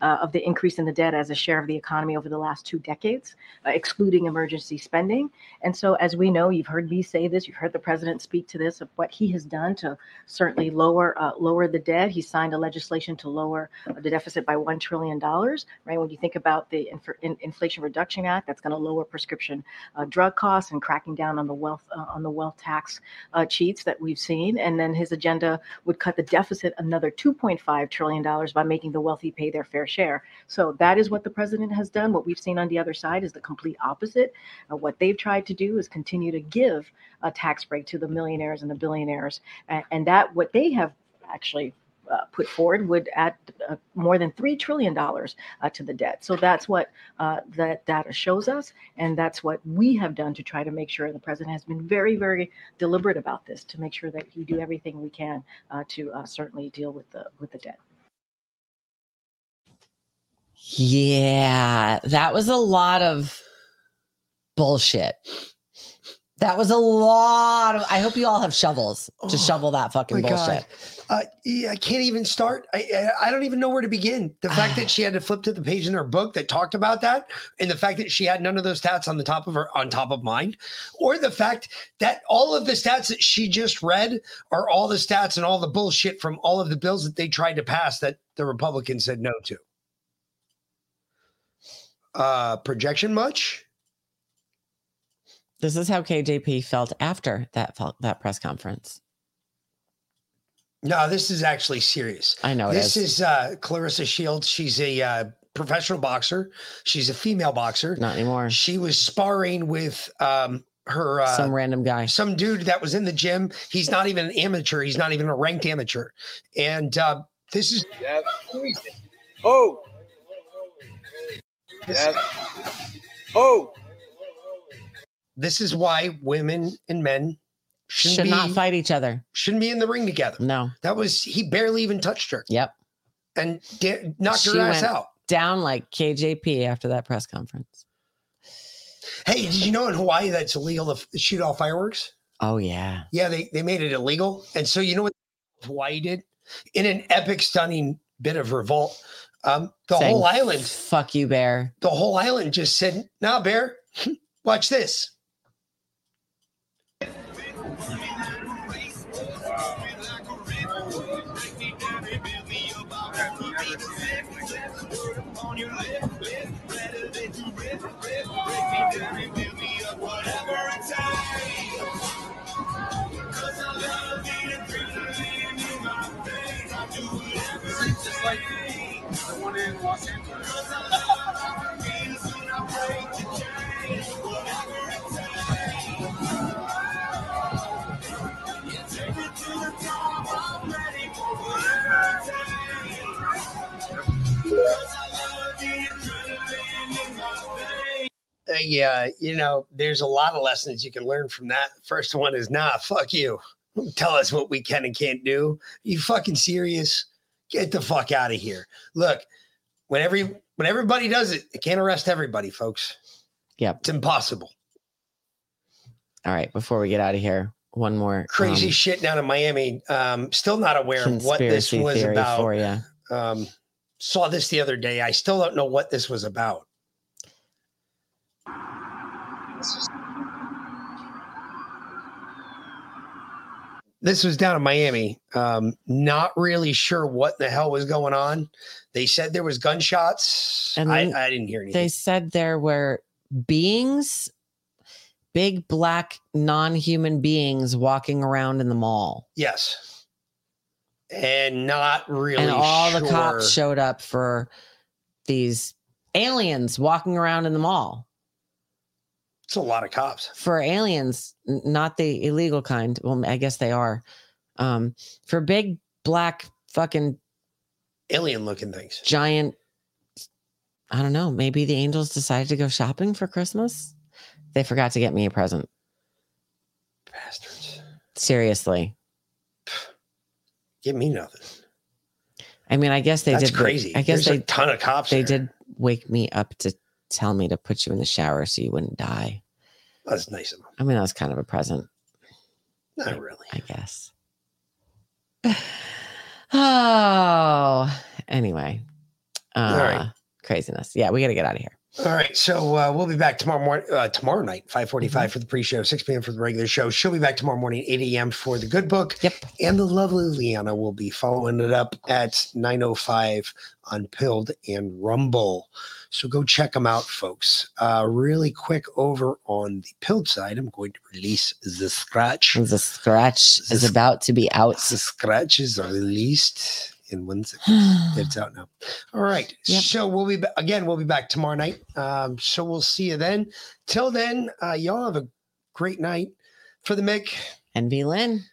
Uh, of the increase in the debt as a share of the economy over the last two decades, uh, excluding emergency spending. And so, as we know, you've heard me say this, you've heard the president speak to this of what he has done to certainly lower uh, lower the debt. He signed a legislation to lower the deficit by one trillion dollars. Right when you think about the Inf- in- Inflation Reduction Act, that's going to lower prescription uh, drug costs and cracking down on the wealth uh, on the wealth tax uh, cheats that we've seen. And then his agenda would cut the deficit another 2.5 trillion dollars by making the wealthy pay their fair share. So that is what the president has done. What we've seen on the other side is the complete opposite. Uh, what they've tried to do is continue to give a tax break to the millionaires and the billionaires, and, that what they have actually uh, put forward would add uh, more than $3 trillion uh, to the debt. So that's what uh, that data shows us. And that's what we have done to try to make sure the president has been very, very deliberate about this to make sure that we do everything we can uh, to uh, certainly deal with the with the debt. Yeah, that was a lot of bullshit. That was a lot of. I hope you all have shovels to Oh, shovel that fucking bullshit. Uh, yeah, I can't even start. I, I I don't even know where to begin. The fact that she had to flip to the page in her book that talked about that, and the fact that she had none of those stats on the top of her on top of mind, or the fact that all of the stats that she just read are all the stats and all the bullshit from all of the bills that they tried to pass that the Republicans said no to. Uh, projection much? This is how KJP felt after that fel- that press conference. No, this is actually serious. I know this is. is uh, Claressa Shields. She's a uh, professional boxer. She's a female boxer. Not anymore. She was sparring with um, her uh, Some random guy. some dude that was in the gym. He's not even an amateur. He's not even a ranked amateur. And uh, this is Oh. Yes. Oh. oh. this is why women and men shouldn't Should be, not fight each other. Shouldn't be in the ring together. No. That was he barely even touched her. Yep. And da- knocked She her ass went out. down like KJP after that press conference. Hey, did you know in Hawaii that's illegal to f- shoot off fireworks? Oh yeah. Yeah, they, they made it illegal. And so you know what Hawaii did? In an epic, stunning bit of revolt, um, the Saying, whole island, Fuck you, bear. the whole island just said, nah, bear, watch this. Yeah, uh, you know, there's a lot of lessons you can learn from that. First one is, nah, fuck you. Tell us what we can and can't do. You fucking serious? Get the fuck out of here. Look, When every when everybody does it, it can't arrest everybody, folks. Yep. It's impossible. All right, before we get out of here, one more Crazy um, shit down in Miami. Um, still not aware of what this conspiracy was theory about. for you. Um, saw this the other day. I still don't know what this was about. This was down in Miami. Um, not really sure what the hell was going on. They said there was gunshots. And I, I didn't hear anything. They said there were beings, big black non-human beings walking around in the mall. yes, and not really. and all the cops showed up for these aliens walking around in the mall. It's a lot of cops. For aliens, not the illegal kind. Well, I guess they are. Um, for big black fucking alien looking things. Giant I don't know, maybe the angels decided to go shopping for Christmas. They forgot to get me a present. Bastards. Seriously. Give me nothing. I mean, I guess they That's did. crazy. I guess There's they a ton of cops They there. did wake me up to tell me to put you in the shower so you wouldn't die. That's nice of them. I mean, that was kind of a present, Not really. I guess. Oh, anyway. Uh, All right. Craziness. Yeah, we got to get out of here. All right, so uh, we'll be back tomorrow morning, uh, tomorrow night, five Mm-hmm. for the pre-show, six p.m. for the regular show. She'll be back tomorrow morning, eight a.m. for the good book. Yep. And the lovely Leanna will be following it up at nine o five on Pilled and Rumble. So go check them out, folks. Uh, really quick over on the Pilled side, I'm going to release the scratch. The scratch is about to be out. The scratch is released in one second. it's out now. All right. So we'll be ba- again. We'll be back tomorrow night. Um, so we'll see you then. Till then, uh, y'all have a great night. For the Mick, And V Lynn.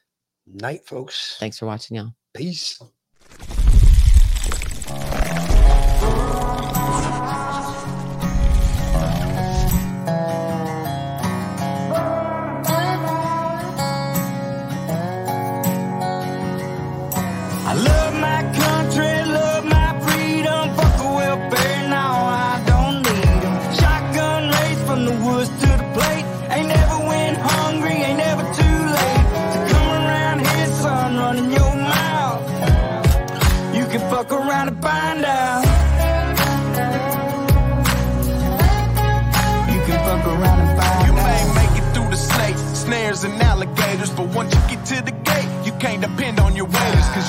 night, folks. Thanks for watching, y'all. Peace.